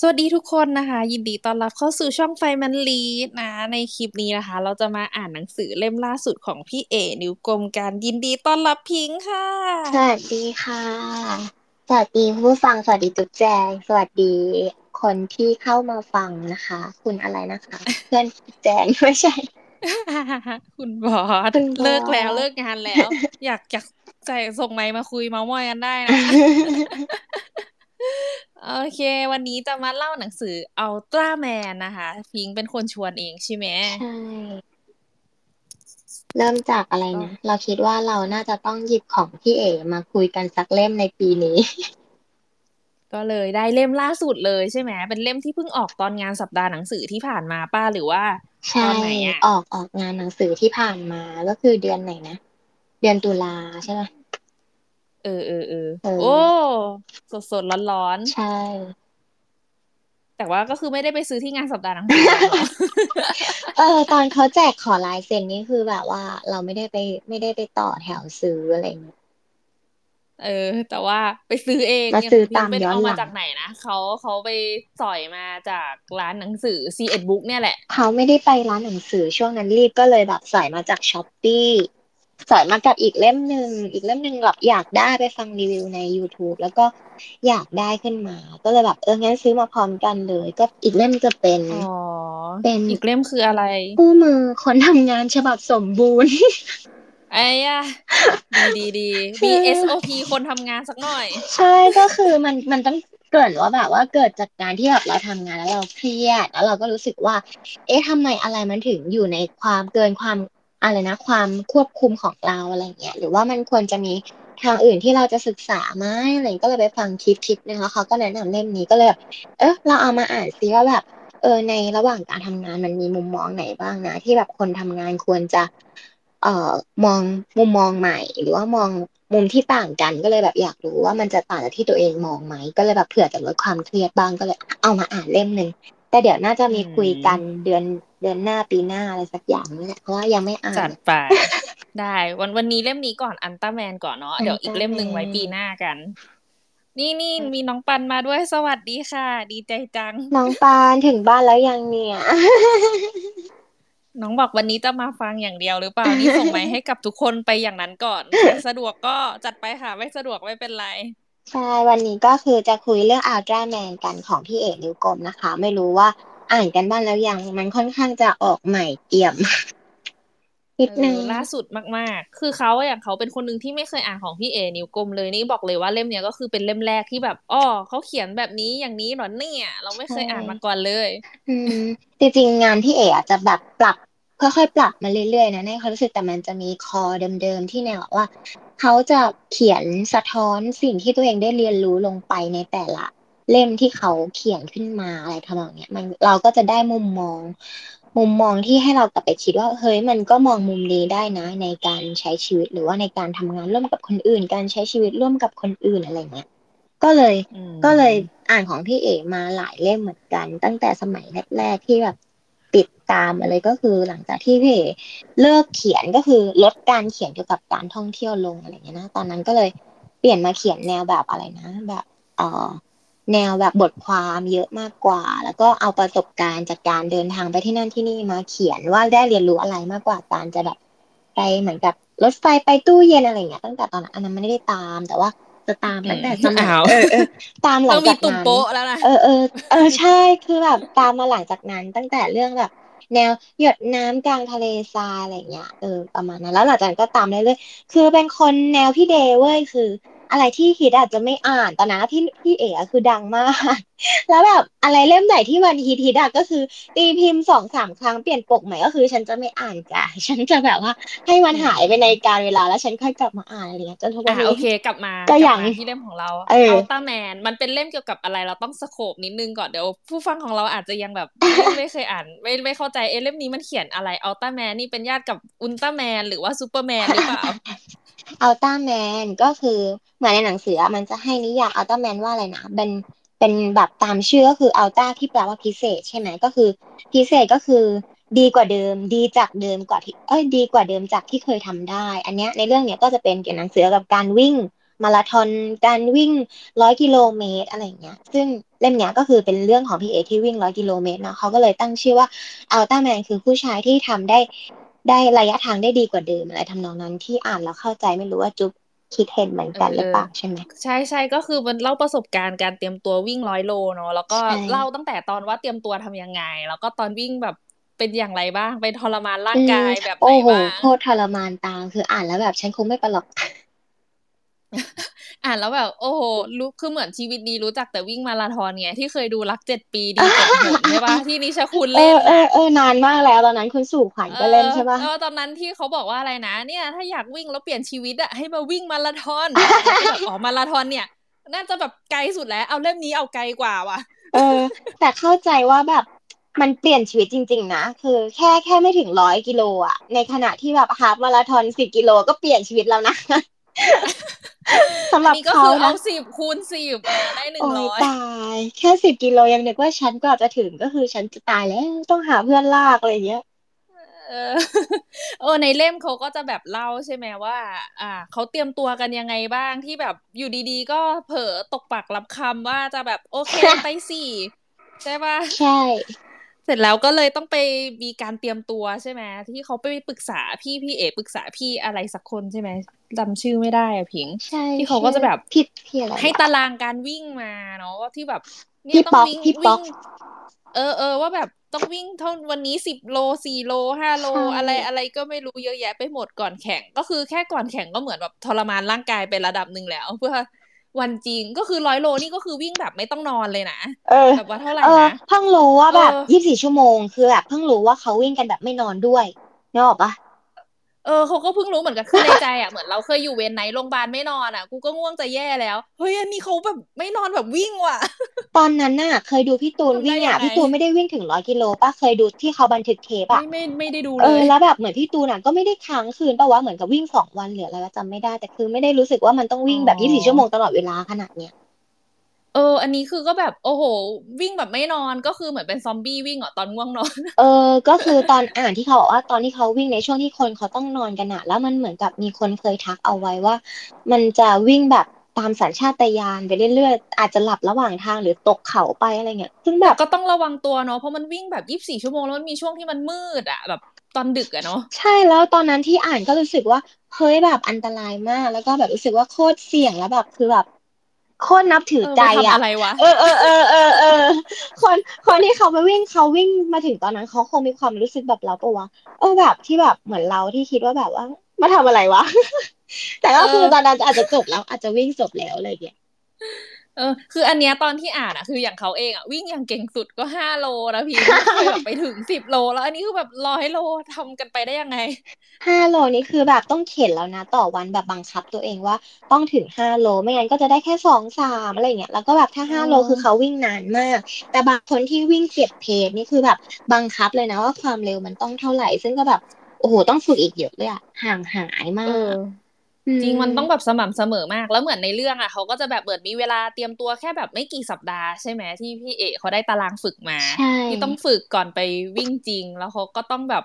สวัสดีทุกคนนะคะ ยินดีต้อนรับเข้าสู่ช่องไฟมันลีดนะ ในคลิปนี้นะคะ เราจะมาอ่านหนังสือเล่มล่าสุดของพี่เอ นิวกรมการยินดีต้อนรับพิงค์ค่ะ สวัสดีค่ะ สวัสดีผู้ฟัง สวัสดีจุ๊บแจง สวัสดีคนที่เข้ามาฟังนะคะ คุณอะไรนะคะ เพื่อนจุ๊บแจงไม่ใช่คุณบอสคุณบอสเลิกแล้วเลิกงานแล้ว อยากอยากใส่ส่งไมค์มาคุยเมาส์มอยกันได้นะ โอเค วันนี้จะมาเล่าหนังสือ Ultra Man นะคะพิงค์เป็นคนชวนเองใช่ไหมใช่เริ่มจากอะไรนะเราคิดว่าเราน่าจะต้องหยิบของพี่เอมาคุยกันสักเล่มในปีนี้ ก็เลยได้เล่มล่าสุดเลยใช่ไหมเป็นเล่มที่เพิ่งออกตอนงานสัปดาห์หนังสือที่ผ่านมาป้าหรือว่าใช่ตอนไหนอะออกออกงานหนังสือที่ผ่านมาก็คือเดือนไหนนะเดือนตุลาใช่ไหม เออเออเออเออโอ้สดสดร้อนร้อนใช่ๆแต่ว่าก็คือไม่ได้ไปซื้อที่งานสัปดาห์หนังสือกันเนาะเออ ตอนเขาแจกขอลายเซ็นนี่คือแบบว่า เราไม่ได้ไปไม่ได้ไปต่อแถวซื้ออะไรอย่างเงี้ยเออ แต่ว่าไปซื้อเองก็เนี่ยซื้อพิงตามเป็นย้อนเอาหลัมางจากไหนนะเขาเขาไปสอยมาจากร้านหนังสือ C1 Book เนี่ยแหละ เขาไม่ได้ไปร้านหนังสือช่วงนั้นรีบก็เลยแบบสอยมาจากช้อปปี้ สอยมากับอีกเล่มหนึ่งอีกเล่มหนึ่งแบบอยากได้ไปฟังรีวิวใน YouTube แล้วก็อยากได้ขึ้นมา ก็เลยแบบเอองั้นซื้อมาพร้อมกันเลย ก็อีกเล่มจะเป็นอ๋อเป็นอีกเล่มคืออะไรคู่มือคนทำงานฉบับสมบูรณ์ไอ้ยะดีดีดี BSOP คนทำงานสักหน่อย ใช่ก็คือมันมันต้องเกริดว่าแบบว่าเกิดจากการที่แบบเราทำงานแล้วเราเครียด แล้วเราก็รู้สึกว่า เอ๊ะทำไมอะไรมันถึงอยู่ในความเกินความ อะไรนะ ความควบคุมของเราอะไรเงี้ยหรือว่ามันควรจะมีทางอื่นที่เราจะศึกษาไหมอะไรก็เลยไปฟังคลิปคลิปนึงแล้วเขาก็แนะนำเล่มนี้ก็เลยแบบเออเราเอามาอ่านซิว่าแบบเออในระหว่างการทำงานมันมีมุมมองไหนบ้างนะ ที่แบบคนทำงานควรจะ เอ่อมองมุมมองใหม่ หรือว่ามองมุมที่ต่างกันก็เลยแบบอยากรู้ว่ามันจะต่างจากที่ตัวเองมองไหมก็เลยแบบเผื่อจะลดความเครียดบ้างก็เลยเอามาอ่านเล่มหนึ่ง แต่เดี๋ยวน่าจะมีอืมคุยกันเดือนเดือนหน้าปีหน้าอะไรสักอย่างนี่แหละเพราะว่ายังไม่อ่าจันดไปได้ วันวันนี้เล่มนี้ก่อนอันต้าแมนก่อนเนาะเดี๋ยวอีกเล่มหนึ่งไว้ปีหน้ากัน นี่นี่มีน้องปันมาด้วยสวัสดีค่ะ ดีใจจัง น้องปานถึงบ้านแล้วยังเนี่ยน้องบอกวันนี้จะมาฟังอย่างเดียวหรือเปล่านี่ส่งไมค์ให้กับทุกคนไปอย่างนั้นก่อนใครสะดวกก็จัดไปค่ะ ไม่สะดวกไม่เป็นไร ใช่ วันนี้ก็คือจะคุยเรื่องอัลตร้าแมนกันของพี่เอกนิ้วกลมนะคะ ไม่รู้ว่าอ่านกันบ้างแล้วยัง มันค่อนข้างจะออกใหม่เอี่ยมนิดเอนึองล่าสุดมาก ๆ คือเขาอะอย่างเขาเป็นคนหนึ่งที่ไม่เคยอ่านของพี่เอนิวกลมเลยนี่บอกเลยว่าเล่มเนี้ยก็คือเป็นเล่มแรกที่แบบอ้อเขาเขียนแบบนี้อย่างนี้เหรอเนี่ย เราไม่เคยอ่านมาก่อนเลย อืมจริงๆงานพี่เอ๋อาจจะแบบปรับ ค่อยๆปรับมาเรื่อยๆนะในความรู้สึกแต่มันจะมีคอเดิมๆที่แนวว่า เขาจะเขียนสะท้อนสิ่งที่ตัวเองได้เรียนรู้ลงไปในแต่ละ เล่มที่เขาเขียนขึ้นมาอะไรทำนองเนี้ยมันเราก็จะได้มุมมอง มุมมองที่ให้เรากลับไปคิดว่าเฮ้ยมันก็มองมุมนี้ได้นะ ในการใช้ชีวิตหรือว่าในการทำงานร่วมกับคนอื่น การใช้ชีวิตร่วมกับคนอื่นอะไรเงี้ยก็เลยก็เลยอ่านของพี่เอกมาหลายเล่มเหมือนกัน ตั้งแต่สมัยแรกๆที่แบบ ติดตามอะไรก็คือหลังจากที่พี่เอกเลิกเขียนก็คือลดการเขียนเกี่ยวกับการท่องเที่ยวลงอะไรเงี้ยนะตอนนั้นก็เลยเปลี่ยนมาเขียนแนวแบบอะไรนะแบบเออแนวแบบบทความเยอะมากกว่า แล้วก็เอาประสบการณ์จากการเดินทางไปที่นั่นที่นี่มาเขียนว่าได้เรียนรู้อะไรมากกว่าการจะแบบไปเหมือนกับรถไฟไปตู้เย็นอะไรเงี้ยตั้งแต่ตอนนั้นอันนั้นไม่ได้ตามแต่ว่าจะตามตั้งแต่สมัยอ้าวเออเออตามหลัต้องงมีจากตุ่มนั้นโป๊ะแล้วนะเออเออเออใช่คือแบบตามมาหลังจากนั้นตั้งแต่เรื่องแบบ แนวหยดน้ำกลางทะเลทรายอะไรเงี้ยเออประมาณนั้นแล้วหลังจากนั้นก็ตามเรื่อยๆคือเป็นคนแนวพี่เดเว้ยคือ อะไรที่ฮิตอาจจะไม่อ่านตอนนั้นพี่พี่เอ๋อะคือดังมาก แล้วแบบอะไรเล่มไหนที่มันฮิตฮิตอะก็คือ ตีพิมพ์สองสามครั้งเปลี่ยนปกใหม่ก็คือ ฉันจะไม่อ่านจ้ะฉันจะแบบว่า ให้มันหายไปในการเวลาแล้วฉันค่อยกลับมาอ่านอะไรเงี้ยจนทุกวันอะนี้โอเคกลับมาก็กอลัย่าบงมาที่เล่มของเราเอออัลตร้าแมนมันเป็นเล่มเกี่ยวกับอะไรเราต้อง scope นิดนึงก่อนเดี๋ยวผู้ฟังของเราอาจจะยังแบบไม่ไม่เคยอ่าน ไม่ไม่เข้าใจเอ๊ะเล่มนี้มันเขียนอะไรอัลตร้าแมนนี่เป็นญาติกับอุลตร้าแมนหรือว่าซูเปอร์แมนหรือเปล่า อัลตร้าแมนก็คือเหมือนในหนังสือมันจะให้นิยามอัลตร้าแมนว่าอะไรนะเป็นเป็นแบบตามชื่อก็คือ ultra ที่แปลว่าพิเศษ ใช่ไหมก็คือ พิเศษก็คือดีกว่าเดิม ดีจากเดิมกว่าที่เอ้ยดีกว่าเดิมจากที่เคยทำได้ อันเนี้ยในเรื่องเนี้ยก็จะเป็นเกี่ยวกับหนังสือกับการวิ่งมาราธอนการวิ่งร้อยกิโลเมตรอะไรอย่างเงี้ย ซึ่งเล่มเนี้ยก็คือเป็นเรื่องของพี่เอ๋ที่วิ่งร้อยกิโลเมตรเนาะเขาก็เลยตั้งชื่อว่าอัลตร้าแมนคือผู้ชายที่ทำได้ ได้ระยะทางได้ดีกว่าเดิมอะไรทำนองนั้นที่อ่านแล้วเข้าใจไม่รู้ว่าจุ๊บคิดเห็นเหมือนกันหรือเปล่าใช่ไหมใช่ใช่ก็คือมันเล่าประสบการณ์การเตรียมตัววิ่งร้อยโลเนาะแล้วก็ใช่เล่าตั้งแต่ตอนว่าเตรียมตัวทำยังไง แล้วก็ตอนวิ่งแบบเป็นอย่างไรบ้างไปทรมานร่างกายแบบไหนโอ้โหบ้างโคตรทรมานตามคืออ่านแล้วแบบฉันคงไม่ไปหรอก อ่านแล้วแบบ โอ้โหรู้คือเหมือนชีวิตนี้รู้จักแต่วิ่งมาราธอนไงที่เคยดูรักเจ็ดปีดีเจ็ดหนใช่ปะที่นิชคุณเอเล่นอเอน่ะอเออนานมากแล้วตอนนั้นคุณสู่ขวัญก็เล่นใช่ปะเออตอนนั้นที่เขาบอกว่าอะไรนะ เนี่ย ถ้าอยากวิ่งแล้วเปลี่ยนชีวิตอะให้มาวิ่งมาราธอนแบบอ๋อมาราธอนเนี่ย น่าจะแบบไกลสุดแล้ว เอาเล่มนี้เอาไกลกว่าว่ะ เออ แต่เข้าใจว่าแบบมันเปลี่ยนชีวิตจริง ๆ นะ คือแค่แค่ไม่ถึงร้อยกิโลอะในขณะที่แบบฮาล์ฟมาราธอนสิบกิโลก็เปลี่ยนชีวิตแล้วนะ สำหอัรันบนี้ก็เขาคือเอานะสิบคูณสิบได้หนึ่งโอ้ยร้อยตายแค่สิบกิโลยังนึกว่าฉันก็จะถึงก็คือฉันจะตายแล้วต้องหาเพื่อนลากอะไรอย่างเงี้ยเออเออในเล่มเขาก็จะแบบเล่าใช่ไหมว่า อ่าเขาเตรียมตัวกันยังไงบ้างที่แบบอยู่ดีๆ ก็เผลอตกปากรับคำว่าจะแบบโอเคไปสี่ใช่ปะใช่ เสร็จแล้วก็เลยต้องไปมีการเตรียมตัวใช่ไหมที่เขาไปปรึกษาพี่พี่เอปรึกษาพี่อะไรสักคนใช่ไหมจำชื่อไม่ได้อะพิงใช่ที่เขาก็จะแบบพี่พี่อะไรให้วะตารางการวิ่งมาเนาะว่าที่แบบเนี่พี่ยต้อป๊งอกวิ่งพี่ป๊วิ่อกงเออเออว่าแบบต้องวิ่งเท่าวันนี้สิบโลสี่โลห้าโลใช่อะไรอะไรก็ไม่รู้เยอะแยะไปหมดก่อนแข่ง ก็คือแค่ก่อนแข่งก็เหมือนแบบทรมานร่างกายไประดับหนึ่งแล้ว เพื่อ วันจริงก็คือร้อยโลนี่ก็คือวิ่งแบบไม่ต้องนอนเลยนะเออแบบว่าเท่าไหร่เออนะเพิ่งรู้ว่าแบบเออยี่สิบสี่ชั่วโมงคือแบบเพิ่งรู้ว่าเขาวิ่งกันแบบไม่นอนด้วยนึกออกปะ เออเขาก็เพิ่งรู้เหมือนกันคือในใจอะเหมือนเราเคยอยู่เวรไหนโรงพยาบาลไม่นอนอะ กูก็ง่วงจะแย่แล้วเฮ้ยอันนี้เขาแบบไม่นอนแบบวิ่งว่ะ ตอนนั้นน่ะ เคยดูพี่ตูนทำได้วิ่งอะยังไงพี่ตูนไม่ได้วิ่งถึงร้อยกิโลป่ะเคยดูที่เขาบันทึกเทปไม่อะไม่ไม่ได้ดูเอเลอยแล้วแบบเหมือนพี่ตูนอะก็ไม่ได้ค้างคืนป่ะวะเหมือนกับวิ่งสองวันหรืออะไรวะจำไม่ได้แต่คือไม่ได้รู้สึกว่ามันต้องวิ่งแบบอ๋อยี่สิบสี่ชั่วโมงตลอดเวลาขนาดเนี้ย เออ อันนี้คือก็แบบโอ้โห วิ่งแบบไม่นอนก็คือเหมือนเป็นซอมบี้วิ่งเหรอตอนง่วงนอน เออ ก็คือตอนอ่านที่เขาบอกว่าตอนที่เขาวิ่งในช่วงที่คนเขาต้องนอนกันอะแล้วมันเหมือนกับมีคนเคยทักเอาไว้ว่า มันจะวิ่งแบบตามสัญชาตญาณไปเรื่อยๆ อาจจะหลับระหว่างทางหรือตกเขาไปอะไรเงี้ย ซึ่งแบแต่บก็ต้องระวังตัวเนาะ เพราะมันวิ่งแบบยี่สิบสี่ชั่วโมงแล้วมันมีช่วงที่มันมืดอะแบบตอนดึกอะเนาะ ใช่แล้วตอนนั้นที่อ่านก็รู้สึกว่าเฮ้ยแบบอันตรายมาก แล้วก็แบบรู้สึกว่าโคตรเสี่ยงแล้วแบบคือแบบ โคตรนับถือเออใจไปทำอะอะไรวะเออเออเออเออเออคนคนที่เขาไปวิ่งเขาวิ่งมาถึงตอนนั้นเขาคงมีความรู้สึกแบบเราปะวะเออแบบที่แบบเหมือนเราที่คิดว่าแบบว่า มาทำอะไรวะแต่ก็คือเออตอนนั้นอาจจะจบแล้วอาจจะวิ่งจบแล้วอะไรอย่างเงี้ย เออคืออันเนี้ยตอนที่อ่านอะ คืออย่างเขาเองอะวิ่งอย่างเก่งสุดก็ห้าโลนะพี่ไม่เคยแบบไปถึงสิบโล แล้วอันนี้คือแบบร้อยโลทำกันไปได้ยังไงห้าโลนี่คือแบบต้องเข็นแล้วนะ ต่อวันแบบบังคับตัวเองว่าต้องถึงห้าโลไม่งั้นก็จะได้แค่สองสามอะไรอย่างเงี้ยแล้วก็แบบถ้าห้าโลอ๋อคือเขาวิ่งนานมาก แต่บางคนที่วิ่งเก็บเพจนี่คือแบบบังคับเลยนะว่าความเร็วมันต้องเท่าไหร่ ซึ่งก็แบบโอ้โหต้องฝึกอีกเยอะเลยอะห่างหายมาเอกออื จริงมันต้องแบบสม่ำเสมอมาก แล้วเหมือนในเรื่องอะเขาก็จะแบบเปิดมีเวลาเตรียมตัวแค่แบบไม่กี่สัปดาห์ใช่ไหมที่พี่เอกเขาได้ตารางฝึกมาใช่ที่ต้องฝึกก่อนไปวิ่งจริง แล้วเขาก็ต้องแบบ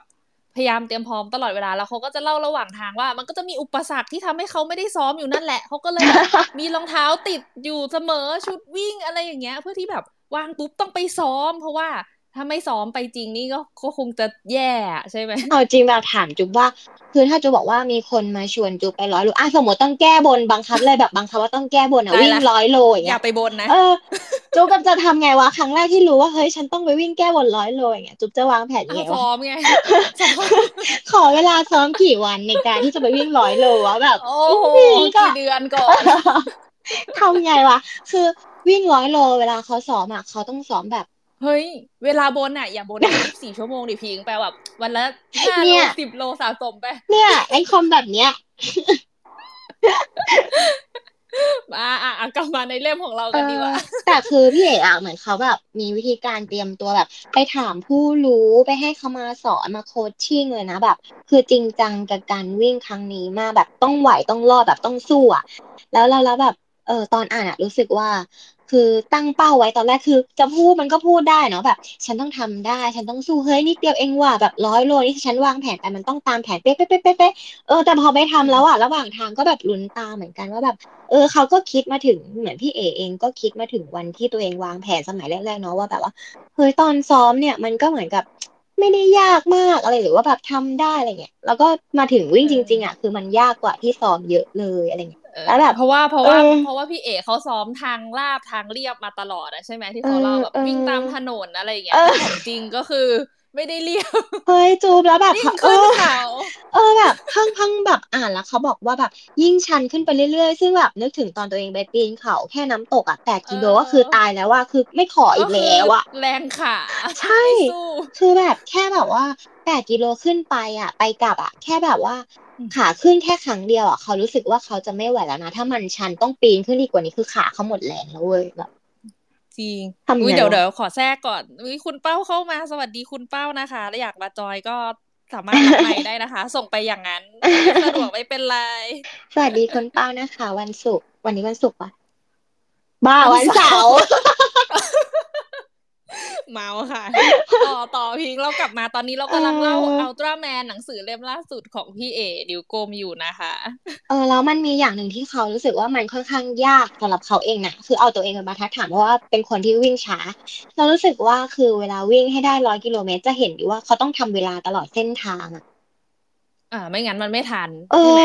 พยายามเตรียมพร้อมตลอดเวลาแล้วเขาก็จะเล่าระหว่างทางว่า มันก็จะมีอุปสรรคที่ทำให้เขาไม่ได้ซ้อมอยู่นั่นแหละเขาก็เลยแบบมีรองเท้าติดอยู่เสมอชุดวิ่งอะไรอย่างเงี้ย เพื่อที่แบบวางปุ๊บต้องไปซ้อม เพราะว่า ถ้าไม่ซ้อมไปจริงนี่ก็ก็คงจะแย่ใช่ไหมเอาจริงแบบถามจุ๊บว่า คือถ้าจุ๊บบอกว่ามีคนมาชวนจุ๊บไปร้อยโลอะสมมติต้องแก้บนบังคับเลยแบบบังคับว่าต้องแก้บนอะวิ่งร้อยโลอย่างเงี้ย่าไปบนนะเออจุ๊บก็จะทำไงวะครั้งแรกที่รู้ว่าเฮ้ยฉันต้องไปวิ่งแก้บนร้อยโลอย่างเงี้ยจุ๊บจะวางแผนยังไงซ้อมไงขอเวลาซ้อมกี่วันในการที่จะไปวิ่งร้อยโลวะแบบโอ้โหนี่ก็กี่เดือนก่อนทำไงวะคือวิ่งร้อยโลเวลาเขาซ้อมอะเขาต้องซ้อมแบบ เฮ้ย เวลาบนอะอย่าบนยี่สี่ชั่วโมงดิพิงแปลแบบวันละห้าเนี่โลยสิบโลสะสมไป เนี่ย ไอ้คอมแบบเนี้ยอะอะอะกลับมาในเล่มของเราเอกันดีกอว่าแต่คือพี่เอ๋อะเหมือนเขาแบบมีวิธีการเตรียมตัวแบบ ไปถามผู้รู้ไปให้เขามาสอนมาโคชชิ่งเลยนะแบบ คือจริงจังกับการวิ่งครั้งนี้มากแบบต้องไหวต้องรอดแบบต้องสู้อะแล้วแล้วแล้วแบบเออตอนอ่านอะรู้สึกว่า คือตั้งเป้าไว้ตอนแรกคือ จะพูดมันก็พูดได้เนาะแบบ ฉันต้องทำได้ ฉันต้องสู้เฮ้ยนิดเดียวเองว่ะแบบร้อยโลนี่ฉันวางแผนไปมันต้องตามแผนเป๊ะเป๊ะเป๊ะเป๊ะเออแต่พอไปทำแล้วอะระหว่างทางก็แบบลุ้นตามเหมือนกันว่าแบบ เออเขาก็คิดมาถึงเหมือนพี่เอเองก็คิดมาถึงวันที่ตัวเองวางแผนสมัยแรกๆเนาะว่าแบบว่าเฮ้ยตอนซ้อมเนี่ยมันก็เหมือนกับไม่ได้ยากมากอะไรหรือว่าแบบทำได้อะไรเงี้ยแล้วก็มาถึงวิ่งจริง ๆอะคือมันยากกว่าที่ซ้อมเยอะเลยอะไรเงี้ย แล้วแบบเพราะว่าเพราะว่าเออเพราะว่าพี่เอกเขาซ้อมทางลาบทางเรียบมาตลอดอะใช่ไหมที่เขาเล่าแบบเออวิ่งเออตามถนนอะไรอย่างเงี้ยเออแต่ของจริงก็คือไม่ได้เรียบเฮ้ยจูบแล้วแบบวิ่งเอขึ้นอเขาเออแบบเพิ่งเพิ่งแบบอ่านแล้วเขาบอกว่าแบบยิ่งชันขึ้นไปเรื่อยๆ ซึ่งแบบนึกถึงตอนตัวเองไปปีนเขาแค่น้ำตกอะแปดกิโลก็คือตายแล้วว่าคือไม่ขออีกแล้วอะแรงขาใช่ไม่สู้คือแบบแค่แบบว่าแปดกิโลขึ้นไปอะ ไปกลับอะ แค่แบบว่าอืม ขาขึ้นแค่ครั้งเดียวอะเขารู้สึกว่าเขาจะไม่ไหวแล้วนะ ถ้ามันชันต้องปีนขึ้นอีกกว่านี้คือขาเขาหมดแรงแล้วเว้ยแบบจริงทำไงอุ้ยเดี๋ยววะเดี๋ยวขอแทรกก่อนอุ้ยคุณเป้าเข้ามาสวัสดีคุณเป้านะคะแล้วอยากมาจอยก็สามารถรับไมค์ได้นะคะ ส่งไปอย่างนั้นไม่สะดวกไม่เป็นไร สวัสดีคนเป้านะคะ วันศุกร์วันนี้วันศุกร์ปะบ้าวัวันนเสาเสาร์ร์ เมาค่ะ ต่อต่อพิงเรากลับมาตอนนี้เรากำลังเล่าเอออัลตร้าแมนหนังสือเล่มล่าสุดของพี่เอดิวโกมอยู่นะคะ เออแล้วมันมีอย่างหนึ่งที่เขารู้สึกว่ามันค่อนข้างยากสำหรับเขาเองนะคือเอาตัวเองเป็นบรรทัดฐานเพราะว่าเป็นคนที่วิ่งช้า เรารู้สึกว่าคือเวลาวิ่งให้ได้ร้อยกิโลเมตรจะเห็นอยู่ว่าเขาต้องทำเวลาตลอดเส้นทางอะ อ่า ไม่งั้นมันไม่ทันเอใช่ไหม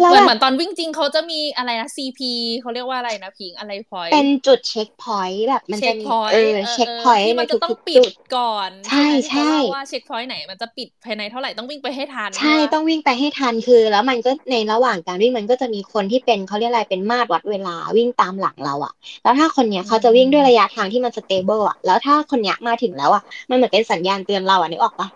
อแล้วเหมือนแบเหมืบอนตอนวิ่งจริงเขาจะมีอะไรนะ CP เขาเรียกว่าอะไรนะพิงอะไรพอยเป็นจุดเช็คพอยต์แบบมันเช็จะคมีพอยต์เออเช็คพอยต์ที่ในมันจะต้องทุกๆปิดจุดก่อน ใช่ไหมที่เขาเล่าใช่ว่าเช็คพอยต์ไหนมันจะปิดภายในเท่าไหร่ต้องวิ่งไปให้ทัน ใช่ปะต้องวิ่งไปให้ทันคือ แล้วมันก็ในระหว่างการวิ่งมันก็จะมีคนที่เป็นเขาเรียกอะไรเป็นมาตรวัดเวลาวิ่งตามหลังเราอะแล้วถ้าคนเนี้ยเขาจะวิ่งด้วยระยะทางที่มันสเตเบิลอะแล้วถ้าคนเนี้ยมาถึงแล้วอะมันเหมือนเป็นสัญญาณเตือนเราอะนึกออกปะ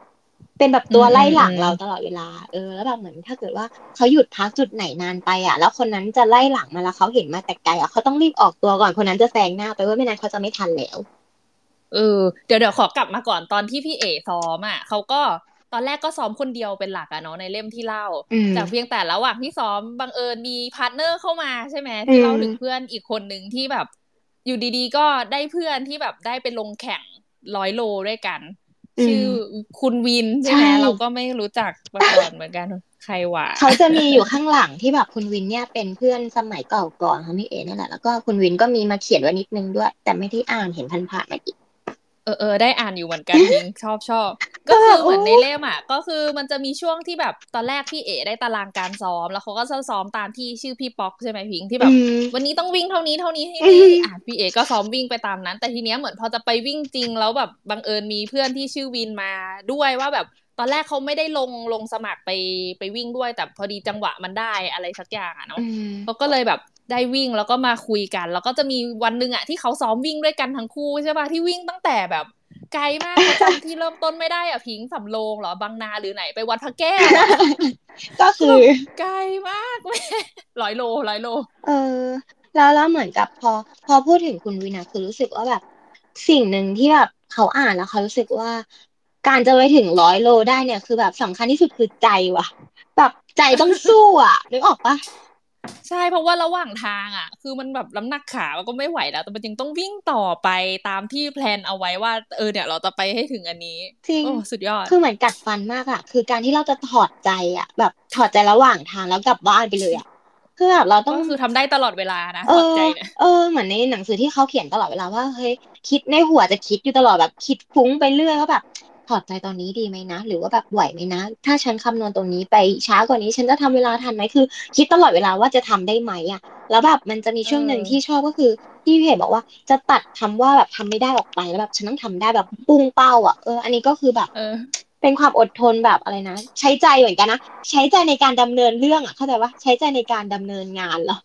เป็นแบบตัวไล่หลังเราตลอดเวลา เออ แล้วแบบเหมือนถ้าเกิดว่าเขาหยุดพักจุดไหนนานไปอะแล้วคนนั้นจะไล่หลังมาแล้วเขาเห็นมาแต่ไกลอะเขาต้องรีบออกตัวก่อนคนนั้นจะแซงหน้าไปว่าไม่นั้นเขาจะไม่ทันแล้ว เออ เดี๋ยวเดี๋ยวขอกลับมาก่อนตอนที่พี่เอ๋ซ้อมอะเขาก็ตอนแรกก็ซ้อมคนเดียวเป็นหลักอะเนาะในเล่มที่เล่าอืมแต่เพียงแต่ระหว่างที่ซ้อมบังเอิญมี partner เข้ามาใช่ไหมที่อืมเล่าถึงเพื่อนอีกคนหนึ่งที่แบบ อยู่ดีๆ ก็ได้เพื่อนที่แบบได้ไปลงแข่งร้อยโลด้วยกัน ชื่อคุณวินใช่ไหมใช่เราก็ไม่รู้จักมาก่อนเหมือนกันใครวะเขาจะมีอยู่ข้างหลังที่แบบคุณวินเนี่ยเป็นเพื่อนสมัยเก่าก่อนของพี่เอนั่นแหละแล้วก็คุณวินก็มีมาเขียนไว้นิดนึงด้วย แต่ไม่ได้อ่านเห็นผ่านๆมาอีกเออเออได้อ่านอยู่เหมือนกันพิงชอบชอบ ก็คือเหมือนในเล่มอะก็คือมันจะมีช่วงที่แบบตอนแรกพี่เอได้ตารางการซ้อม แล้วเขาก็จะซ้อมตามที่ชื่อพี่ป๊อกใช่ไหมพิงที่แบบอืมวันนี้ต้องวิ่งเท่านี้เท่านี้เท่าอืนี้มอะพี่เอก็ซ้อมวิ่งไปตามนั้น แต่ทีเนี้ยเหมือนพอจะไปวิ่งจริงแล้วแบบบังเอิญมีเพื่อนที่ชื่อวินมาด้วยว่าแบบตอนแรกเขาไม่ได้ลงลงสมัครไปไปวิ่งด้วย แต่พอดีจังหวะมันได้อะไรสักอย่างอะเนาะอืมเขาก็เลยแบบได้วิ่งแล้วก็มาคุยกัน แล้วก็จะมีวันหนึ่งอะที่เขาซ้อมวิ่งด้วยกันทั้งคู่ใช่ป่ะที่วิ่งตั้งแต่แบบ ไกลมากเขาจำที่เริ่มต้นไม่ได้อะพิงสำโรงเหรอบางนาหรือไหนไปวัดพระแก้วอะก็คือไกลมากแม่ร้อยโลร้อยโล เออ แล้วแล้วเหมือนกับพอ พอพูดถึงคุณวินาคือรู้สึกว่าแบบ สิ่งหนึ่งที่แบบเขาอ่านแล้วเขารู้สึกว่า การจะไปถึงร้อยโลได้เนี่ย คือแบบสำคัญที่สุดคือใจว่ะ แบบใจต้องสู้อะนึกออกปะ ใช่เพราะว่าระหว่างทางอะ คือมันแบบน้ำหนักขามันก็ไม่ไหวแล้ว แต่มันยังต้องวิ่งต่อไปตามที่แพลนเอาไว้ว่า เออเนี่ยเราจะไปให้ถึงอันนี้จริงโอ้สุดยอด คือเหมือนกัดฟันมากอะคือการที่เราจะถอดใจอะแบบถอดใจระหว่างทางแล้วกลับบ้านไปเลยอะคือแบบเราต้องก็คือทำได้ตลอดเวลานะเอถอดอใจเนี่ยเออเหมือนในหนังสือที่เขาเขียนตลอดเวลาว่าเฮ้ยคิดในหัวจะคิดอยู่ตลอดแบบคิดฟุ้งไปเรื่อยว่าแบบ ถอดใจตอนนี้ดีไหมนะ หรือว่าแบบไหวไหมนะ ถ้าฉันคำนวณตรงนี้ไปช้ากว่านี้ ฉันจะทำเวลาทันไหมคือ คิดตลอดเวลาว่าจะทำได้ไหมอะแล้วแบบมันจะมีช่วงหนึ่งเออที่ชอบก็คือที่พี่เห็นบอกว่าจะตัดคำว่าแบบทำไม่ได้ออกไปแล้วแบบฉันต้องทำได้แบบปุ้งเป้าอะเอออันนี้ก็คือแบบเออเป็นความอดทนแบบอะไรนะ ใช้ใจเหมือนกันนะใช้ใจในการดำเนินเรื่องอะเข้าใจว่าใช้ใจในการดำเนินงานเหรอ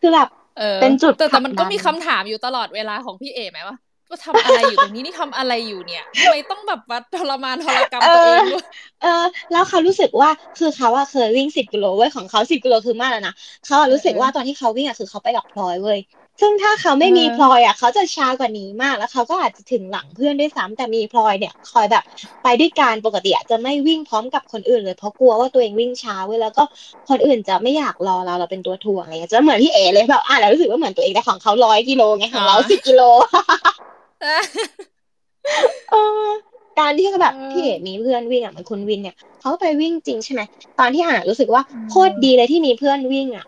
คือแบบเออเป็นจุดแต่ผลัแต่กมันก็ดันมีคำถามอยู่ตลอดเวลาของพี่เอไหมว่า ว่าทำอะไรอยู่ตรงนี้นี่ทำอะไรอยู่เนี่ยทำไมต้องแบบว่าทรมานทรกรรมตัวเองด้วยเออ แล้วเขารู้สึกว่าคือเขาอะเคยวิ่งสิบกิโลเว้ยของเขาสิบกิโลคือมากแล้วนะเขาอะรู้สึกว่าตอนที่เขาวิ่งอะคือเขาไปกับพลอยเว้ยซึ่งถ้าเขาไม่มีเออพลอยอะเขาจะช้ากว่านี้มากแล้วเขาก็อาจจะถึงหลังเพื่อนด้วยซ้ำแต่มีพลอยเนี่ย คอยแบบไปด้วยการปกติอะจะไม่วิ่งพร้อมกับคนอื่นเลยเพราะกลัวว่าตัวเองวิ่งช้าเว้ยแล้วก็คนอื่นจะไม่อยากรอเราเราเป็นตัวถ่วงอะไรเงี้ยจะเหมือนพี่เอเลยแบบอะแล้วรู้สึกว่าเหมือนตัวเองแต่ของเขาร้อยกิโลไงของเราสิบกิโล เออการที่แบบเออพี่เอกมีเพื่อนวิ่งอะเหมือนคุณวินเนี่ยเขาไปวิ่งจริงใช่ไหมตอนที่อ่านรู้สึกว่าอืมโคตรดีเลยที่มีเพื่อนวิ่งอะ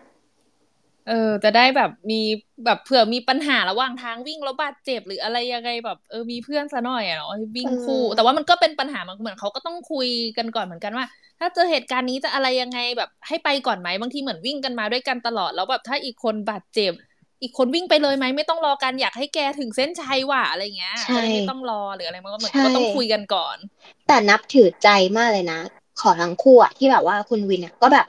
เออจะได้แบบมีแบบเผื่อมีปัญหาระหว่างทางวิ่งแล้วบาดเจ็บหรืออะไรยังไงแบบเออมีเพื่อนซะหน่อยอะเนาะวิ่งคู่เออแต่ว่ามันก็เป็นปัญหามันเหมือนเขาก็ต้องคุยกันก่อนเหมือนกันว่า ถ้าเจอเหตุการณ์นี้จะอะไรยังไงแบบให้ไปก่อนไหมบางทีเหมือนวิ่งกันมาด้วยกันตลอดแล้วแบบถ้าอีกคนบาดเจ็บ อีกคนวิ่งไปเลยไหมไม่ต้องรอกันอยากให้แกถึงเส้นชัยว่ะอะไรเงี้ยใช่จะได้ไม่ต้องรอหรืออะไรมันก็เหมือนใช่ก็ต้องคุยกันก่อน แต่นับถือใจมากเลยนะ ขอทั้งคู่อะที่แบบว่าคุณวินอะก็แบบ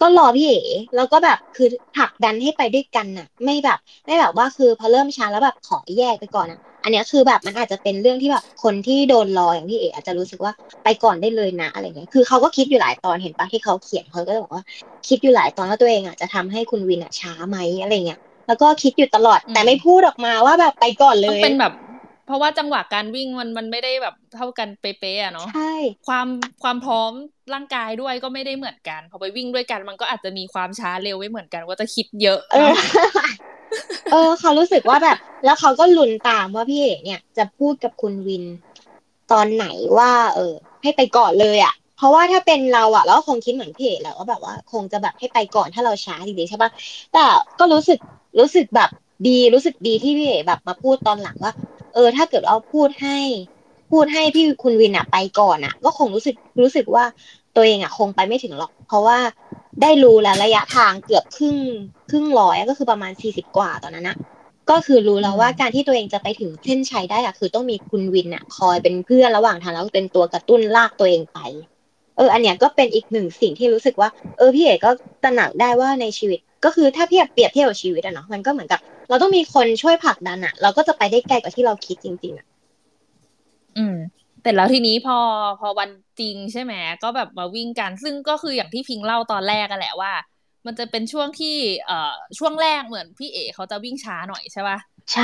ก็รอพี่เอ๋แล้วก็แบบคือผลักดันให้ไปด้วยกันน่ะ ไม่แบบ ไม่แบบว่าคือพอเริ่มช้าแล้วแบบขอแยกไปก่อนอะอันเนี้ยคือแบบมันอาจจะเป็นเรื่องที่แบบคนที่โดนรออย่างพี่เอ๋อาจจะรู้สึกว่าไปก่อนได้เลยนะอะไรเงี้ย คือเขาก็คิดอยู่หลายตอนเห็นปะที่เขาเขียนเขาก็บอกว่า คิดอยู่หลายตอนว่าตัวเองอะจะทำให้คุณวินอะช้าไหมอะไรเงี้ย แล้วก็คิดอยู่ตลอดอืมแต่ไม่พูดออกมาว่าแบบไปก่อนเลต้องยเป็นแบบ เพราะว่าจังหวะการวิ่งมันมันไม่ได้แบบเท่ากันเป๊ะๆอะเนาะใช่ความความพร้อมร่างกายด้วยก็ไม่ได้เหมือนกันพอไปวิ่งด้วยกัน มันก็อาจจะมีความช้าเร็วไม่เหมือนกันว่าจะคิดเยอะเออเนาะเออเขารู้สึกว่าแบบ แล้วเขาก็ลุ้นตามว่าพี่เอกเนี่ย จะพูดกับคุณวิน ตอนไหนว่า เออ ให้ไปก่อนเลยอะเพ ราะว่าถ้าเป็นเราอะเราก็คงคิดเหมือนพี่เอกแหละว่าแบบว่าคงจะแบบให้ไปก่อนถ้าเราช้าจริงๆใช่ปะแต่ก็รู้สึกรู้สึกแบบดีรู้สึกดีที่พี่เอกแบบมาพูดตอนหลังว่า เออ ถ้าเกิดเราพูดให้ พูดให้พี่คุณวินอะไปก่อนอะก็คงรู้สึกรู้สึกว่าตัวเองอะคงไปไม่ถึงหรอก เพราะว่าได้รู้แล้วระยะทางเกือบครึ่งครึ่งร้อยก็คือประมาณสี่สิบกว่าตอนนั้นอะก็คือรู้แล้วว่าการที่ตัวเองจะไปถึงเส้นชัยได้อะคือต้องมีคุณวินอะคอยเป็นเพื่อนระหว่างทางแล้วเป็นตัวกระตุ้นลากตัวเองไป เออ อันเนี้ยก็เป็นอีกหนึ่งสิ่งที่รู้สึกว่า เออพี่เอกก็ตระหนักได้ว่าในชีวิต ก็คือถ้าเทียบเปรียบเทียบกับชีวิตอะเนาะมันก็เหมือนกับ เราต้องมีคนช่วยผลักดันอะเราก็จะไปได้ไกลกว่าที่เราคิดจริง ๆอะอืมแต่แล้วทีนี้พอพอวันจริงใช่ไหมก็แบบมาวิ่งกัน ซึ่งก็คืออย่างที่พิงเล่าตอนแรกกันแหละว่า มันจะเป็นช่วงที่เอ่อช่วงแรกเหมือนพี่เอ๋เขาจะวิ่งช้าหน่อยใช่ปะใช่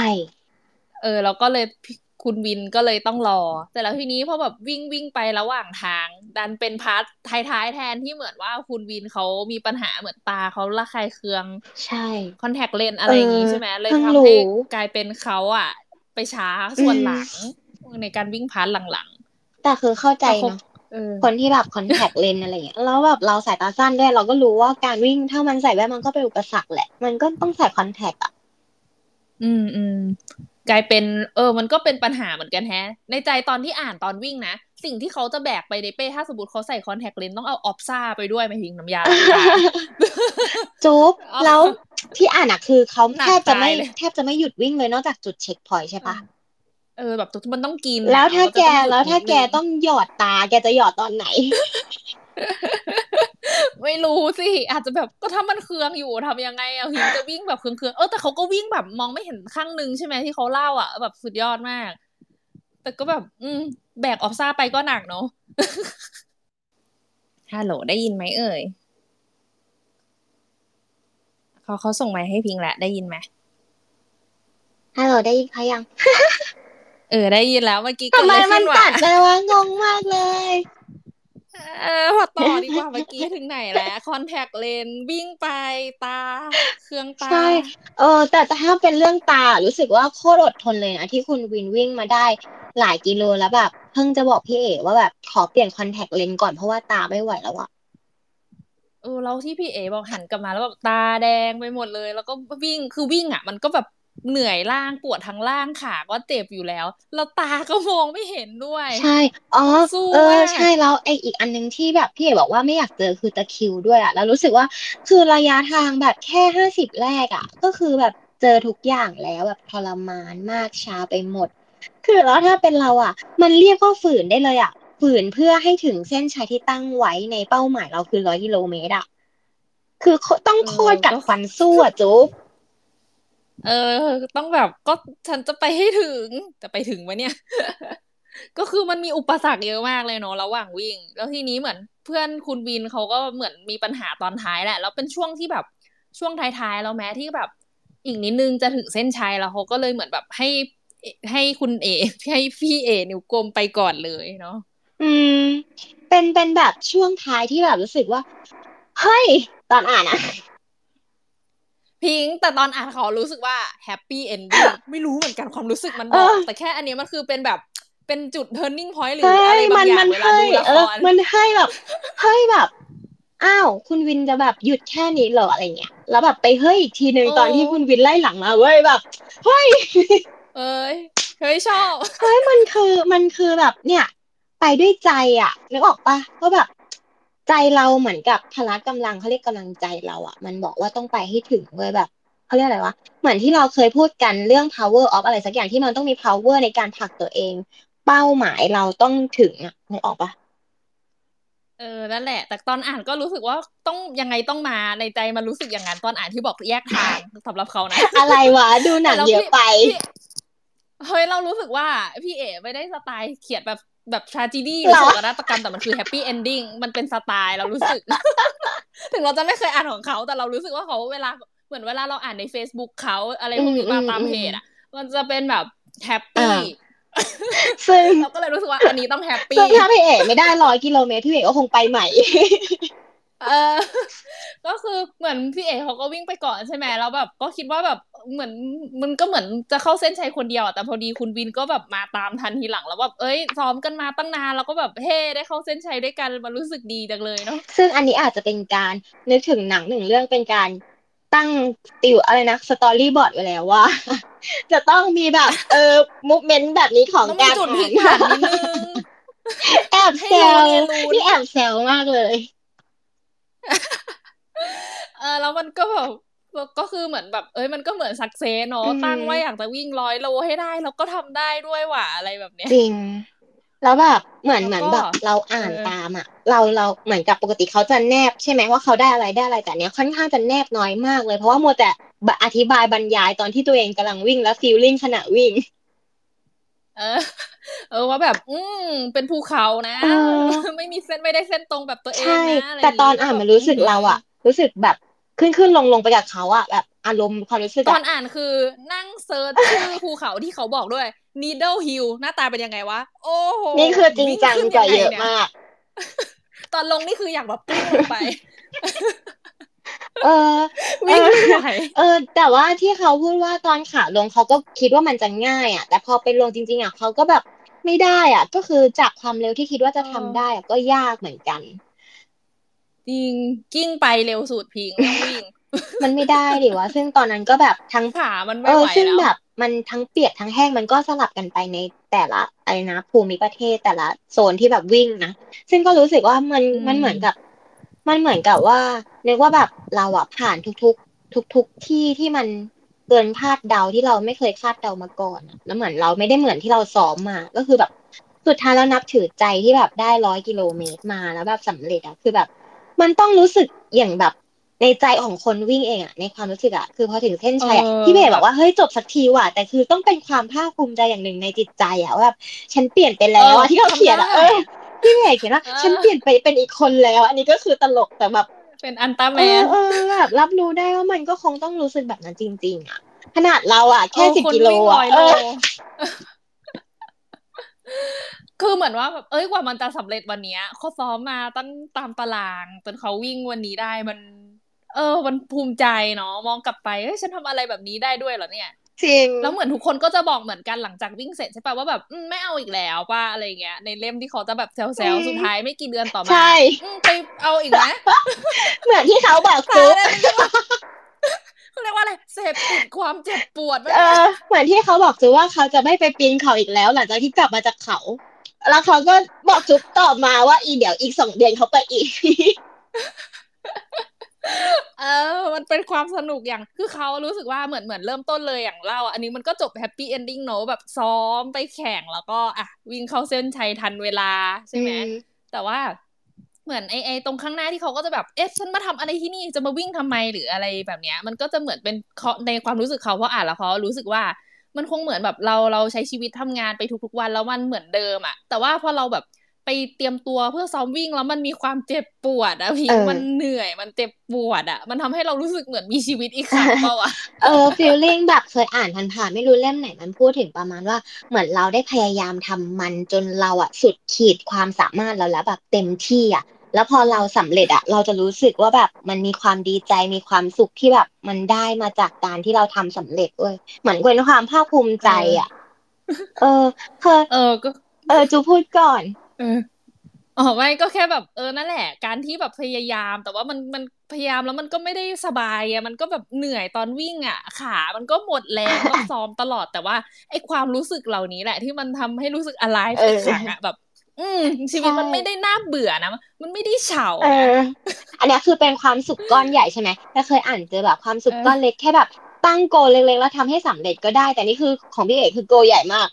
เออเราก็เลยพี่ คุณวินก็เลยต้องรอ แต่แล้วทีนี้พอแบบวิ่งวิ่งไประหว่างทาง ดันเป็น part ท้ายๆแทนที่เหมือนว่าคุณวินเขามีปัญหาเหมือนตาเขาระคายเคือง ใช่ contact lens อะไรอย่างงี้ใช่ไหมเลยเพิ่งทำรู้ให้กลายเป็นเขาอะไปช้าส่วนอืมหลังในการวิ่ง part หลังแต่คือเข้าๆใจแต่คงเนาะเออคนที่แบบ contact lens อะไรอย่างเงี้ยแล้วแบบเราสายตาสั้นด้วย เราก็รู้ว่าการวิ่งถ้ามันใส่แว่นมันก็เป็นอุปสรรคแหละ มันก็ต้องใส่ contact อะอืมอืม กลายเป็นเออ มันก็เป็นปัญหาเหมือนกันแฮะ ในใจตอนที่อ่านตอนวิ่งนะ สิ่งที่เขาจะแบกไปในเป้ ถ้าสมมติเขาใส่ contact lens ต้องเอาออฟซ่าไปด้วยไหม หมายถึงน้ำยาล้างตาจุ๊บอ๋อแล้วที่อ่านอะคือเขาหนักแทบจะไม่ตายเลยแทบจะไม่หยุดวิ่งเลยนอกจากจุดเช็คพอยต์ใช่ปะเออแบบมันต้องกิน แล้วถ้ามันแกจะต้องหยุดแล้วถ้านิดแกนึงต้องหยอดตาแกจะหยอดตอนไหน ไม่รู้สิ อาจจะแบบก็ถ้ามันเคืองอยู่ทำยังไงอะหิงจะวิ่งแบบเคืองๆเออแต่เขาก็วิ่งแบบมองไม่เห็นข้างนึงใช่ไหมที่เขาเล่าอะแบบสุดยอดมาก แต่ก็แบบ อืม แบกออฟซ่าไปก็หนักเนาะฮัลโหลได้ยินไหมเอ่ยเขาเขาส่งมาให้พิงแหละได้ยินไหมฮัลโหลได้ยินเขายัง เออได้ยินแล้วเมื่อกี้ทำไมเกิดอะไรมัขึ้นนวะตัดไปวะงงมากเลย เออพอต่อดีกว่าเมื่อกี้ถึงไหนแล้วคอนแทคเลนวิ่งไปตา เครื่องตา ใช่ เออ แต่ถ้าเป็นเรื่องตา รู้สึกว่าโคตรอดทนเลยนะ ที่คุณวินวิ่งมาได้หลายกิโลแล้วแบบ เพิ่งจะบอกพี่เอ๋ว่าแบบขอเปลี่ยนคอนแทคเลนส์ก่อนเพราะว่าตาไม่ไหวแล้วอะเออแล้วที่พี่เอบอกหันกลับมาแล้วแบบตาแดงไปหมดเลย แล้วก็วิ่งคือวิ่งอะ มันก็แบบ เหนื่อยล่างปวดทั้งล่างขาก็เจ็บอยู่แล้วแล้วตาก็มองไม่เห็นด้วย ใช่ อ๋อสู้เออมากใช่แล้วไออีกอันนึงที่แบบพี่เอ๋บอกว่าไม่อยากเจอคือตะคริวด้วยอะแล้วรู้สึกว่าคือระยะทางแบบแค่ห้าสิบแรกอะก็คือแบบเจอทุกอย่างแล้วแบบทรมานมากชาไปหมด คือแล้วถ้าเป็นเราอะมันเรียกว่าฝืนได้เลยอะฝืนเพื่อให้ถึงเส้นชัยที่ตั้งไว้ในเป้าหมายเราคือร้อยกิโลเมตรอะคือต้องโคตรกัดฟันสู้อะจุ๊บ เออ ต้องแบบก็ฉันจะไปให้ถึงจะไปถึงไหมเนี่ย ก็คือมันมีอุปสรรคเยอะมากเลยเนาะระหว่างวิ่ง แล้วทีนี้เหมือนเพื่อนคุณวินเขาก็เหมือนมีปัญหาตอนท้ายแหละ แล้วเป็นช่วงที่แบบช่วงท้ายๆแล้วแม้ที่แบบอีกนิดนึงจะถึงเส้นชัยแล้วเขาก็เลยเหมือนแบบให้ให้คุณเอ๋ให้พี่เอ๋นิ้วกลมไปก่อนเลยเนาะอืม เป็นเป็นแบบช่วงท้ายที่แบบรู้สึกว่า เฮ้ย ตอนอ่านอะ พิงค์แต่ตอนอ่านเขารู้สึกว่า happy ending ไม่รู้เหมือนกันความรู้สึกมันบอกแต่แค่อันนี้มันคือเป็นแบบเป็นจุด turning point หรือเฮ้อะไรยบามังนอย่ามังนเวลาให้ดูละเอคอรมันให้แบบให้แบบอ้าว คุณวินจะแบบหยุดแค่นี้เหรออะไรเงี้ย แล้วแบบไปเฮ้ยอีกทีหนึ่งโอ้ตอนที่คุณวินไล่หลังมาเว้ยแบบเฮ้ยเอ้ยเฮ้ยชอบเฮ้ยมันคือมันคือแบบเนี่ย ไปด้วยใจอะนึกออกปะว่าแบบ ใจเราเหมือนกับพละกำลังเขาเรียกกำลังใจเราอะ มันบอกว่าต้องไปให้ถึงเว้ยแบบเขาเรียกอะไรวะเหมือนที่เราเคยพูดกันเรื่อง power of อะไรสักอย่างที่มันต้องมี power ในการผลักตัวเอง เป้าหมายเราต้องถึงอะนึกออกปะเออนั่นแหละ แต่ตอนอ่านก็รู้สึกว่าต้องยังไงต้องมาในใจมันรู้สึกอย่างนั้นตอนอ่านที่บอกแยกทางสำหรับเขานะอะไรวะดูหนังแต่แล้วเยอะพี่ไปพี่เฮ้ยเรารู้สึกว่าพี่เอ๋ไม่ได้สไตล์เขียนแบบ แบบ tragedy หเหรืรออโศกนาฏกรรมแต่มันคือ happy ending มันเป็นสไตล์เรารู้สึก ถึงเราจะไม่เคยอ่านของเขา แต่เรารู้สึกว่าเขาเวลาเหมือนเวลาเราอ่านใน Facebook เขาอะไรพวกนี้อืมมาตามอืมเพจอะ มันจะเป็นแบบแฮปอ่าปี้ซึ่งเราก็เลยรู้สึกว่าอันนี้ต้องแฮปปี้ซึ่งถ้าพี่เอกไม่ได้ร้อยกิโลเมตรพี่เอกก็คงไปใหม่ เออก็คือเหมือนพี่เอกเขาก็วิ่งไปก่อนใช่ไหมแล้วแบบ ก็คิดว่าแบบเหมือนมันก็เหมือนจะเข้าเส้นชัยคนเดียวอะแต่พอดีคุณวินก็แบบมาตามทันทีหลังแล้วแบบเอ้ยซ้อมกันมาตั้งนานแล้วก็แบบเฮ้ได้เข้าเส้นชัยด้วยกันมันรู้สึกดีจังเลยเนาะซึ่งอันนี้อาจจะเป็นการนึกถึงหนังหนึ่งเรื่องเป็นการตั้งติวอะไรนะสตอรี่บอร์ดไว้แล้วว่า จะต้องมีแบบเออมูฟเมนต์แบบนี้ของต้องมีการจุดพลิอ่ากนผันนิดนึงแอบให้แซรู้วเนี่ยรู้นี่แอบแซวมากเลย เออแล้วมันก็แบบก็คือเหมือนแบบ เอ้ยมันก็เหมือนสักเซสเนาะอืมตั้งไว้อยากจะวิ่งร้อยโลให้ได้ แล้วก็ทำได้ด้วยว่ะอะไรแบบเนี้ยจริง แล้วแบบเหมือนแล้วเหมือนก็แบบเราอ่านเออตามอะ เราเราเหมือนกับปกติเขาจะแนบใช่ไหมว่าเขาได้อะไรได้อะไรแต่เนี้ยค่อนข้างจะแนบน้อยมากเลยเพราะว่ามัวแต่อธิบายบรรยายตอนที่ตัวเองกำลังวิ่งแล้วฟีลลิ่งขณะวิ่ง เออ เออว่าแบบ อืมเป็นภูเขานะเออไม่มีเส้นไม่ได้เส้นตรงแบบตัวเองใช่นะอะไรแต่ตอนย่งอ่านงี้มันรู้สึกแบบเราอะรู้สึกแบบขึ้นขึ้นลงลงไปกับเขาอะแบบอารมณ์ความรู้สึกตอนอะอ่านคือนั่งเซิร์ชชื่อภูเขาที่เขาบอกด้วย Needle Hill หน้าตาเป็นยังไงวะ โอ้โหนี่คือจริงจังวิ่ขึ้นกว่าไเยอะนี่มาก ตอนลงนี่คืออยากแบบปิ้งลงไป เออวิ่งไม่ไหวเออ แต่ว่าที่เขาพูดว่าตอนขาลงเขาก็คิดว่ามันจะง่ายอะแต่พอไปลงจริง ๆอะเขาก็แบบไม่ได้อะก็คือจากความเร็วที่คิดว่าจะทำได้อะก็ยากเหมือนกันจริงกิ้งไปเร็วสุดพิงไม่ต้องวิ่งมันไม่ได้ดิวะซึ่งตอนนั้นก็แบบทั้งขามันเอไม่อไหวซึ่งแล้วแบบมันทั้งเปียกทั้งแห้งมันก็สลับกันไปในแต่ละอะไรนะภูมิประเทศแต่ละโซนที่แบบวิ่งนะซึ่งก็รู้สึกว่ามันอืมมันเหมือนกับ มันเหมือนกับว่านึกว่าแบบเราอะผ่านทุกๆ ทุก ๆที่ที่มันเกินคาดเดาที่เราไม่เคยคาดเดามาก่อนอะแล้วเหมือนเราไม่ได้เหมือนที่เราซ้อมมา ก็คือแบบสุดท้ายแล้วนับถือใจที่แบบได้ร้อยกิโลเมตรมาแล้วแบบสำเร็จอะคือแบบ มันต้องรู้สึกอย่างแบบในใจของคนวิ่งเองอะในความรู้สึกอะคือพอถึงเส้นชัยอะเออพี่เบย์บอกว่าเฮ้ยจบสักทีว่ะแต่คือต้องเป็นความภาคภูมิใจอย่างหนึ่งในจิตใจอะว่าแบบฉันเปลี่ยนไปแล้วอะที่เขาเขียนอะทำเอได้อ พี่เบย์เขียนว่าเออฉันเปลี่ยนไปเป็นอีกคนแล้ว อันนี้ก็คือตลกแต่แบบเป็นอันตาแมเออนเออแบบรับรู้ได้ว่ามันก็คงต้องรู้สึกแบบนั้นจริง ๆอะขนาดเราอะแค่เออสิบคนกิโลวิ่งอะร้อยเอโลอคือเหมือนว่าแบบเอ้ยกว่ามันจะสำเร็จวันเนี้ยเขาซ้อมมาตั้งตามตารางจนเขาวิ่งวันนี้ได้มัน เออ มันภูมิใจเนาะมองกลับไปเฮ้ยฉันทำอะไรแบบนี้ได้ด้วยเหรอเนี่ย จริง แล้วเหมือนทุกคนก็จะบอกเหมือนกันหลังจากวิ่งเสร็จใช่ปะว่าแบบอืมไม่เอาอีกแล้วป่ะอะไรเงี้ยในเล่มที่เขาจะแบบแซวอืมๆสุดท้ายไม่กี่เดือนต่อมาใช่อืมไปเอาอีกไหมเหมือนที่เขาบอกตาซุยปแล้วเขาเรียกว่าอะไรเสพติดความเจ็บปวดไหมเออเหมือนที่เขาบอกซุปว่าเขาจะไม่ไปปีนเขาอีกแล้ว หลังจากที่กลับมาจากเขา แล้วเขาก็บอกซุปตอบมาว่าอีเดี๋ยวอีกสองเดือนเขาไปอีก เออ มันเป็นความสนุกอย่าง คือเขารู้สึกว่าเหมือนเหมือนเริ่มต้นเลยอย่างเล่าอะอันนี้มันก็จบ happy ending เนอะแบบซ้อมไปแข่งแล้วก็อะวิ่งเข้าเส้นชัยทันเวลาใช่ไหมอืมแต่ว่าเหมือนไอไอตรงข้างหน้าที่เขาก็จะแบบ เอ๊ะ ฉันมาทำอะไรที่นี่จะมาวิ่งทำไมหรืออะไรแบบเนี้ย มันก็จะเหมือนเป็นเขาในความรู้สึกเขาเพราะอ่านแล้วเขารู้สึกว่ามันคงเหมือนแบบเราเราใช้ชีวิตทำงานไปทุกๆวันแล้วมันเหมือนเดิมอะแต่ว่าพอเราแบบ ไปเตรียมตัวเพื่อซ้อมวิ่งแล้วมันมีความเจ็บปวดอะพี่เออมันเหนื่อยมันเจ็บปวดอะมันทำให้เรารู้สึกเหมือนมีชีวิตอีกครั้งเปล่าวะเออฟีลลิ่งแบบเคยอ่านผ่านๆไม่รู้เล่มไหนมันพูดถึงประมาณว่า เหมือนเราได้พยายามทำมันจนเราอะสุดขีดความสามารถเราแล้วแบบเต็มที่อะแล้วพอเราสำเร็จอะเราจะรู้สึกว่าแบบมันมีความดีใจมีความสุขที่แบบมันได้มาจากการที่เราทำสำเร็จเว้ยเหมือนเป็นความภาคภูมิใจอะเออเคยเออก็ เออจูพูดก่อน เอออ๋อไม่ก็แค่แบบเออนั่นแหละ การที่แบบพยายาม แต่ว่ามันมันพยายามแล้วมันก็ไม่ได้สบายอะมันก็แบบเหนื่อยตอนวิ่งอะขา มันก็หมดแรงต้องซ้อมตลอดแต่ว่าไอ้ความรู้สึกเหล่านี้แหละ ที่มันทำให้รู้สึกอะไรเอออีกครั้งอะแบบ อืมชีวิตใช่มันไม่ได้น่าเบื่อนะมันไม่ได้เฉาเอนะออันเนี้ยคือเป็นความสุขก้อนใหญ่ใช่ไหมแต่เคยอ่านเจอแบบความสุขเออก้อนเล็กแค่แบบตั้งโกลเล็กๆแล้วทำให้สำเร็จก็ได้ แต่นี่คือของพี่เอกคือโกลใหญ่มาก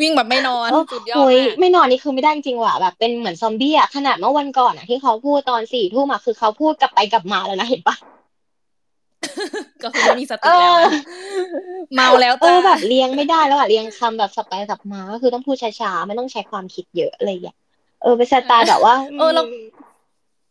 วิ่งแบบไม่นอนโอ้สุดยอดโอ้ยมากไม่นอนนี่คือไม่ได้จริงๆว่ะแบบเป็นเหมือนซอมบี้อะขนาดเมื่อวันก่อนอะที่เขาพูดตอนสี่ทุ่มอะคือเขาพูดกลับไปกลับมาแล้วนะเห็นปะก็คือไม่มีสติแล้วนะเมาแล้วเอจ้าอแบบเรียงไม่ได้แล้วอะเรียงคำแบบสับไปสับมาก็คือต้องพูดช้าๆไม่ต้องใช้ความคิดเยอะอะไรอย่างเงี้ยเออเป็นสไตล์แบบว่าเออเราม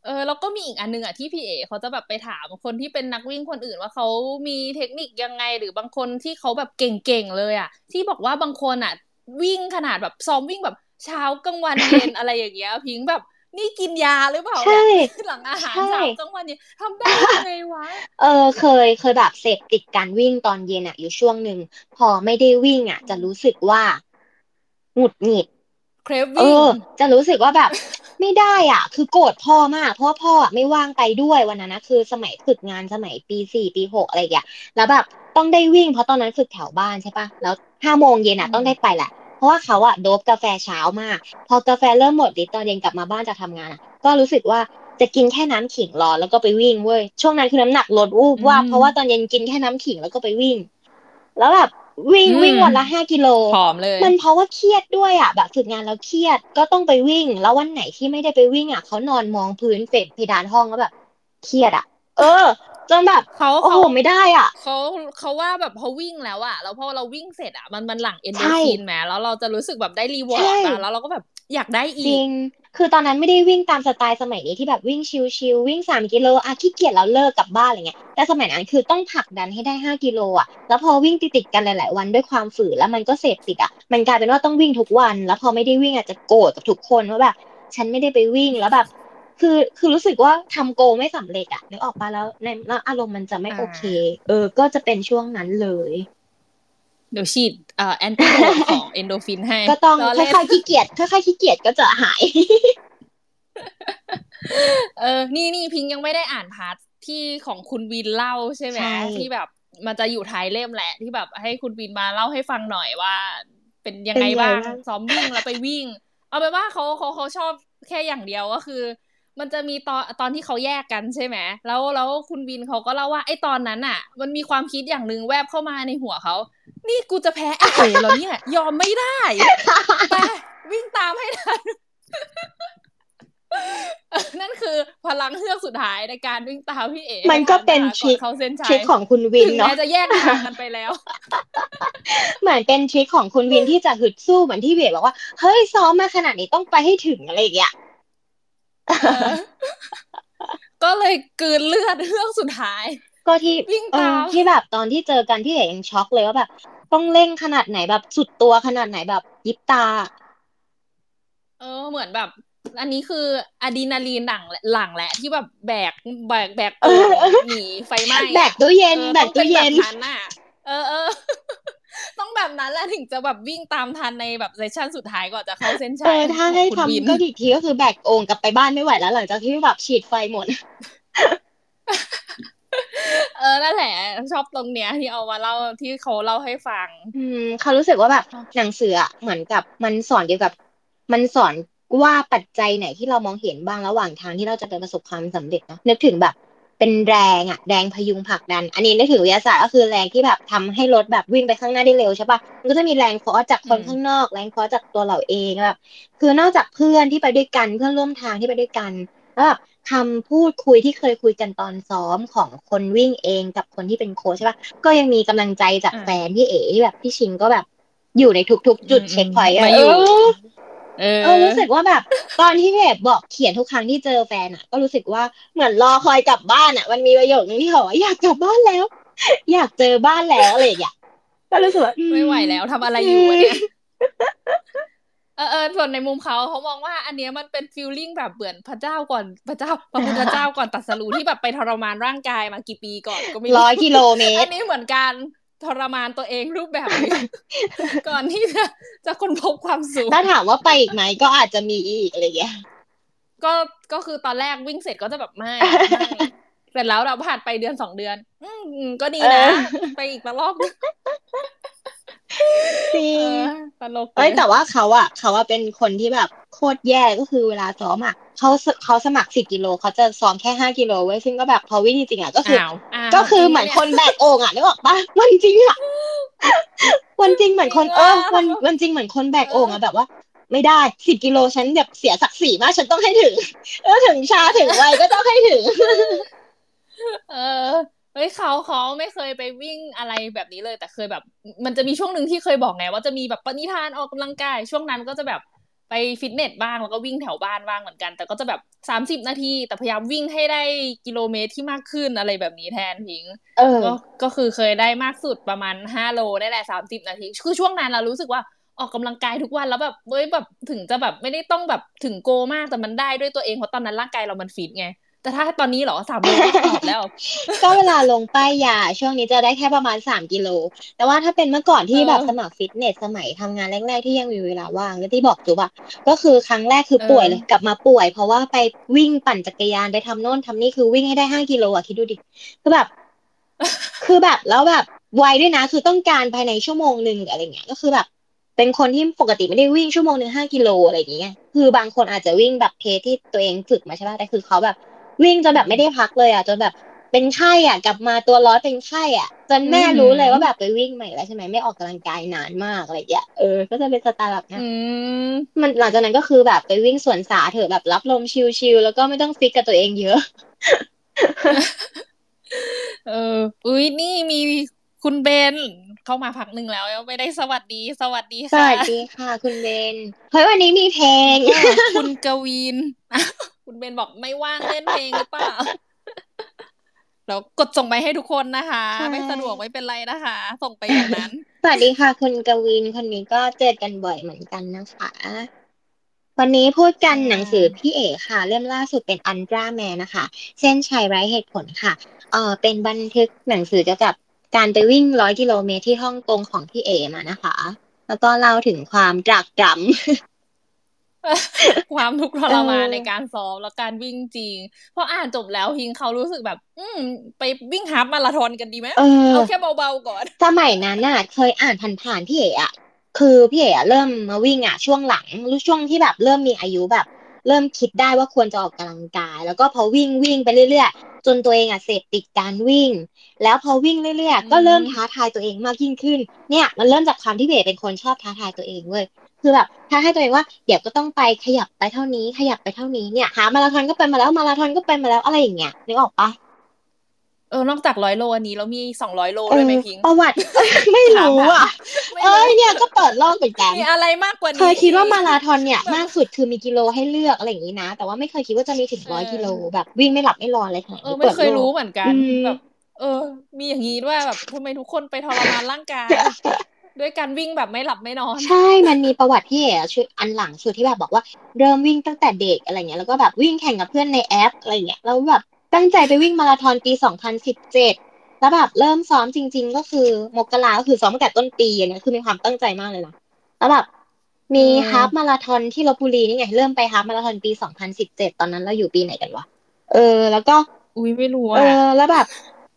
เออแล้วก็มีอีกอันหนึงอะที่พี่เอเขาจะแบบไปถามคนที่เป็นนักวิ่งคนอื่นว่าเขามีเทคนิคยังไงหรือบางคนที่เขาแบบเก่งๆเลยอะ ที่บอกว่าบางคนอะ วิ่งขนาดแบบซ้อมวิ่งแบบเช้ากลางวันเย็นอะไรอย่างเงี้ยพิงค์แบบนี่กินยาหรือเปล่าใช่เนี่ยหลังอาหารใช่เช้ากลางวันเย็นทำได้ยังไงวะ เออเคยเคยแบบเสพติดการวิ่งตอนเย็นอะอยู่ช่วงหนึ่งพอไม่ได้วิ่งอะจะรู้สึกว่าหงุดหงิดเครฟเอวิ่งอจะรู้สึกว่าแบบ ไม่ได้อะ คือโกรธพ่อมาก เพราะว่าพ่ออะไม่ว่างไปด้วยวันนั้นนะคือสมัยฝึกงานสมัยปีสี่ปีหกอะไรอย่างเงี้ยแล้วแบบต้องได้วิ่งเพราะตอนนั้นฝึกแถวบ้านใช่ปะแล้วห้าโมงเย็นอะอืมต้องได้ไปแหละเพราะว่าเขาอะโดบกาแฟเช้ามาก พอกาแฟเริ่มหมดฤทธิ์ตอนเย็นกลับมาบ้านจากทำงานอะ ก็รู้สึกว่าจะกินแค่น้ำขิงรอแล้วก็ไปวิ่งเว้ยช่วงนั้นคือน้ำหนักลดวูบว่าบเพราะว่าตอนเย็นกินแค่น้ำขิงแล้วก็ไปวิ่ง แล้วแบบ วิ่งวิ่งวันละห้ากิโลผอมเลย มันเพราะว่าเครียดด้วยอะแบบฝึกงานแล้วเครียดก็ต้องไปวิ่ง แล้ววันไหนที่ไม่ได้ไปวิ่งอะเขานอนมองพื้นเฟเพดานห้องแล้วแบบเครียดอะ เออ จนแบบเขาโอ้เขาโหไม่ได้อะเขาเขาว่าแบบพอวิ่งแล้วอะแล้วพอเราวิ่งเสร็จอะมันมันหลั่งเอนโดใช่ฟินแหมแล้วเราจะรู้สึกแบบได้รีวอร์ใช่ดอะแล้วเราก็แบบอยากได้อีจริกงคือตอนนั้นไม่ได้วิ่งตามสไตล์สมัยนี้ที่แบบวิ่งชิลๆวิ่งสามกิโลอะขี้เกียจแล้วเลิกกลับบ้านอะไรเงี้ยแต่สมัยนั้นคือต้องผลักดันให้ได้ห้ากิโลอะแล้วพอวิ่งติดๆกันหลาย ๆ วันด้วยความฝืนแล้วมันก็เสพติดอะมันกลายเป็นว่าต้องวิ่งทุกวัน แล้วพอไม่ได้วิ่งอาจจะโกรธกับทุกคนว่าแบบฉันไม่ได้ไปวิ่งแล้วแบบ คือคือรู้สึกว่าทำ goal ไม่สำเร็จอะนึกออกปะแล้วในแล้วอารมณ์มันจะไม่อ่าโอเค เออ ก็จะเป็นช่วงนั้นเลย เดี๋ยวฉีดเอ่อ antidote ของเอนโดฟินให้ ก็ต้องล้ค่เล่นอยๆขี้เกียจค่อยๆขี้เกียจก็จะหาย เออ นี่นี่พิงยังไม่ได้อ่าน part ที่ของคุณวินเล่าใช่ไหมใช่ที่แบบมันจะอยู่ท้ายเล่มแหละ ที่แบบให้คุณวินมาเล่าให้ฟังหน่อยว่า เป็นยังไงบ้างซ้อมวิ่งแล้วไปวิ่ง เอาไปนว่าเขาเขาเขาชอบแค่อย่างเดียวก็คือ มันจะมีตอนตอนที่เขาแยกกันใช่ไหมแล้วแล้วคุณวินเขาก็เล่าว่าไอ้ตอนนั้นอะ มันมีความคิดอย่างหนึ่งแวบเข้ามาในหัวเขา นี่กูจะแพ้ไอ้เอ๋เหรอเนี่ย ยอมไม่ได้ไปวิ่งตามให้ทันนั่นคือพลังเฮือกสุดท้ายในการวิ่งตามพี่เอ๋มันก็เป็นทริคเขาเส้นชัทริยคของคุณวินถึงเนาะแม้จะแยกทางกันไปแล้ว เหมือนเป็นทริคของคุณวินที่จะฮึดสู้เหมือนที่เบบอกว่า เฮ้ยซ้อมมาขนาดนี้ต้องไปให้ถึงอะไรอย่างเงี้ยเออ ก็เลยกลืนเลือดเฮือกสุดท้าย ก็ที่วิ่งเอตาอมที่แบบตอนที่เจอกันพี่เอกยังช็อกเลยว่าแบบ ต้องเร่งขนาดไหนแบบสุดตัวขนาดไหนแบบยิบตา เออเหมือนแบบ อันนี้คืออะดรีนาลีนหลังหลังแหละที่แบบแบกแบกแบกปืนหนีไฟไหม้อะแบกตู้เย็นออแบกตู้เย็นต้องป็แบบนั้นน่ะเออเออ ต้องแบบนั้นแหละถึงจะแบบวิ่งตามทันในแบบเซสชั่นสุดท้ายก่อนจะเข้าเส้นชัเอยอถ้าให้ของคุณวินทำก็อีกทีก็คือแบกโอ่งกลับไปบ้านไม่ไหวแล้วหลังจากที่แบบฉีดไฟหมดเออนั่นแหละชอบตรงเนี้ยที่เอามาเล่าที่เขาเล่าให้ฟัง อืมเขารู้สึกว่าแบบหนังสืออะเหมือนกับมันสอนเกี่ยวกับ มันสอนว่าปัจจัยไหนที่เรามองเห็นบ้างระหว่างทางที่เราจะไปประสบความสำเร็จเนอะนึกถึงแบบ เป็นแรงอะแรงพยุงผลักดัน อันนี้นึกถึงวิทยาศาสตร์ก็คือแรงที่แบบทำให้รถแบบวิ่งไปข้างหน้าได้เร็วใช่ปะมันก็จะมีแรงฟอร์สจากคนอืมข้างนอก แรงฟอร์สจากตัวเราเองแบบคือนอกจากเพื่อนที่ไปด้วยกันเพื่อนร่วมทางที่ไปด้วยกันแล้วแบบคำพูดคุยที่เคยคุยกันตอนซ้อมของคนวิ่งเองกับคนที่เป็นโค้ชใช่ปะก็ยังมีกำลังใจจากอ่าแฟนพี่เอ๋ที่แบบพี่ชิงก็แบบอยู่ในทุกๆ จุดอืมเช็คพอยต์มาอยู่ เออเออเออรู้สึกว่าแบบ ตอนที่พี่เอ๋บอกเขียนทุกครั้งที่เจอแฟนอะ ก็รู้สึกว่าเหมือนรอคอยกลับบ้านอะ มันมีประโยคนึงที่เขาบอกว่าอยากกลับบ้านแล้ว อยากเจอบ้านแล้วอะไรอย่างเงี้ยก็รู้สึกว่าอืไม่ไหวแล้วทำอะไรอยู่วะเนี่ยเออเออส่วนในมุมเขาเขามองว่า อันเนี้ยมันเป็นฟีลลิ่งแบบเหมือนพระเจ้าก่อนพระเจ้าพระพุทธเจ้าก่อนตรัสรู้ที่แบบไปทรมานร่างกายมากี่ปีก่อนก็ไม่รู้ร้อยกิโลเมอัตนรนี้เหมือนการ ทรมานตัวเองรูปแบบหนึงก่อนที่จะจะค้นพบความสุขถ้าถามว่าไปอีกไหมก็อาจจะมีอีกอะไรอย่างเงี้ยก็ก็คือตอนแรกวิ่งเสร็จก็จะแบบไม่ไม่เสร็จแล้วเราผ่านไปเดือนสองเดือน อืมก็ดีนะ ไปอีกระลอก จริเองอตลกเอ้ยดีแต่ว่าเขาอะเขาว่าเป็นคนที่แบบโคตรแย่ก็คือเวลาซ้อมอะเขาสเขาสมัครสิบกิโลเขาจะซ้อมแค่ห้ากิโลเว้ยซึ่งก็แบบพอวิ่งจริงๆอะก็คืออ้าวอ้าวก็คือเหมือนจริงคนแบกโอ่งอะนึกออกปะวันจริงอะวันจริงเหมือนคนเออวันวันจริงเหมือนคนแบกโอ่งอะแบบว่า ไม่ได้สิบกิโลฉันแบบเสียศักดิ์ศรีมากฉันต้องให้ถึงเออถึงช้าถึงไวก็ต้องให้ถึง เออ เฮ้ยเขาเขาไม่เคยไปวิ่งอะไรแบบนี้เลย แต่เคยแบบ มันจะมีช่วงหนึ่งที่เคยบอกไง ว่าจะมีแบบปณิธานออกกำลังกาย ช่วงนั้นก็จะแบบไปฟิตเนสบ้างแล้วก็วิ่งแถวบ้านบ้างเหมือนกัน แต่ก็จะแบบสามสิบนาที แต่พยายามวิ่งให้ได้กิโลเมตรที่มากขึ้นอะไรแบบนี้แทนพิงเออก็ก็คือเคยได้มากสุดประมาณห้าโลได้แหละสามสิบนาทีคือช่วงนั้นเรารู้สึกว่าออกกำลังกายทุกวันแล้วแบบเว้ยแบบถึงจะแบบไม่ได้ต้องแบบถึงโกมากแต่มันได้ด้วยตัวเองเพราะตอนนั้นร่างกายเรามันฟิตไง แต่ถ้าตอนนี้เหรอสามโลก็ตอบแล้ว ก็เวลาลงป้ายยาช่วงนี้จะได้แค่ประมาณสามกิโล แต่ว่าถ้าเป็นเมื่อก่อนที่เออแบบสมัครฟิตเนสสมัยทำงานแรกๆที่ยังมีเวลาว่างแล้วที่บอกจุ๊บอะก็คือครั้งแรกคือเออป่วยเลยกลับมาป่วย เพราะว่าไปวิ่งปั่นจักรยานไปทำโน่นทำนี่คือวิ่งให้ได้ห้ากิโลอะคิดดูดิคือแบบ คือแบบแล้วแบบไวด้วยนะ คือต้องการภายในชั่วโมงหนึ่งหรืออะไรเงี้ยก็คือแบบเป็นคนที่ปกติไม่ได้วิ่งชั่วโมงหนึ่งห้ากิโลอะไรอย่างเงี้ย คือบางคนอาจจะวิ่งแบบเพจที่ตัวเองฝึกมาใช่ป่ะแต่คือเขาแบบ วิ่งจนแบบไม่ได้พักเลยอะจนแบบเป็นไข้อะ กลับมาตัวร้อนเป็นไข้อะ จนแม่อือหือรู้เลยว่าแบบไปวิ่งใหม่แล้วใช่ไหมไม่ออกกำลังกายนานมากอะไรอย่างเงี้ยเออก็จะเป็นสไตล์แบบเนี้ยอืมมันหลังจากนั้นก็คือแบบไปวิ่งสวนสาเถอะแบบรับลมชิลๆแล้วก็ไม่ต้องฟิกกับตัวเองเยอะ เออ อุ้ยนี่มีคุณเบนเข้ามาพักหนึ่งแล้วไม่ได้สวัสดี สวัสดีสค่ะวัสดีค่ะ คุณเบนเฮ้ยวันนี้มีเพลงแล้วก็คุณกวินคุณเบนบอกไม่ว่างเล่นเพลงหรือเปล่าแล้วกดส่งไปให้ทุกคนนะคะใช่ไม่สะดวกไม่เป็นไรนะคะ ส่งไปอย่างนั้น สวัสดีค่ะ คุณกวินคนนี้ก็เจอกันบ่อยเหมือนกันนะคะ วันนี้พูดกันค่ะหนังสือพี่เอกค่ะ เล่มล่าสุดเป็นอันตราแมนนะคะ เส้นชัยไร้เหตุผลค่ะเออเป็นบันทึกหนังสือเกี่ยวกับการไปวิ่งร้อยกิโลเมตรที่ฮ่องกงของพี่เอมานะคะ แล้วก็เล่าถึงความตรากตรำ ความทุกข์ทรมานเออในการซ้อมและการวิ่งจริงพออ่านจบแล้วพิงเขารู้สึกแบบ อืม ไปวิ่งฮาล์ฟมาราธอนกันดีไหมเออเอาแค่เบาๆก่อน สมัยนั้นน่ะ เคยอ่านผ่านๆพี่เอ๋อะคือพี่เอ๋อะเริ่มมาวิ่งอะช่วงหลังหรือช่วงที่แบบเริ่มมีอายุแบบ เริ่มคิดได้ว่าควรจะออกกำลังกาย แล้วก็พอวิ่งวิ่งไปเรื่อยๆ จนตัวเองอะเสพติดการวิ่ง แล้วพอวิ่งเรื่อยๆก็เริ่มอืมท้าทายตัวเองมากยิ่งขึ้น เนี่ย มันเริ่มจากความที่พี่เอ๋เป็นคนชอบท้าทายตัวเองเว้ย คือแบบท้าทายตัวเองว่าเดี๋ยวก็ต้องไปขยับไปเท่านี้ ขยับไปเท่านี้เนี่ยหามาราธอนก็ไปมาแล้วมาราธอนก็ไปมาแล้วอะไรอย่างเงี้ยนึกออกปะเออนอกจากร้อยโลอันนี้แล้วมีสองร้อยโลเอด้วยไหมอพิงประวัติไม่รู้อะไม่เอ้รู้ยเนี่ยก็เปิดโลกเหมือนกันมีอะไรมากกว่าเคนี้ยคิดว่ามาอีกราธอนเนี่ยมากสุดคือมีกิโลให้เลือกอะไรอย่างนี้นะ แต่ว่าไม่เคยคิดว่าจะมีถึงเออร้อยกิโลแบบวิ่งไม่หลับไม่นอนอะไรขนาดเออนี้ไม่เปิดเคยโลรู้กเหมือนกันอืมแบบเออ มีอย่างนี้ด้วยแบบทำไมทุกคนไปทรมานร่างกาย ด้วยการวิ่งแบบไม่หลับไม่นอน ใช่ มันมีประวัติพี่เอ๋อะชื่ออันหลังสุดที่แบบบอกว่าเริ่มวิ่งตั้งแต่เด็กอะไรเงี้ยแล้วก็แบบวิ่งแข่งกับเพื่อนในแอปอะไรเงี้ยแล้วแบบตั้งใจไปวิ่งมาราธอนปีสองพันสิบเจ็ดแล้วแบบเริ่มซ้อมจริง ๆ ก็คือมกราก็คือซ้อมตั้งแต่ต้นปีอันเนี้ยคือมีความตั้งใจมากเลยนะแล้วแบบมีอืมฮาล์ฟมาราธอนที่ลบบุรีนี่ไงเริ่มไปฮาล์ฟมาราธอนปีสองพันสิบเจ็ดตอนนั้นเราอยู่ปีไหนกันวะเออ แล้วก็อุ้ยไม่รู้เออะอแล้วแบบ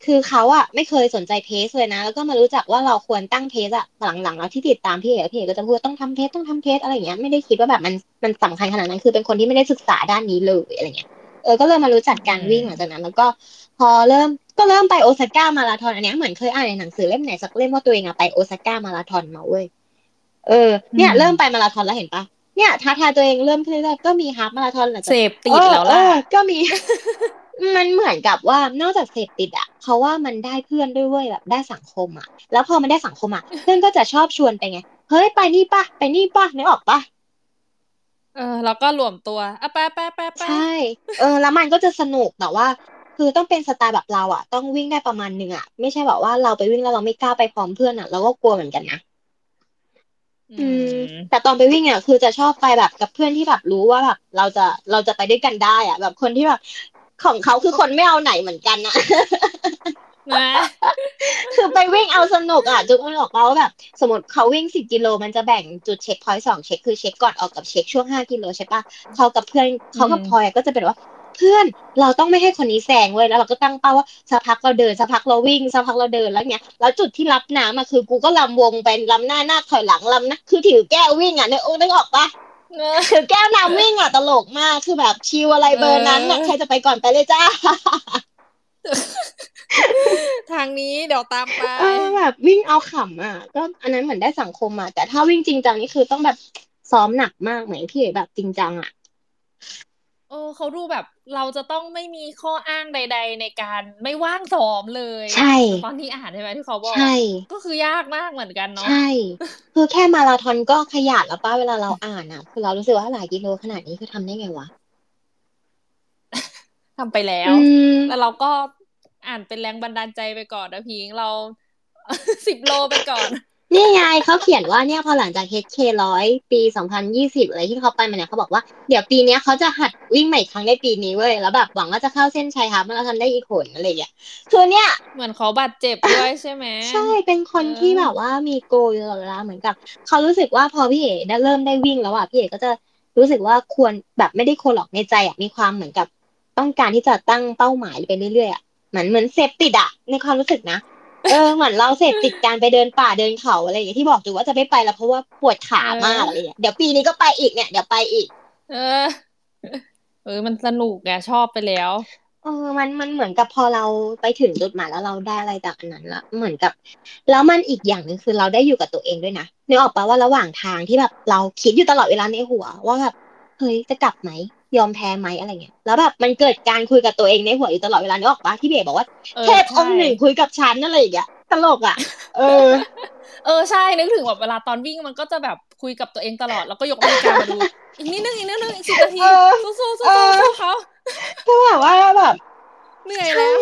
คือเขาอะไม่เคยสนใจเพสเลยนะ แล้วก็มารู้จักว่าเราควรตั้งเพสอะหลังๆแล้วที่ติดตามพี่เอ๋พี่เอ๋ก็จะพูดว่าต้องทำเพสต้องทำเพสอะไรอย่างเงี้ยไม่ได้คิดว่าแบบมันมันสำคัญขนาดนั้นคือเป็นคนที่ไม่ได้ศึกษาด้านนี้เลยอะไรเงี้ยเออก็เริ่มมารู้จักการวิ่งหลังจากนั้น แล้วก็พอเริ่มก็เริ่มไปโอซาก้ามาราธอนอันเนี้ยเหมือนเคยอ่านในหนังสือเล่มไหนสักเล่มว่าตัวเองอะไปโอซาก้ามาราธอนมาเว้ยเออเนี่ยอืมเริ่มไปมาราธอนแล้วเห็นปะเนี่ยท้าทายตัวเองเริ่มขึ้นเรื่อยๆก็มีฮาล์ฟมาราธอนหลังจากเสพติดแล้วล่ะเออเออก็มี มันเหมือนกับว่านอกจากเสพติดอะเขาว่ามันได้เพื่อนด้วยเว้ยแบบได้สังคมอะ แล้วพอมันได้สังคมอะเพื่อนก็จะชอบชวนไปไงเฮ้ยไปนี่ปะไปนี่ปะนึกออกปะเออแล้วก็รวมตัวอะไปไปไปไปใช่เออ แล้วมันก็จะสนุกแต่ว่า คือต้องเป็นสไตล์แบบเราอะ ต้องวิ่งได้ประมาณหนึ่งอะไม่ใช่แบบว่าเราไปวิ่งแล้วเราไม่กล้าไปพร้อมเพื่อนอะเราก็กลัวเหมือนกันนะอืมแต่ตอนไปวิ่งอะคือจะชอบไปแบบกับเพื่อนที่แบบรู้ว่าแบบเราจะเราจะไปด้วยกันได้อะ แบบคนที่แบบ ของเขาคือคนไม่เอาไหนเหมือนกันนะนะคือไปวิ่งเอาสนุกอะจุกมันบอกเราว่าแบบ สมมติเขาวิ่งสิบกิโลมันจะแบ่งจุดเช็คพอยต์สองเช็คคือเช็คก่อนออกกับเช็คช่วงห้ากิโลใช่ปะเขากับเพื่อนเขากับพลอยก็จะเป็นว่าเพื่อนเราต้องไม่ให้คนนี้แซงเว้ยแล้วเราก็ตั้งเป้าว่าสักพักเราเดินสักพักเราวิ่งสักพักเราเดินแล้วเนี้ยแล้วจุดที่รับน้ำอะคือ กูก็ลำวงเป็นลำหน้าหน้าถอยหลังลำนะคือถือแก้ววิ่งอะนึกโอ้นึกออกปะเออถือ แก้วน้ำวิ่งอะตลกมากคือแบบชิวอะไรเบอร์นั้นอะเออใครจะไปก่อนไปเลยจ้า ทางนี้เดี๋ยวตามไปเออแบบวิ่งเอาขำอะ ก็อันนั้นเหมือนได้สังคมอะแต่ถ้าวิ่งจริงจังนี่คือต้องแบบซ้อมหนักมากเหมือนพี่เอ๋แบบจริงจังอะ เออเขาดูแบบเราจะต้องไม่มีข้ออ้างใด ๆ ในการไม่ว่างซ้อมเลย ใช่ ตอนที่อ่านใช่ไหมที่เขาบอกใช่ก็คือยากมากเหมือนกันเนาะใช่ คือแค่มาราธอนก็ขยาดแล้วป้าเวลาเราอ่านอะ คือเรารู้สึกว่าหลายกิโลขนาดนี้คือทำได้ไงวะทำไปแล้วอืมแล้วเราก็อ่านเป็นแรงบันดาลใจไปก่อนนะพิงเราสิบโลไปก่อน นี่ไงเขาเขียนว่าเนี่ยพอหลังจาก HK ร้อยปีสองพันยี่สิบอะไรที่เขาไปมาเนี่ยเขาบอกว่าเดี๋ยวปีเนี้ยเขาจะหัดวิ่งใหม่อีกครั้งในปีนี้เว้ยแล้วแบบหวังว่าจะเข้าเส้นชัยฮาล์ฟมาราธอนได้อีกหนอะไรอย่างเงี้ยคือเนี่ยเหมือนเขาบาดเจ็บด้วยใช่ไหมใช่เป็นคนเออที่แบบว่ามีโกลอยู่ตลอดเวลาเหมือนกับเขารู้สึกว่าพอพี่เอ๋ได้เริ่มได้วิ่งแล้วอะพี่เอ๋ก็จะรู้สึกว่าควรแบบไม่ได้ควรหรอกในใจอะมีความเหมือนกับต้องการที่จะตั้งเป้าหมายไปเรื่อยๆอะเหมือนเหมือนเสพติดอะในความรู้สึกนะ เออเหมือนเราเสพติดการไปเดินป่าเดินเขาอะไรอย่างเงี้ยที่บอกอยู่ว่าจะไม่ไปแล้วเพราะว่าปวดขามากอะไรอย่างเงี้ยเดี๋ยวปีนี้ก็ไปอีกเนี่ยเดี๋ยวไปอีก เออ เออ มันสนุกไงชอบไปแล้วเออมันมันเหมือนกับพอเราไปถึงจุดหมายแล้วเราได้อะไรจากอันนั้นละเหมือนกับ แล้วมันอีกอย่างหนึ่งคือเราได้อยู่กับตัวเองด้วยนะนึกออกปะว่าระหว่างทางที่แบบเราคิดอยู่ตลอดเวลาในหัว ว่าแบบเฮ้ยจะกลับไหม ยอมแพ้ไหมอะไรเงี้ยแล้วแบบมันเกิดการคุยกับตัวเองในหัวอยู่ตลอดเวลานึกออกปะที่เบ๋บอกว่าเออเทพองค์หนึ่งใช่คุยกับฉันอะไรอย่างเงี้ยตลกอะ เออ เออใช่นึกถึงแบบเวลาตอนวิ่งมันก็จะแบบคุยกับตัวเองตลอดแล้วก็ยกนาฬิกามาดูอีกนิดนึงอีกนิดนึงอีกสิบนาทีเออสู้สู้สู้เออสู้เขาก็แบบว่าแบบเหนื่อยใช่แล้ว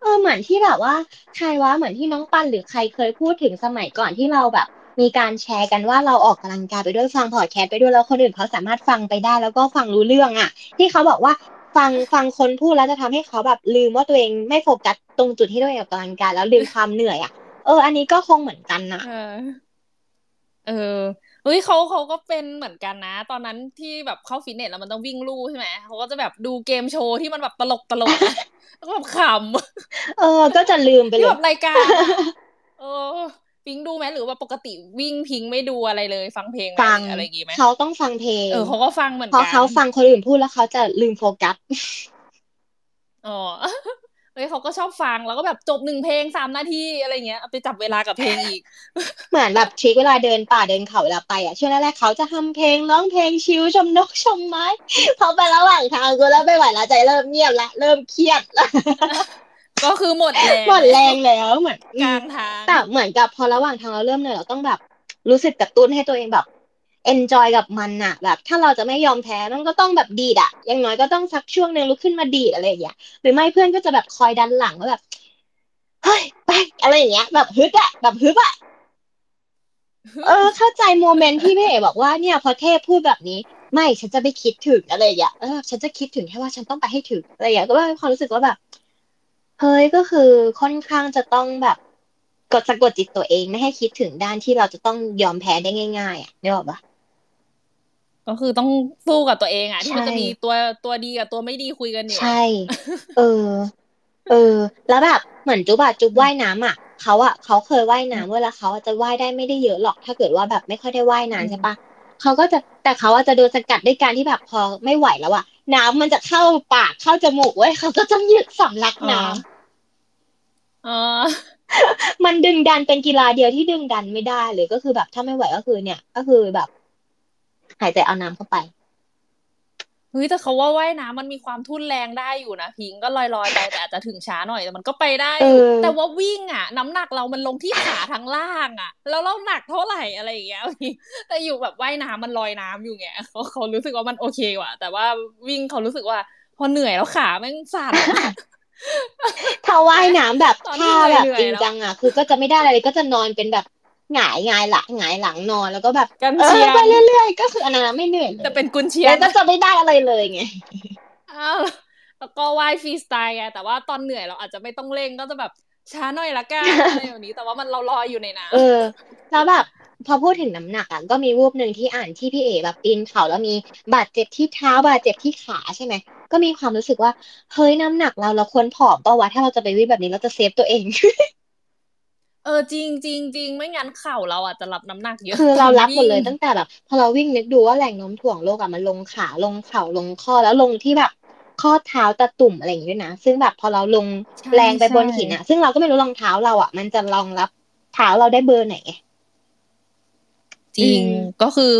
เออเหมือนที่แบบว่าใครว่าเหมือนที่น้องปันหรือใครเคยพูดถึงสมัยก่อนที่เราแบบ มีการแชร์กันว่าเราออกกำลังกายไปด้วยฟังพอดแคสต์ไปด้วยแล้วคนอื่นเขาสามารถฟังไปได้ แล้วก็ฟังรู้เรื่องอะ ที่เขาบอกว่าฟังฟังคนพูดแล้วจะทำให้เขาแบบลืมว่าตัวเองไม่โฟกัสตรงจุดที่ตัวเองออกกำลังกายแล้วลืมความเหนื่อยอะเออ อันนี้ก็คงเหมือนกันนะเออเออเฮ้ยเขาเขาก็เป็นเหมือนกันนะ ตอนนั้นที่แบบเข้าฟิตเนสแล้วมันต้องวิ่งลู่ใช่ไหมเขาก็จะแบบดูเกมโชว์ที่มันแบบตลกตลกอะแล้วก็แบบขำเออ ก็จะลืมไปที่เลแบยบรายการอะเออ พิงดูไหมหรือว่าปกติวิ่งพิงไม่ดูอะไรเลย ฟังเพลงไหมฟังหรืออะไรอย่างงี้ไหมเขาต้องฟังเพลงเออเขาก็ฟังเหมือนเพราะกันเขาฟังคนอื่นพูดแล้วเขาจะลืมโฟกัสอ๋อเฮ้ยเขาก็ชอบฟังแล้วก็แบบจบหนึ่งเพลงสามนาทีอะไรเงี้ยเอาไปจับเวลากับเพลงอีก เหมือนแบบทริคเวลาเดินป่าเดินเขาเวลาไปอะช่วงแรกๆเขาจะทำเพลงร้องเพลงชิวชมนกชมไม้พอไประหว่างทางกูแล้วไม่ไหวแล้วใจเริ่มเงียบละเริ่มเครียดละ ก็คือหมดแรงหมดแรงแล้วเหมือนกลางทางแต่เหมือนกับพอระหว่างทางเราเริ่มเหนื่อยเราต้องแบบรู้สึกกระตุ้นให้ตัวเองแบบ enjoy กับมันน่ะแบบ ถ้าเราจะไม่ยอมแพ้มันก็ต้องแบบดีดอะอย่างน้อยก็ต้องสักช่วงหนึ่งลุกขึ้นมาดีดอะไรอย่างเงี้ยหรือไม่เพื่อนก็จะแบบคอยดันหลังว่าแบบเฮ้ยไปอะไรอย่างเงี้ย แบบฮึดอะแบบฮึบอะเออ เข้าใจโมเมนต์ที่พี่เอ๋บอกว่าเนี่ยพอเทพพูดแบบนี้ ไม่ฉันจะไม่คิดถึงอะไรอย่างเงี้ยเออฉันจะคิดถึงแค่ว่าฉันต้องไปให้ถึงอะไรอย่างเงี้ยก็ว่ามีความรู้สึกว่าแบบ เฮ้ยก็คือค่อนข้างจะต้องแบบกดสะกดจิตตัวเองไม่ให้คิดถึงด้านที่เราจะต้องยอมแพ้ได้ง่าย ๆ อะนึกออกปะก็คือต้องสู้กับตัวเองอะที่มันใช่จะมีตัวตัวดีกับตัวไม่ดีคุยกันอยู่ใช่ เออ เออ แล้วแบบเหมือนจุ๊บอะจุ๊บว่ายน้ำอะเขาอะเขาเคยว่ายน้ำเวลาเขาอะจะว่ายได้ไม่ได้เยอะหรอก ถ้าเกิดว่าแบบไม่ค่อยได้ว่ายนานใช่ปะเขาก็จะแต่เขาอะจะโดนสกัดด้วยการที่แบบพอไม่ไหวแล้วอะ น้ำมันจะเข้าปากเข้าจมูกเว้ยเขาก็ต้องยืดสำลักน้ำอ๋อมันดึงดันเป็นกีฬาเดียวที่ดึงดันไม่ได้เลยก็คือแบบถ้าไม่ไหวก็คือเนี่ย ก็คือแบบ หายใจเอาน้ำเข้าไป เฮ้ยแต่เขาว่าว่ายน้ำมันมีความทุ่นแรงได้อยู่นะพิงก็ลอยลอยๆไปแต่อาจจะถึงช้าหน่อยแต่มันก็ไปได้อยู่เออแต่ว่าวิ่งอะ น้ำหนักเรามันลงที่ขาทั้งล่างอะ แล้วเราหนักเท่าไหร่อะไรอย่างเงี้ยพี่แต่อยู่แบบว่ายน้ำมันลอยน้ำอยู่ไงเขาเขารู้สึกว่ามันโอเคว่ะ แต่ว่าวิ่งเขารู้สึกว่า พอเหนื่อยแล้วขาแม่งสั่นถ้าว่ายน้ำแบบตอนที่ท่าแบบเหนื่อยๆจริงแล้วจังอะ คือก็จะไม่ได้อะไรเลยก็จะนอนเป็นแบบ หงายหงายหลังหงายหลังนอนแล้วก็แบบกันเอเชีอยงไปเรื่อยๆ ก็คืออันนั้นไม่เหนื่อยเลยแต่เป็นกุนเชียแล้งวก็จะไม่ได้อะไรเลยไงอ้าวแล้วก็ว่ายฟรีสไตล์ไงแต่ว่าตอนเหนื่อยเราอาจจะไม่ต้องเร่งก็จะแบบช้าหน่อยละกันอะไรแบบนี้ แต่ว่ามันเราลอยอยู่ในน้ำเออ แล้วแบบพอพูดถึงน้ำหนักอะก็มีรูปหนึ่งที่อ่านที่พี่เอแบบปีนเขาแล้วมีบาดเจ็บที่เท้าบาดเจ็บที่ขาใช่ไหมก็มีความรู้สึกว่าเฮ้ยน้ำหนักเราเราควรผอมเปล่าวะถ้าเราจะไปวิ่งแบบนี้เราจะเซฟตัวเอง เออจริงจริงจริงไม่งั้นเข่าเราอาจจะรับน้ำหนักเยอะคือเรารับหมดเลยวิ่งตั้งแต่แบบพอเราวิ่งนึกดูว่าแรงโน้มถ่วงโลกอะมันลงขาลงเข่าลงข้อแล้วลงที่แบบข้อเท้าตะตุ่มอะไรอย่างงี้ด้วยนะซึ่งแบบพอเราลงใช่แรงไปบนใช่หินอะซึ่งเราก็ไม่รู้รองเท้าเราอะมันจะรองรับเท้าเราได้เบอร์ไหนไงจริงอืมก็คือ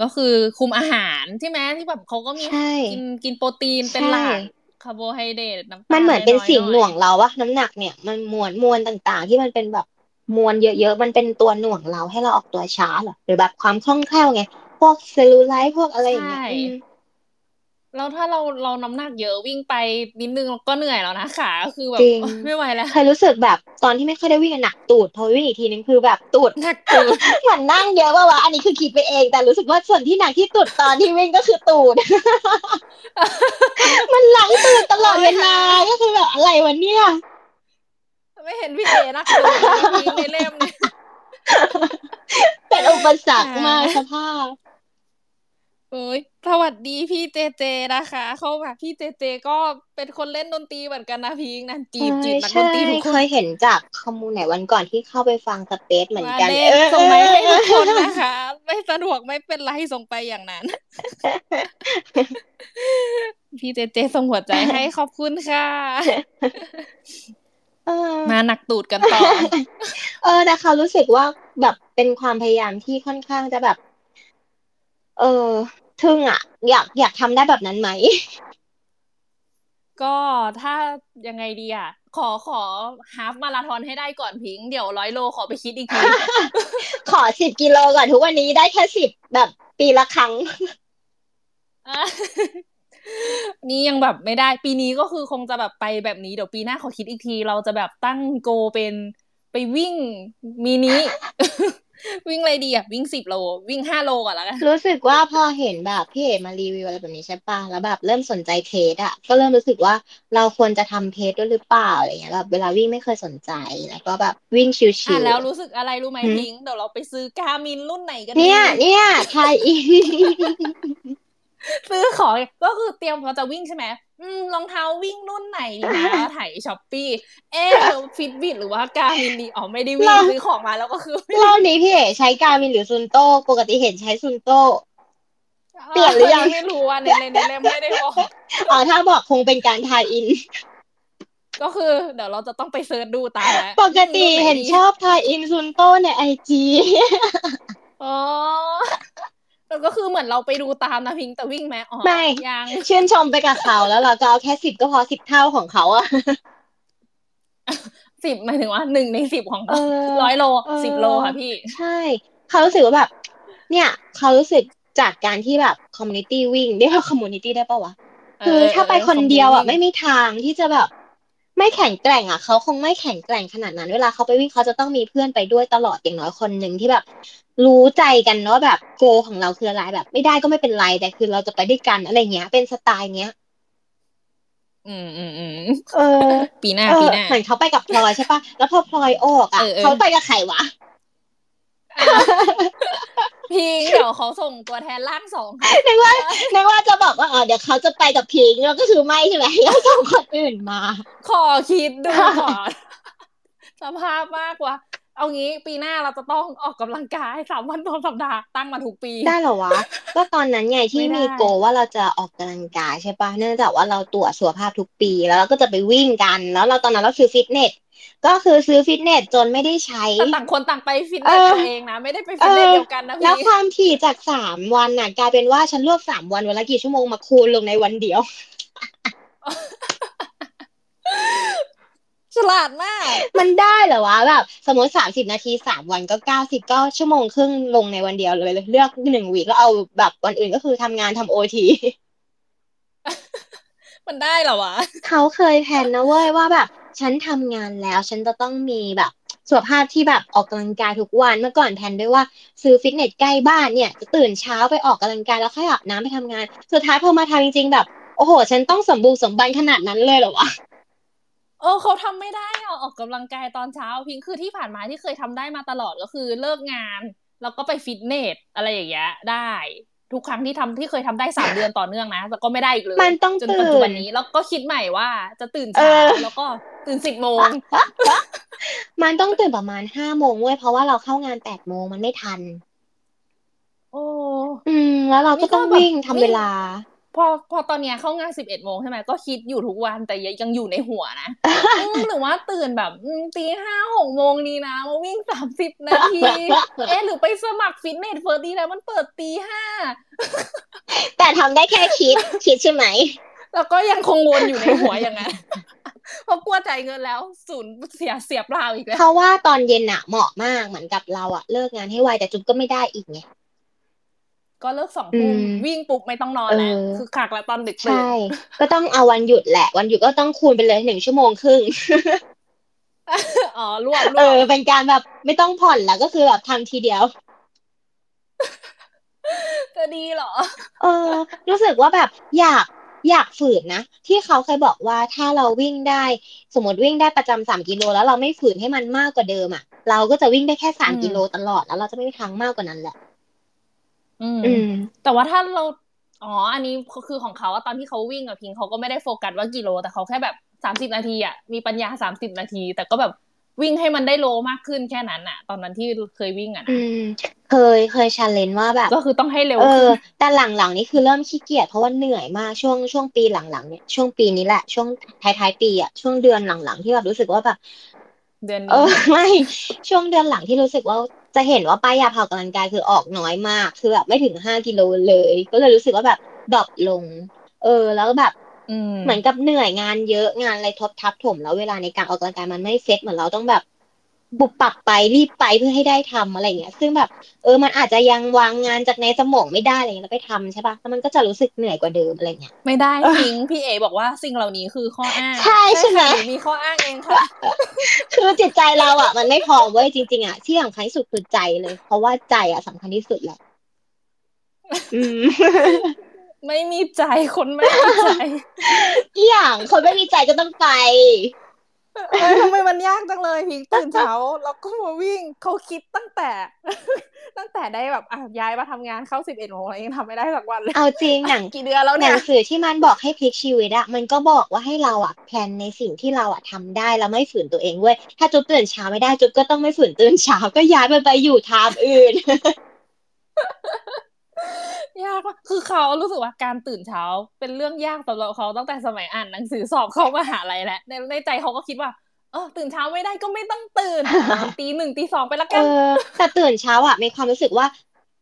ก็คือคุมอาหารใช่ไหมที่แบบเขาก็มีใช่กินกินโปรตีนเป็นใช่หลัก คาร์โบไฮเดรตน้ำตาลมันเหมือนเป็นอยๆสิ่งหน่วงอยเราวะน้ำหนักเนี่ยมันมวลมวลต่างๆ ที่มันเป็นแบบมวลเยอะๆ มันเป็นตัวหน่วงเราให้เราออกตัวช้าเหรอหรือแบบความคล่องแคล่วไง พวกเซลลูไลท์พวกอะไรอย่างเงี้ยอืม แล้วถ้าเราเราน้ำหนักเยอะวิ่งไปนิดนึงก็เหนื่อยแล้วนะขาก็คือแบบจริงไม่ไหวแล้วเคยรู้สึกแบบตอนที่ไม่ค่อยได้วิ่งอะหนักตูดพอวิ่งอีกทีนึงคือแบบตูดหนักตูดเหมือนนั่งเยอะว่าวะอันนี้คือคิดไปเอง แต่รู้สึกว่าส่วนที่หนักที่สุดตอนที่วิ่งก็คือตูด มันหลังตูดตลอดเวลาก็คือแบบอะไรวะเนี่ยไม่เห็นพี่เอนักตูดเลยในเล่มเนี่ยเป็นอุปสรรคมากสภาพ โอ้ยสวัสดีพี่เจเจนะคะ เขาแบบพี่เจเจก็เป็นคนเล่นดนตรีเหมือนกันนะพิงนะจีบจีบนักดใช่นตรีทุกคเคนยเห็นจากคอมมูนไหนวันก่อนที่เข้าไปฟังสเปซเหมือนมากันเล่นเออส่งไปให้ทุกคนนะคะ ไม่สะดวกไม่เป็นไรส่งไปอย่างนั้น พี่เจเจส่งหัวใจให้ขอบคุณค่ะเออมาหนักตูดกันต่อ เออแต่เขารู้สึกว่าแบบเป็นความพยายามที่ค่อนข้างจะแบบ เออทึ่งอะอยากอยากทำได้แบบนั้นไหม ก็ถ้ายังไงดีอะขอขอฮาฟมาราธอนให้ได้ก่อนพิง เดี๋ยวร้อยโลขอไปคิดอีกทีขอสิบกิโลก่อนทุกวันนี้ได้แค่สิบแบบปีละครั้งอะนี่ยังแบบไม่ได้ปีนี้ก็คือคงจะแบบไปแบบนี้เดี๋ยวปีหน้าขอคิดอีกที เราจะแบบตั้งโกเป็นไปวิ่งมินิ วิ่งอะไรดีอะ วิ่งสิบโล วิ่งห้าโลก่อนแล้วกันรู้สึกว่าพอเห็นแบบพี่เอกมารีวิวอะไรแบบนี้ใช่ปะแล้วแบบเริ่มสนใจเพจอะ ก็เริ่มรู้สึกว่าเราควรจะทำเพจด้วยหรือเปล่าอะไรเงี้ยแบบเวลาวิ่งไม่เคยสนใจแล้วก็แบบวิ่งชิอะวแล้วรู้สึกอะไรรู้ไหมหืมพิงเดี๋ยวเราไปซื้อกามินรุ่นไหนกันๆดีเนี่ยเนี่ยไทยอินซื้อของก็คือเตรียมพอจะวิ่งใช่ไหมอืม รองเท้าวิ่งรุ่นไหนดีนะไถ Shopee เอ๊ะ Fitbit หรือว่า Garmin ดีอ๋อไม่ได้วิ่งเราซื้อของมาแล้วก็คือรอบนี้พี่เอ๋ก็ใช้ Garmin หรือ Suunto ปกติเห็นใช้ Suunto เปลี่ยนหรือยังไม่รู้อะในในในเล่มไม่ได้บอกอ๋อถ้าบอกคงเป็นการ tie-in ก็คือ เดี๋ยวเราจะต้องไป search ดูตามแล้วปกติเห็นชอบ tie-in Suunto ใน IGอ๋อ แล้วก็คือเหมือนเราไปดูตามนะพิงแต่วิ่งไหมอ๋อไม่ยังชื่นชมไปกับเขาแล้วเราจะเอาแค่สิบก็พอสิบเท่าของเขาอะสิบหมายถึงว่าหนึ่งในสิบของเออร้อยโลเออสิบโลค่ะพี่ ใช่ เขารู้สึกว่าแบบ เนี่ยเขารู้สึกจากการที่แบบ community วิ่งเรียกว่า community ได้ปะวะ คือถ้าไปคนเดียวอะไม่มีทางที่จะแบบ ไม่แข็งแกร่งอะเขาคงไม่แข็งแกร่งขนาดนั้น เวลาเขาไปวิ่งเขาจะต้องมีเพื่อนไปด้วยตลอดอย่างน้อยคนหนึ่งที่แบบ รู้ใจกันเนาะแบบโกของเราคืออะไรแบบ ไม่ได้ก็ไม่เป็นไรแต่คือเราจะไปด้วยกันอะไรเงี้ย เป็นสไตล์เงี้ยอืมอืมอืมเออ ปีหน้าเออปีหน้าเหมือนเขาไปกับพลอยใช่ปะแล้วพอพลอยออกอะเออเออเขาไปกับใครวะ พิงเดี๋ยวเขาส่งตัวแทนร่างสองค่ะนึกว่านึกว่าจะบอกว่าอ๋อเดี๋ยวเขาจะไปกับพิงค์แล้วก็คือไม่ใช่ไหมแล้วส่งคนอื่นมา ขอคิดดูก่อนสภาพมากกว่า เอางี้ปีหน้าเราจะต้องออกกำลังกายสามวันต่อสัปดาห์ตั้งมาทุกปี ได้เหรอวะ ก็ตอนนั้นไงที่ไม่ได้มีโกว่าเราจะออกกำลังกายใช่ปะเนื่องจากว่าเราตรวจสุขภาพทุกปีแล้วเราก็จะไปวิ่งกัน แล้วเราตอนนั้นเราซื้อฟิตเนส ก็คือซื้อฟิตเนสจนไม่ได้ใช้แต่ต่างคนต่างไปฟิตเนเอสอตัวเองนะ ไม่ได้ไปฟิตเนสเออเดียวกันนะแล้วพี่ความถี่จากสามวันน่ะ กลายเป็นว่าฉันรวบสามวันวันละกี่ชั่วโมงมาคูณลงในวันเดียวฉลาดมาก มันได้เหรอวะแบบสมมติสามสิบนาทีสามวันก็เก้าสิบก็ชั่วโมงครึ่งลงในวันเดียวเลยเลือกหนึ่งวีก็เอาแบบวันอื่นก็คือทำงานทำ OT มันได้เหรอวะ เขาเคย plan นะเว้ยว่าแบบ ฉันทำงานแล้วฉันจะต้องมีแบบสุขภาพที่แบบออกกำลังกายทุกวันเมื่อก่อน plan ด้วยว่า ซื้อฟิตเนสใกล้บ้านเนี่ยจะตื่นเช้าไปออกกำลังกายแล้วค่อยอาบน้ำไปทำงาน สุดท้ายพอมาทำจริงๆแบบ โอ้โห ฉันต้องสมบูรณ์สมบันขนาดนั้นเลยเหรอวะเออเขาทำไม่ได้อะออกกำลังกายตอนเช้าพิงคือที่ผ่านมาที่เคยทำได้มาตลอดก็คือเลิกงานแล้วก็ไปฟิตเนสอะไรอย่างเงี้ยได้ ทุกครั้งที่ทำที่เคยทำได้สามเดือนต่อเนื่องนะแต่ก็ไม่ได้อีกเลยมันต้องจนตื่นปัจจุบันนี้แล้วก็คิดใหม่ว่าจะตื่นเอเช้าอแล้วก็ตื่นสิบโมงมันต้องตื่นประมาณห้าโมงเว้ยเพราะว่าเราเข้างานแปดโมงมันไม่ทัน โอ้อืมแล้วเราก็ต้องนี่ก็แบบวิ่งทำวิ่งเวลา พอพอตอนเนี้ยเข้างานสิบเอ็ดโมงใช่ไหมก็คิดอยู่ทุกวันแต่ยังอยู่ในหัวนะอืมหรือว่าตื่นแบบอืมตีห้าหกโมงดีนะมาวิ่งสามสิบนาที เอ๊ะหรือไปสมัคร Fitness First ดีแล้วมันเปิดตีห้าแต่ทำได้แค่คิดคิดใช่ไหม แล้วก็ยังคงวนอยู่ในหัวอย่างนั้นเพราะกลัวจ่ายเงินแล้วศูนย์เสียเสียเปล่าอีกแล้วเพราะว่าตอนเย็นอะเหมาะมากเหมือนกับเราอะเลิกงานให้ไวแต่จุ๊บก็ไม่ได้อีกไง ก็เลิกสองทุ่มอืมวิ่งปุ๊บไม่ต้องนอนแล้วเออคือขากแล้วตอนดึกตื่นใช่ก็ต้องเอาวันหยุดแหละ วันหยุดก็ต้องคูณไปเลยหนึ่งชั่วโมงครึ่งอ๋อรวบรเอวอบเป็นการแบบไม่ต้องผ่อนแล้วก็คือแบบทำทีเดียวจะดีเหรอ เออ รู้สึกว่าแบบอยากอยากฝืนนะ ที่เขาเคยบอกว่าถ้าเราวิ่งได้ สมมติวิ่งได้ประจำสามกิโลแล้วเราไม่ฝืนให้มันมากกว่าเดิมอะ เราก็จะวิ่งได้แค่สามอืมกิโลตลอดแล้วเราจะไม่มีทางมากกว่านั้นแหละ อืมอืมแต่ว่าถ้าเราอ๋อ อันนี้คือของเขาอะตอนที่เขาวิ่งอะพิงเขาก็ไม่ได้โฟกัสว่ากิโล แต่เขาแค่แบบสามสิบนาทีอะมีปัญญาสามสิบนาที แต่ก็แบบวิ่งให้มันได้โลมากขึ้นแค่นั้นอะตอนนั้นที่เคยวิ่งอะอืนะเคยเคย challenge ว่าแบบ ก็คือต้องให้เร็วเอขึ้อนแต่หลังๆนี่คือเริ่มขี้เกียจเพราะว่าเหนื่อยมากช่วงช่วงปีหลังๆเนี่ยช่วงปีนี้แหละช่วงท้ายๆปีอะช่วงเดือนหลังๆที่แบบรู้สึกว่าแบบเดือนเอนี้อไม่ช่วงเดือนหลังที่รู้สึกว่า จะเห็นว่าป้ายยาพาออกกำลังกายคือออกน้อยมาก คือแบบไม่ถึงห้ากิโลเลย ก็เลยรู้สึกว่าแบบดรอปลง เออ แล้วแบบอืมเหมือนกับเหนื่อยงานเยอะงานอะไรทบทับถมแล้วเวลาในการออกกำลังกายมันไม่เซ็ตเหมือนเราต้องแบบ บุบปรับไปรีบไปเพื่อให้ได้ทำอะไรอย่างเงี้ย ซึ่งแบบ เออมันอาจจะยังวางงานจากในสมองไม่ได้อะไรเงี้ยแล้วไปทำใช่ปะแล้วมันก็จะรู้สึกเหนื่อยกว่าเดิมอะไรเงี้ยไม่ได้พิงพี่เอบอกว่าสิ่งเหล่านี้คือข้ออ้างใช่ใช่ไหมค่ะนูมีข้ออ้างเองค่ะคือจิตใจเราอะ มันไม่พร้อมเว้ยจริงๆอะที่สำคัญที่สุดคือใจเลย เพราะว่าใจอะสำคัญที่สุดแหละอืมไม่มีใจคนไม่มีใจอีหยังคนไม่มีใจก็ต้องไปเอ้ย ทำไมมันยากจังเลยพิงตื่นเช้าแล้วก็มาวิ่งเขาคิดตั้งแต่ ตั้งแต่ได้แบบอะย้ายมาทำงานเข้าสิบเอ็ดโมงแล้วยังทำไม่ได้สักวันเลยเอาจริงหนังกี่เดือนแล้วหเนี่นัยงสือที่มันบอกให้พลิกชีวิตอะมันก็บอกว่าให้เราอะแพลนในสิ่งที่เราอะทำได้แล้วไม่ฝืนตัวเองเว้ยถ้าจุ๊บตื่นเช้าไม่ได้จุ๊บก็ต้องไม่ฝืนตื่นเช้าก็ย้ายไปไปอยู่ไทม์อื่น ยากมากคือเขารู้สึกว่าการตื่นเช้า เป็นเรื่องยากสำหรับเขาตั้งแต่สมัยอ่านหนังสือสอบเข้ามหาลัยแล้วในในใจเขาก็คิดว่าเออตื่นเช้าไม่ได้ก็ไม่ต้องตื่นนอนตีหนึ่งตีสองไปละเอกันอแต่ตื่นเช้าอะมีความรู้สึกว่า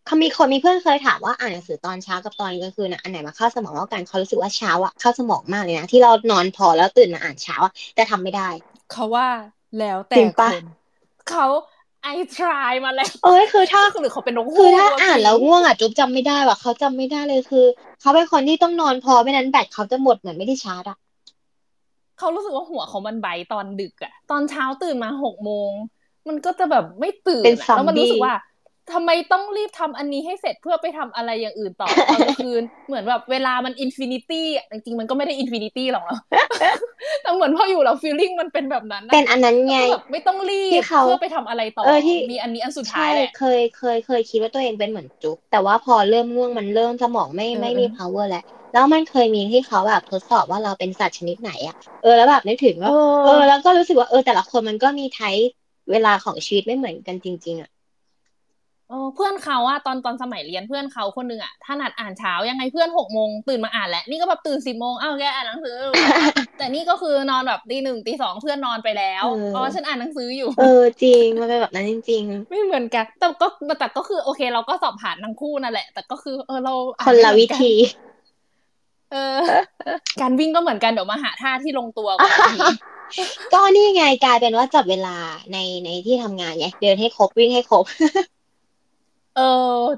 เขามีคนมีเพื่อนเคยถามว่าอ่านหนังสือตอนเช้ากับตอนกลางคืนอะอันไหนมาเข้าสมองว่ากันเขารู้สึกว่าเช้าอะเข้าสมองมากเลยนะที่เรานอนพอแล้วตื่นมาอ่านเช้าอะแต่ทำไม่ได้ เขาว่าแล้วแต่จริงคปะนเขา ไอทรายมาแล้ว เอ้ยคือถ้าหรือเขาเป็นนกฮูคือกถ้าะอ่านพี่แล้วง่วงอะจุ๊บจำไม่ได้ว่ะเขาจำไม่ได้เลยคือเขาเป็นคนที่ต้องนอนพอไม่นั้นแบตเขาจะหมดเหมือนไม่ได้ชาร์จอะเขารู้สึกว่าหัวเขามันไบตอนดึกอะตอนเช้าตื่นมาหกโมงมันก็จะแบบไม่ตื่นเป็นซอมแล้วมันรู้สึกว่า ทำไมต้องรีบทำอันนี้ให้เสร็จเพื่อไปทำอะไรอย่างอื่นต่อตอนกลางคืน เหมือนแบบเวลามัน infinity จริงๆมันก็ไม่ได้ infinity หรอกเนาะแต่เหมือนพออยู่แล้ว feeling มันเป็นแบบนั้นอะเป็นอันนั้นไงแบบไม่ต้องรีที่บเขาเพื่อไปทำอะไรต่อเออที่มีอันนี้อันสุดท้าใช่ยแหละเคยเคยเคยคิดว่าตัวเองเป็นเหมือนจุกแต่ว่าพอเริ่มง่วงมันเริ่มสมองไม่เออไม่เออมี power แล้วแล้วมันเคยมีที่เขาแบบทดสอบว่าเราเป็นสัตว์ชนิดไหนอะเออแล้วแบบนึกถึงว่าเออแล้วก็รู้สึกว่าเออแต่ละคนมันก็มีไทป์เวลาของชีวิตไม่เหมือนกันจริง ๆอะ เออเพื่อนเขาอะตอนตอนสมัยเรียนเพื่อนเขาคนหนึ่งอะถนัดอ่านเช้ายังไงเพื่อนหกโมงตื่นมาอ่านแหละนี่ก็แบบตื่นสิบโมงอ้าวแกอ่านหนังสือ แต่นี่ก็คือนอนแบบตีหนึ่งตีสองเพื่อนนอนไปแล้วเอออ๋อฉันอ่านหนังสืออยู่ เออจริงมันเป็นแบบนั้นจริงไม่เหมือนกันแต่ก็แต่ก็คือโอเค เราก็สอบผ่านทั้งคู่นั่นแหละ แต่ก็คือเออเราๆอ่าคนละไม่เหมืวิอนกันธี เออ การวิ่งก็เหมือนกันเดี๋ยวมาหาท่าที่ลงตัวก่อนทีนี้ก็นี่ไงกลายเป็นว่าจับเวลาในในที่ทำงานไงเดินให้ครบวิ่งให้ครบ เออ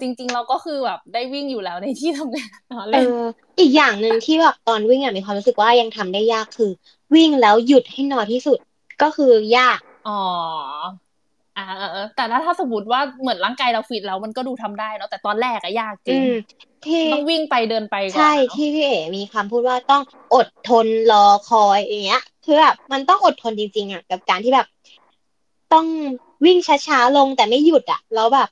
จริง ๆ เราก็คือแบบได้วิ่งอยู่แล้วในที่ทำงานเนาะเอเล่นออีกอย่างหนึ่งที่แบบตอนวิ่งอะมีความรู้สึกว่ายังทำได้ยากคือ วิ่งแล้วหยุดให้น้อยที่สุดก็คือยากอ๋ออ่าเออเออแต่ถ้าถ้าสมมติว่าเหมือนร่างกายเราฟิตแล้วมันก็ดูทำได้เนาะแต่ตอนแรกอะยากจริอืงมที่ต้องวิ่งไปเดินไปก่อนใช่อะเนาะที่พี่เอ๋มีคำพูดว่าต้องอดทนรอคอยอย่างเงี้ยคือแบบมันต้องอดทนจริงๆอะกับการที่แบบ ต้องวิ่งช้าๆลงแต่ไม่หยุดอะแล้วแบบ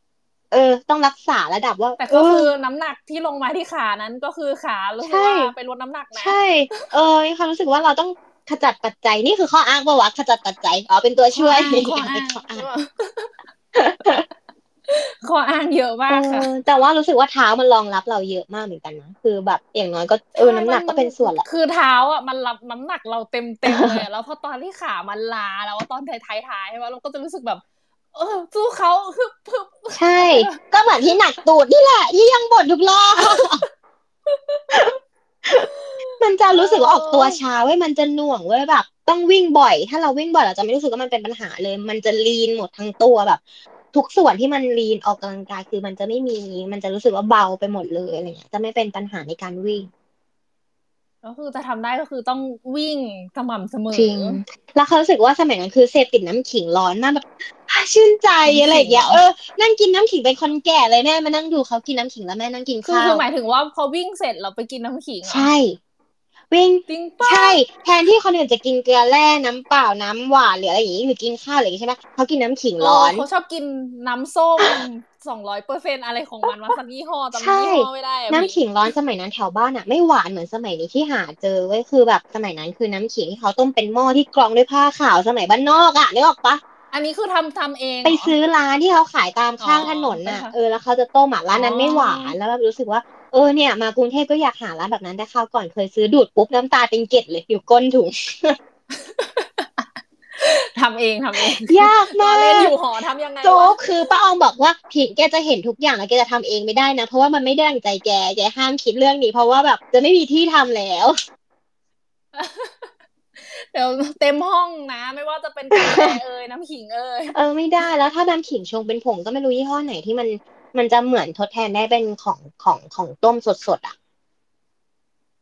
เออ ต้องรักษาระดับว่า แต่ก็คือเออน้ำหนักที่ลงมาที่ขานั้นก็คือขารู้สึกใช่ว่าไปลดน้ำหนักนะใช่ เออมีความรู้สึกว่าเราต้องขจัดปัจจัยนี่คือข้ออ้างปะวะขจัดปัจจัยอ๋อเป็นตัวช่วยข้ออ้างเป็นข้ข้อออ้าอ้างงข้ออ้างเยอะเอมากค่ะอแต่ว่ารู้สึกว่าเท้ามันรองรับเราเยอะมากเหมือนกันนะคือแบบอย่างน้อยก็เออน้ำหนักก็เป็นส่วนแหละคือเท้าอะมันรับน้ำหนักเราเต็มเต็มเลยอะแล้วพอตอนที่ขามันลาแล้วตอนท้ายๆใช่ไหมเราก็จะรู้สึกแบบ เออสู้เขาฮึบฮึบใช่ ก็เหมือนที่หนักตูดนี่แหละที่ยังบ่นทุกรอบมันจะรู้สึกว่าออกตัวช้าเว้ยมันจะหน่วงเว้ยแบบ ต้องวิ่งบ่อย ถ้าเราวิ่งบ่อยเราจะไม่รู้สึกว่ามันเป็นปัญหาเลย มันจะลีนหมดทั้งตัวแบบ ทุกส่วนที่มันลีนออกกำลังกายคือมันจะไม่มี มันจะรู้สึกว่าเบาไปหมดเลยอะไรเงี้ยจะไม่เป็นปัญหาในการวิ่งก็คือจะทำได้ก็คือต้องวิ่งสม่ำเสมอจริงแล้วเขารู้สึกว่าสมัยนั้นคือเสพติดน้ำขิงร้อนมากแบบ ชื่นใจอะไรอย่างเงี้ยน้ำขิงเหรอเออนั่งกินน้ำขิงเป็นคนแก่เลยแม่มานั่งดูเขากินน้ำขิงแล้วแม่นั่งกินคือข้าคือวหมายถึงว่าพอวิ่งเสร็จเราไปกินน้ำขิงเหรอใช่วิ่งจริงปะใช่แทนที่คนอื่นจะกินเกลือแร่น้ำเปล่าน้ำหวานหรืออะไรอย่างงี้หรือกินข้าวอะไรอย่างงี้ใช่ไหมเขากินน้ำขิงร้อนเเขาชอบกินน้ำส้มสองร้อยเปอร์เซ็นอะไรของมันมาสักยี่ห้อจำใช่ยี่ห้อไม่ได้อะน้ำพี่ขิงร้อนสมัยนั้นแถวบ้านอะไม่หวานเหมือนสมัยนี้ที่หาเจอเว้ยคือแบบสมัยนั้นคือน้ำขิงที่เขาต้มเป็นหม้อที่กรองด้วยผ้าขาวสมัยบ้านนอกอะนึกออกปะ อันนี้คือทำทำเอง ไปเหรอซื้อร้านที่เขาขายตามข้างอ๋อถนนน่ะค่ะเออแล้วเขาจะต้มอะร้านนั้นอ๋อไม่หวานแล้วแบบรู้สึกว่าเออเนี่ย มากรุงเทพก็อยากหาร้านแบบนั้นแต่คราวก่อนเคยซื้อดูดปุ๊บน้ำตาเป็นเกล็ดเลยอยู่ก้นถุงทำเองทำเองยากรอมากเล่นอยู่หอทำยังไงโจ๊วะกคือป้าอองบอกว่าผิงแกจะเห็นทุกอย่างแล้วแกจะทำเองไม่ได้นะเพราะว่ามันไม่ได้ดังใจแกแกห้ามคิดเรื่องนี้ เพราะว่าแบบจะไม่มีที่ทำแล้ว เดี๋ยวเต็มห้องนะ ไม่ว่าจะเป็นกาแฟเอ่ยน้ำขิงเอ่ยเออไม่ได้แล้วถ้าน้ำขิงชงเป็นผงก็ไม่รู้ยี่ห้อไหนที่มันมันจะเหมือนทดแทนได้เป็นของของของต้มสดๆอะ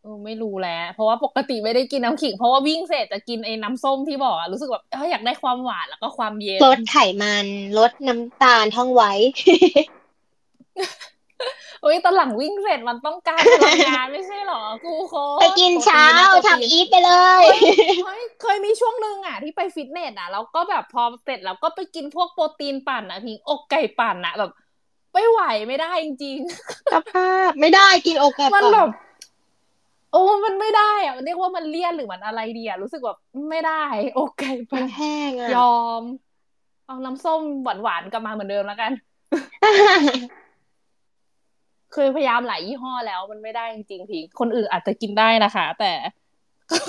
เออไม่รู้แล้ว เพราะว่าปกติไม่ได้กินน้ำขิง เพราะว่าวิ่งเสร็จจะกินไอ้น้ำส้มที่บอกอะรู้สึกแบบเอ้ยอยากได้ความหวานแล้วก็ความเย็นลดไขมันลดน้ำตาลท่องไว้ เฮ้ยตอนหลังวิ่งเสร็จมันต้องการพลังงานไม่ใช่หรอกูโคไปกินเช้าโปรตีนทำอีทไปเลยเฮ้ยเคยมีช่วงหนึ่งอะที่ไปฟิตเนสอะแล้วก็แบบพอเสร็จแล้วก็ไปกินพวกโปรตีนปั่นอะพิงอกไก่ปั่นอะแบบไม่ไหวไม่ได้จริงสภาพไม่ได้กินโอกาสๆมันก่อนแบบโอ้มันไม่ได้อะมันเรียกว่ามันเลี่ยนหรือมันอะไรดีอะรู้สึกแบบไม่ได้อกไก่มัปั่นนแห้งอะยอมเอาน้ำส้มหวานๆกลับมาเหมือนเดิมแล้วกัน เคยพยายามหลายยี่ห้อแล้วมันไม่ได้จริงๆพิงคนอื่นอาจจะกินได้นะคะ แต่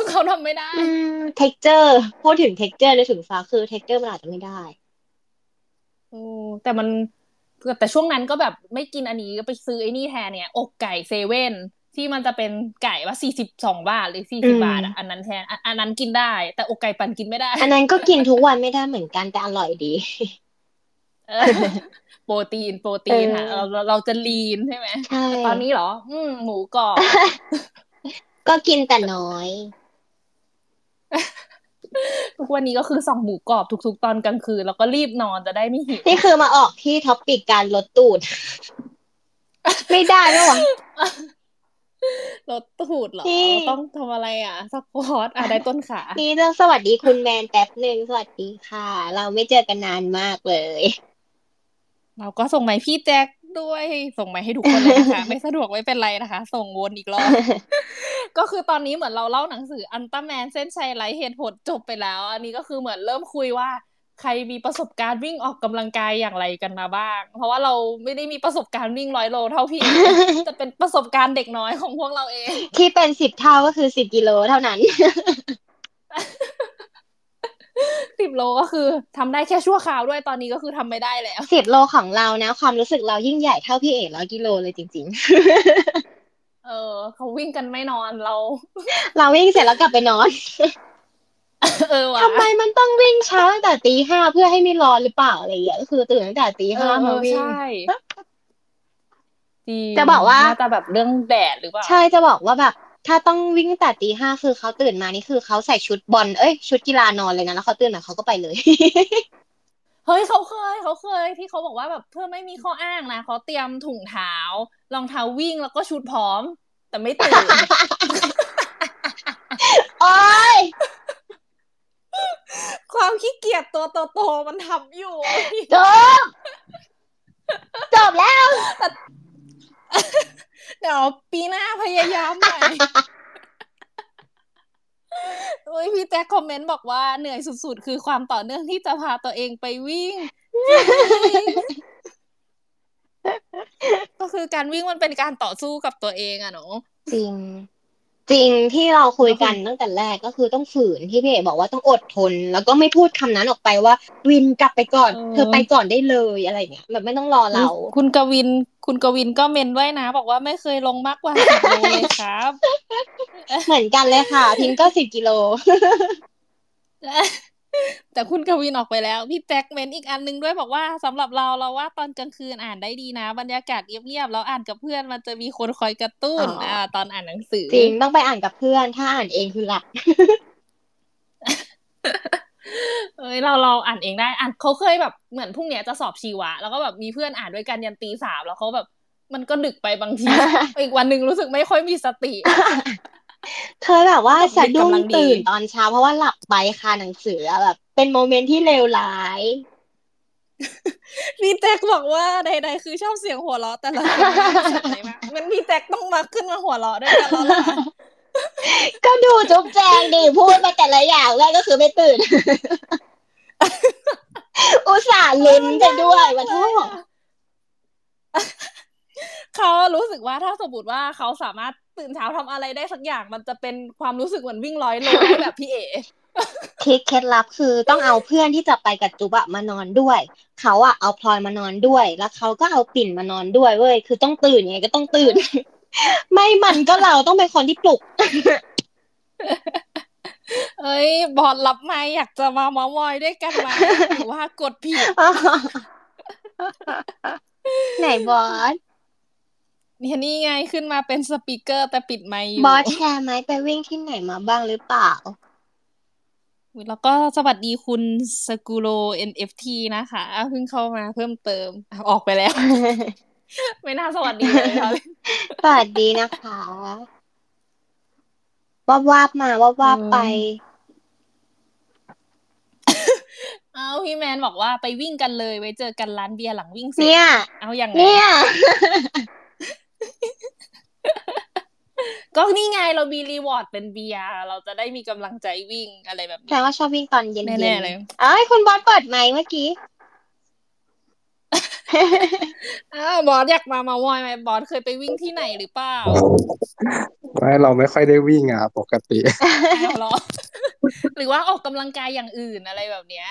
เขาทำไม่ได้อืม texture พูดถึง texture นึกถึงฟ้าคือ texture มันอาจจะไม่ได้อืมแต่มันแต่ช่วงนั้นก็แบบไม่กินอันนี้ก็ไปซื้อไอ้นี่แทนเนี่ย อกไก่เซเว่นที่มันจะเป็นไก่ว่าสี่สิบสองบาทหรือสี่อืสิบมบาทอะอันนั้นแทนอันอันนั้นกินได้ แต่อกไก่ปั่นกินไม่ได้ อันนั้นก็กินทุกวันไม่ได้เหมือนกันแต่อร่อยดีเออ โปรตีนโปรตีนค่ะเออเราเราเราจะ lean ใช่ไหมใช่แต่ตอนนี้เหรอ อืมหมูกรอบก็กินแต่น้อยทุกวันนี้ก็คือส่องหมูกรอบทุก ๆ ตอนกลางคืนแล้วก็รีบนอนจะได้ไม่หิวนี่คือมาออกที่ topic การลดตูด ไม่ได้ไหมวะรถตูดเหรอนี่ต้องทำอะไรอะสควอตอะได้ต้นขานี่ต้องสวัสดีคุณแมนแป๊บหนึ่งสวัสดีค่ะ เราไม่เจอกันนานมากเลย เราก็ส่งไม้พี่แจ็คด้วยส่งไม้ให้ทุกคนเลยนะคะ ไม่สะดวกไม่เป็นไรนะคะ ส่งวนอีกรอบ ก็คือตอนนี้เหมือนเราเล่าหนังสืออันต้าแมนเส้นชัยไร้เหตุผลจบไปแล้ว อันนี้ก็คือเหมือนเริ่มคุยว่า ใครมีประสบการณ์วิ่งออกกำลังกายอย่างไรกันมาบ้าง เพราะว่าเราไม่ได้มีประสบการณ์วิ่งร้อยโลเท่าพี่จะเป็นประสบการณ์เด็กน้อยของพวกเราเอง ที่เป็นสิบเท่าก็คือสิบกิโลเท่านั้น สิบโลก็คือทำได้แค่ชั่วคราวด้วยตอนนี้ก็คือทำไม่ได้แล้วสิบโลของเรานะ ความรู้สึกเรายิ่งใหญ่เท่าพี่เอ๋ร้อยกิโลเลยจริงเออเขาวิ่งกันไม่นอนเราๆเราวิ่งเสร็จแล้วกลับไปนอนเออว่ะทำไมมันต้องวิ่งเช้าตั้งแต่ตีห้าเพื่อให้ไม่ร้อนหรือเปล่าอะไรอย่างเงี้ยก็คือตื่นตั้งแต่ตีเอห้าอเอมาอวิ่งใช่จริงจะบอกว่าน่าจะแบบเรื่องแดดหรือเปล่า ใช่จะบอกว่าแบบ ถ้าต้องวิ่งตั้งแต่ตีห้าคือเขาตื่นมานี่คือเขาใส่ชุดบอลเอ้ยชุดกีฬานอนเลยนะแล้วเขาตื่นมาเขาก็ไปเลย เฮ้ยเขาเคยเขาเคยที่เขาบอกว่าแบบเพื่อไม่มีข้ออ้างนะเขาเตรียมถุงเท้ารองเท้าวิ่งแล้วก็ชุดพร้อม แต่ไม่ตื่นโอ๊ยความขี้เกียจตัวโตๆมันทำอยู่จบจบแล้ว เดี๋ยวปีหน้าพยายามใหม่โอ้ยพี่แจ็คคอมเมนต์บอกว่าเหนื่อยสุดๆ คือความต่อเนื่องที่จะพาตัวเองไปวิ่ง ก็คือการวิ่งมันเป็นการต่อสู้กับตัวเองอะเนาะจริง จริงที่เราคุยกันตั้งแต่แรกก็คือต้องฝืนที่พี่เอ๋บอกว่าต้องอดทน แล้วก็ไม่พูดคำนั้นออกไปว่า วินกลับไปก่อน เธอไปก่อนได้เลยอะไรอย่างเงี้ยแบบไม่ต้องรอเรา คุณกวิน คุณกวินก็เมนด้วยนะ บอกว่าไม่เคยลงมากกว่าสิบโลเลยครับ เหมือนกันเลยค่ะ พิมก็สิบกิโล แต่คุณกวินออกไปแล้ว พี่แจ็คเมนอีกอันนึงด้วยบอกว่าสำหรับเราเราว่าตอนกลางคืนอ่านได้ดีนะ บรรยากาศเงียบๆแล้วอ่านกับเพื่อนมันจะมีคนคอยกระตุ้นอ๋ออ่อ่าตอนอ่านหนังสือ จริงต้องไปอ่านกับเพื่อน ถ้าอ่านเองคือหลับ เอ้ยเราเราอ่านเองได้อ่านเขาเคยแบบเหมือนพรุ่งเนี้ยจะสอบชีวะ แล้วก็แบบมีเพื่อนอ่านด้วยกันยันตีสามแล้วเขาแบบ มันก็ดึกไปบางทีอีกวันหนึ่งรู้สึกไม่ค่อยมีสติเคยแบบว่าต้องสะดุ้งกำลังดีตื่นตอนเช้าเพราะว่าหลับไปคาหนังสืออะแบบ เป็นโมเมนต์ที่เลวร้ายพี่แจ็คบอกว่าใดๆคือชอบเสียงหัวเราะแต่ละคนน่าสนใจมากมันพี่แจ็คต้องมาขึ้นมาหัวเราะด้วยกันแล้วล่ะ ก็ดูจุ๊บแจงดิพูดมาแต่ละอย่างแรกก็คือไม่ตื่น อุตส่าห์ลุ้นไปด้วยว่าทุกเขารู้สึกว่าถ้าสมมติว่าเขาสามารถตื่นเช้าทำอะไรได้สักอย่างมันจะเป็นความรู้สึกเหมือนวิ่งร้อยโลให้แบบพี่เอคิดเคล็ดลับคือต้องเอาเพื่อนที่จะไปกับจุ๊บอะมานอนด้วย เขาอะเอาพลอยมานอนด้วย แล้วเขาก็เอาปิ่นมานอนด้วยเว้ยคือต้องตื่นไงก็ต้องตื่น ไม่มันก็เราต้องเป็นคนที่ปลุก เอ้ย บอลรับไหมาอยากจะมาเมามอยด้วยกันไหมหรือว่ากดผิด ไหนบอสเนี่ยนี่ไงขึ้นมาเป็นสปีกเกอร์แต่ปิดไมค์อยู่บอสแชร์ไหมไปวิ่งที่ไหนมาบ้างหรือเปล่า แล้วก็สวัสดีคุณสกุโร NFT นะคะเพิ่งเข้ามาเพิ่มเติมอะออกไปแล้ว ไม่น่าสวัสดีเลยค่ะสวัสดีนะคะวาบวาบๆมาว่าบวาบๆไป เอาพี่แมนบอกว่าไปวิ่งกันเลย ไว้เจอกันร้านเบียร์หลังวิ่งเสร็จเนี่ย เอาอย่างไงเนี่ย ก็นี่ไงเรามี reward เป็นเบียร์เราจะได้มีกำลังใจวิ่งอะไรแบบนี้แปลว่าชอบวิ่งตอนเย็นๆแน่ๆเลยเอ้ยคุณบอสเปิดไมค์เมื่อกี้อ้าว บอสอยากมาเมาวอยไหมบอสเคยไปวิ่งที่ไหนหรือเปล่าไม่เราไม่ค่อยได้วิ่งอะปกติอ้าวเหรอหรือว่าออกกำลังกายอย่างอื่นอะไรแบบเนี้ย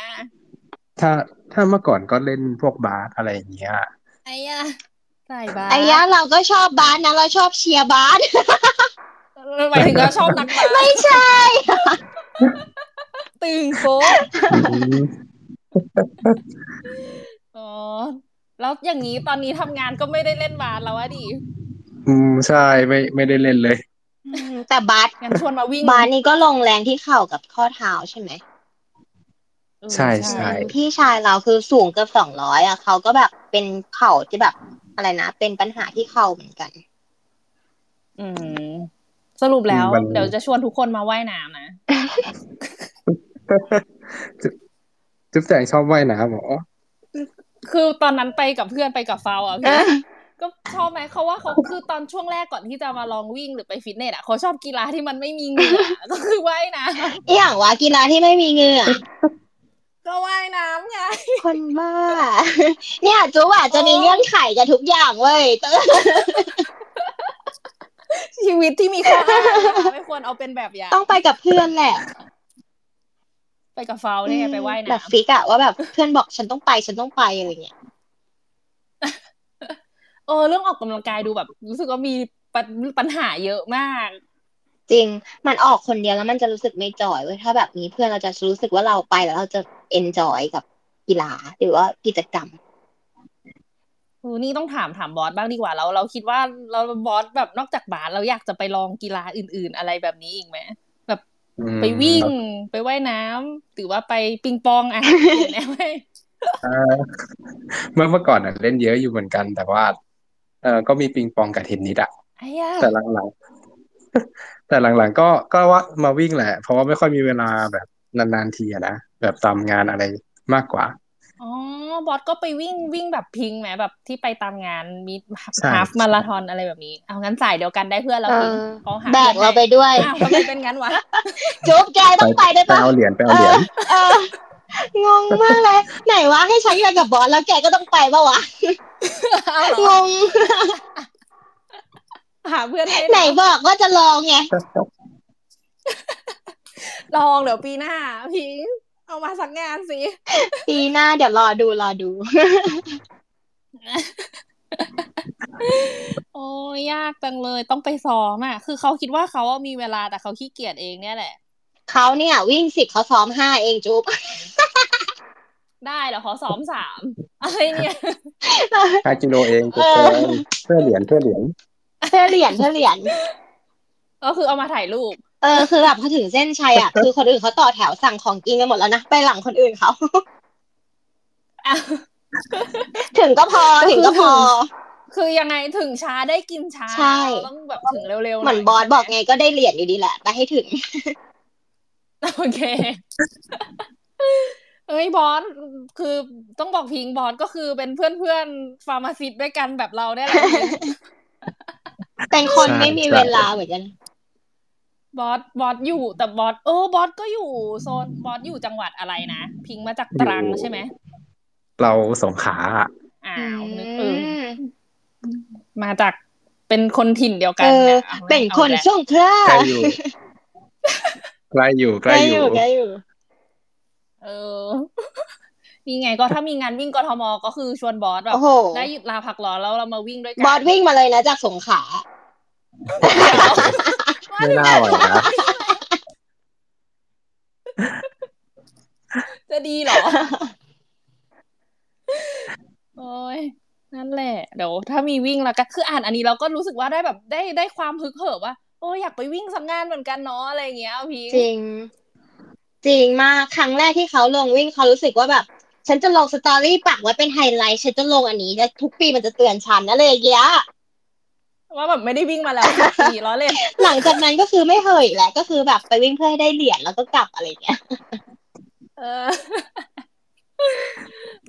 ถ้าถ้าเมื่อก่อนก็เล่นพวกบาสอะไรอย่างเงี้ยไอ้ยะใส่บาสไอ้ยะเราก็ชอบบาสนะเราชอบเชียร์บาสหมายถึงเราชอบนักบาสไม่ใช่ ตึงโป๊ะอืมอ๋อ แล้วอย่างนี้ตอนนี้ทำงานก็ไม่ได้เล่นบาสแล้วอะดิ อืมใช่ไม่ไม่ได้เล่นเลยอืมแต่บาสงั้นชวนมาวิ่งบาสนี่ก็ลงแรงที่เข่ากับข้อเท้าใช่ไหมเออใช่ใช่พี่ชายเราคือสูงเกือบสองร้อยอะเขาก็แบบเป็นเข่าที่แบบอะไรนะเป็นปัญหาที่เข่าเหมือนกัน อืม สรุปแล้วมันเดี๋ยวจะชวนทุกคนมาว่ายน้ำนะจุ๊บจุ๊บแจงชอบว่ายน้ำเหรอ คือตอนนั้นไปกับเพื่อนไปกับฟาวอะพี่ก็ชอบไหมเขาว่าเขาคือตอนช่วงแรกก่อนที่จะมาลองวิ่งหรือไปฟิตเนสอะเขาชอบกีฬาที่มันไม่มีเหงื่อก็คือว่ายน้อหย่างว่ากีฬาที่ไม่มีเหงื่อำก็ว่ายน้ำไงคนบ้าเนี่ยจูว่าจะมีเงื่อนไขกับทุกอย่างเว้ยชีวิตที่มีข้ออ้างนะคะไม่ควรเอาเป็นแบบอย่างต้องไปกับเพื่อนแหละ ไปกับฟาวเนี่ยไงไปว่ายแบบน้ำ fix อะว่าแบบเพื่อนบอกฉันต้องไปฉันต้องไปอะไรเงี้ยเออเรื่องออกกำลังกายดูแบบ รู้สึกว่ามีปัญปัญหาเยอะมาก จริง มันออกคนเดียวแล้วมันจะรู้สึกไม่ joy เว้ยถ้าแบบมีเพื่อนเราจะรู้สึกว่าเราไปแล้วเราจะ enjoy กับกีฬาหรือว่ากิจกรรมเออนี่ต้องถามถามบอสบ้างดีกว่าเราเราคิดว่าเราบอสแบบนอกจากบาสเราอยากจะไปลองกีฬาอื่น ๆ อะไรแบบนี้อีกไหมแบบอืม ไปวิ่งไปว่ายน้ำหรือว่าไปปิงปองอะอย่างเนี้ยไหมเอ่อเมื่อเมื่อก่อนอะเล่นเยอะอยู่เหมือนกัน แต่ว่า เออก็มีปิงปองกับเทนนิสอะไอ้ยาแต่หลังๆแต่หลังๆก็ก็ว่ามาวิ่งแหละ เพราะว่าไม่ค่อยมีเวลาแบบนานๆทีอะนะแบบตามงานอะไรมากกว่าอ๋อ บอสก็ไปวิ่งวิ่งแบบพิงไหมแบบที่ไปตามงานมีใช่ฮาฟมาราธอนอะไรแบบนี้ เอางั้นสายเดียวกันได้เพื่อนเราเอพิงอเขาหาแบกเราไปด้วยอ้าวทำไมเป็นงั้นวะจุ๊บแกต้องไปด้วยไปปะเอาเหรียญไปเอาเหรียญเอองงมากเลย ไหนวะให้ฉันไปกับบอสแล้วแกก็ต้องไปปะวะเอาเหรงองหาเพื่อนให้ไหนบอกว่าจะลองไงลองเดี๋ยวปีหน้าพิง เอามาสักงานสิปีหน้าเดี๋ยวรอดูรอดู โอ้ยยากจังเลยต้องไปซ้อมอะ คือเขาคิดว่าเขาอะมีเวลาแต่เขาขี้เกียจเองเนี่ยแหละ เขาเนี่ย วิ่งสิบเขาซ้อมห้าเองจุ๊บได้เหรอขอซ้อมสามอะไรเนี่ยห้ากิโลเองเออเพื่อเหรียญเพื่อเหรียญเพื่อเหรียญเพื่อเหรียญก็คือเอามาถ่ายรูป เออคือแบบพอถึงเส้นชัยอะคือคนอื่นเขาต่อแถวสั่งของกินกันหมดแล้วนะไปหลังคนอื่นเขาอะถึงก็พอถึงก็พอ คือยังไงถึงช้าได้กินช้าใช่เราต้องแบบถึงเร็วๆเหมือนยบอสบอกไงก็ได้เหรียญอยู่ดีแหละไปให้ถึงโอเคเอ้ยบอสคือต้องบอกพิงบอสก็คือเป็นเพื่อนเพื่อน pharmacist ด้วยกันแบบเราเนี่ยแหละเป็นคนไม่มีเวลาเหมือนกัน บอสบอสอยู่แต่บอสเออบอสก็อยู่โซนบอสอยู่จังหวัดอะไรนะ พิงมาจากตรังใช่ไหม เราสงขลาอะอ้าอืวนึกเออมมาจากเป็นคนถิ่นเดียวกัเอนอนะอาเป็นคนอาละสงขลาใกล้อยู่ใกล้อยู่ใกล้อยู่ใกล้อยู่ เออนี่ไงก็ถ้ามีงานวิ่งกทมก็คือชวนบอสแบบโอ้โหได้หยุดลาพักร้อนแล้วเรามาวิ่งด้วยกันบอสวิ่งมาเลยนะจากสงขลา ไม่น่าไหวนะจะดีเหรอ โอ้ยนั่นแหละ เดี๋ยวถ้ามีวิ่งแล้วก็คืออ่านอันนี้เราก็รู้สึกว่าได้แบบได้ได้ความฮึกเหิมว่า โอ้ยอยากไปวิ่งสักงานเหมือนกันเนาะอะไรเงี้ยพิงจริง จริงมากครั้งแรกที่เขาลงวิ่งเขารู้สึกว่าแบบ ฉันจะลงสตอรี่ปักไว้เป็นไฮไลท์ฉันจะลงอันนี้ แล้วทุกปีมันจะเตือนฉันอะไรอย่างเงี้ย ว่าแบบไม่ได้วิ่งมาแล้วสิบปีล้อเล่น หลังจากนั้นก็คือไม่เหยแล้วก็คือแบบไปวิ่งเพื่อให้ได้เหรียญแล้วก็กลับอะไรอย่างเงี้ยเออ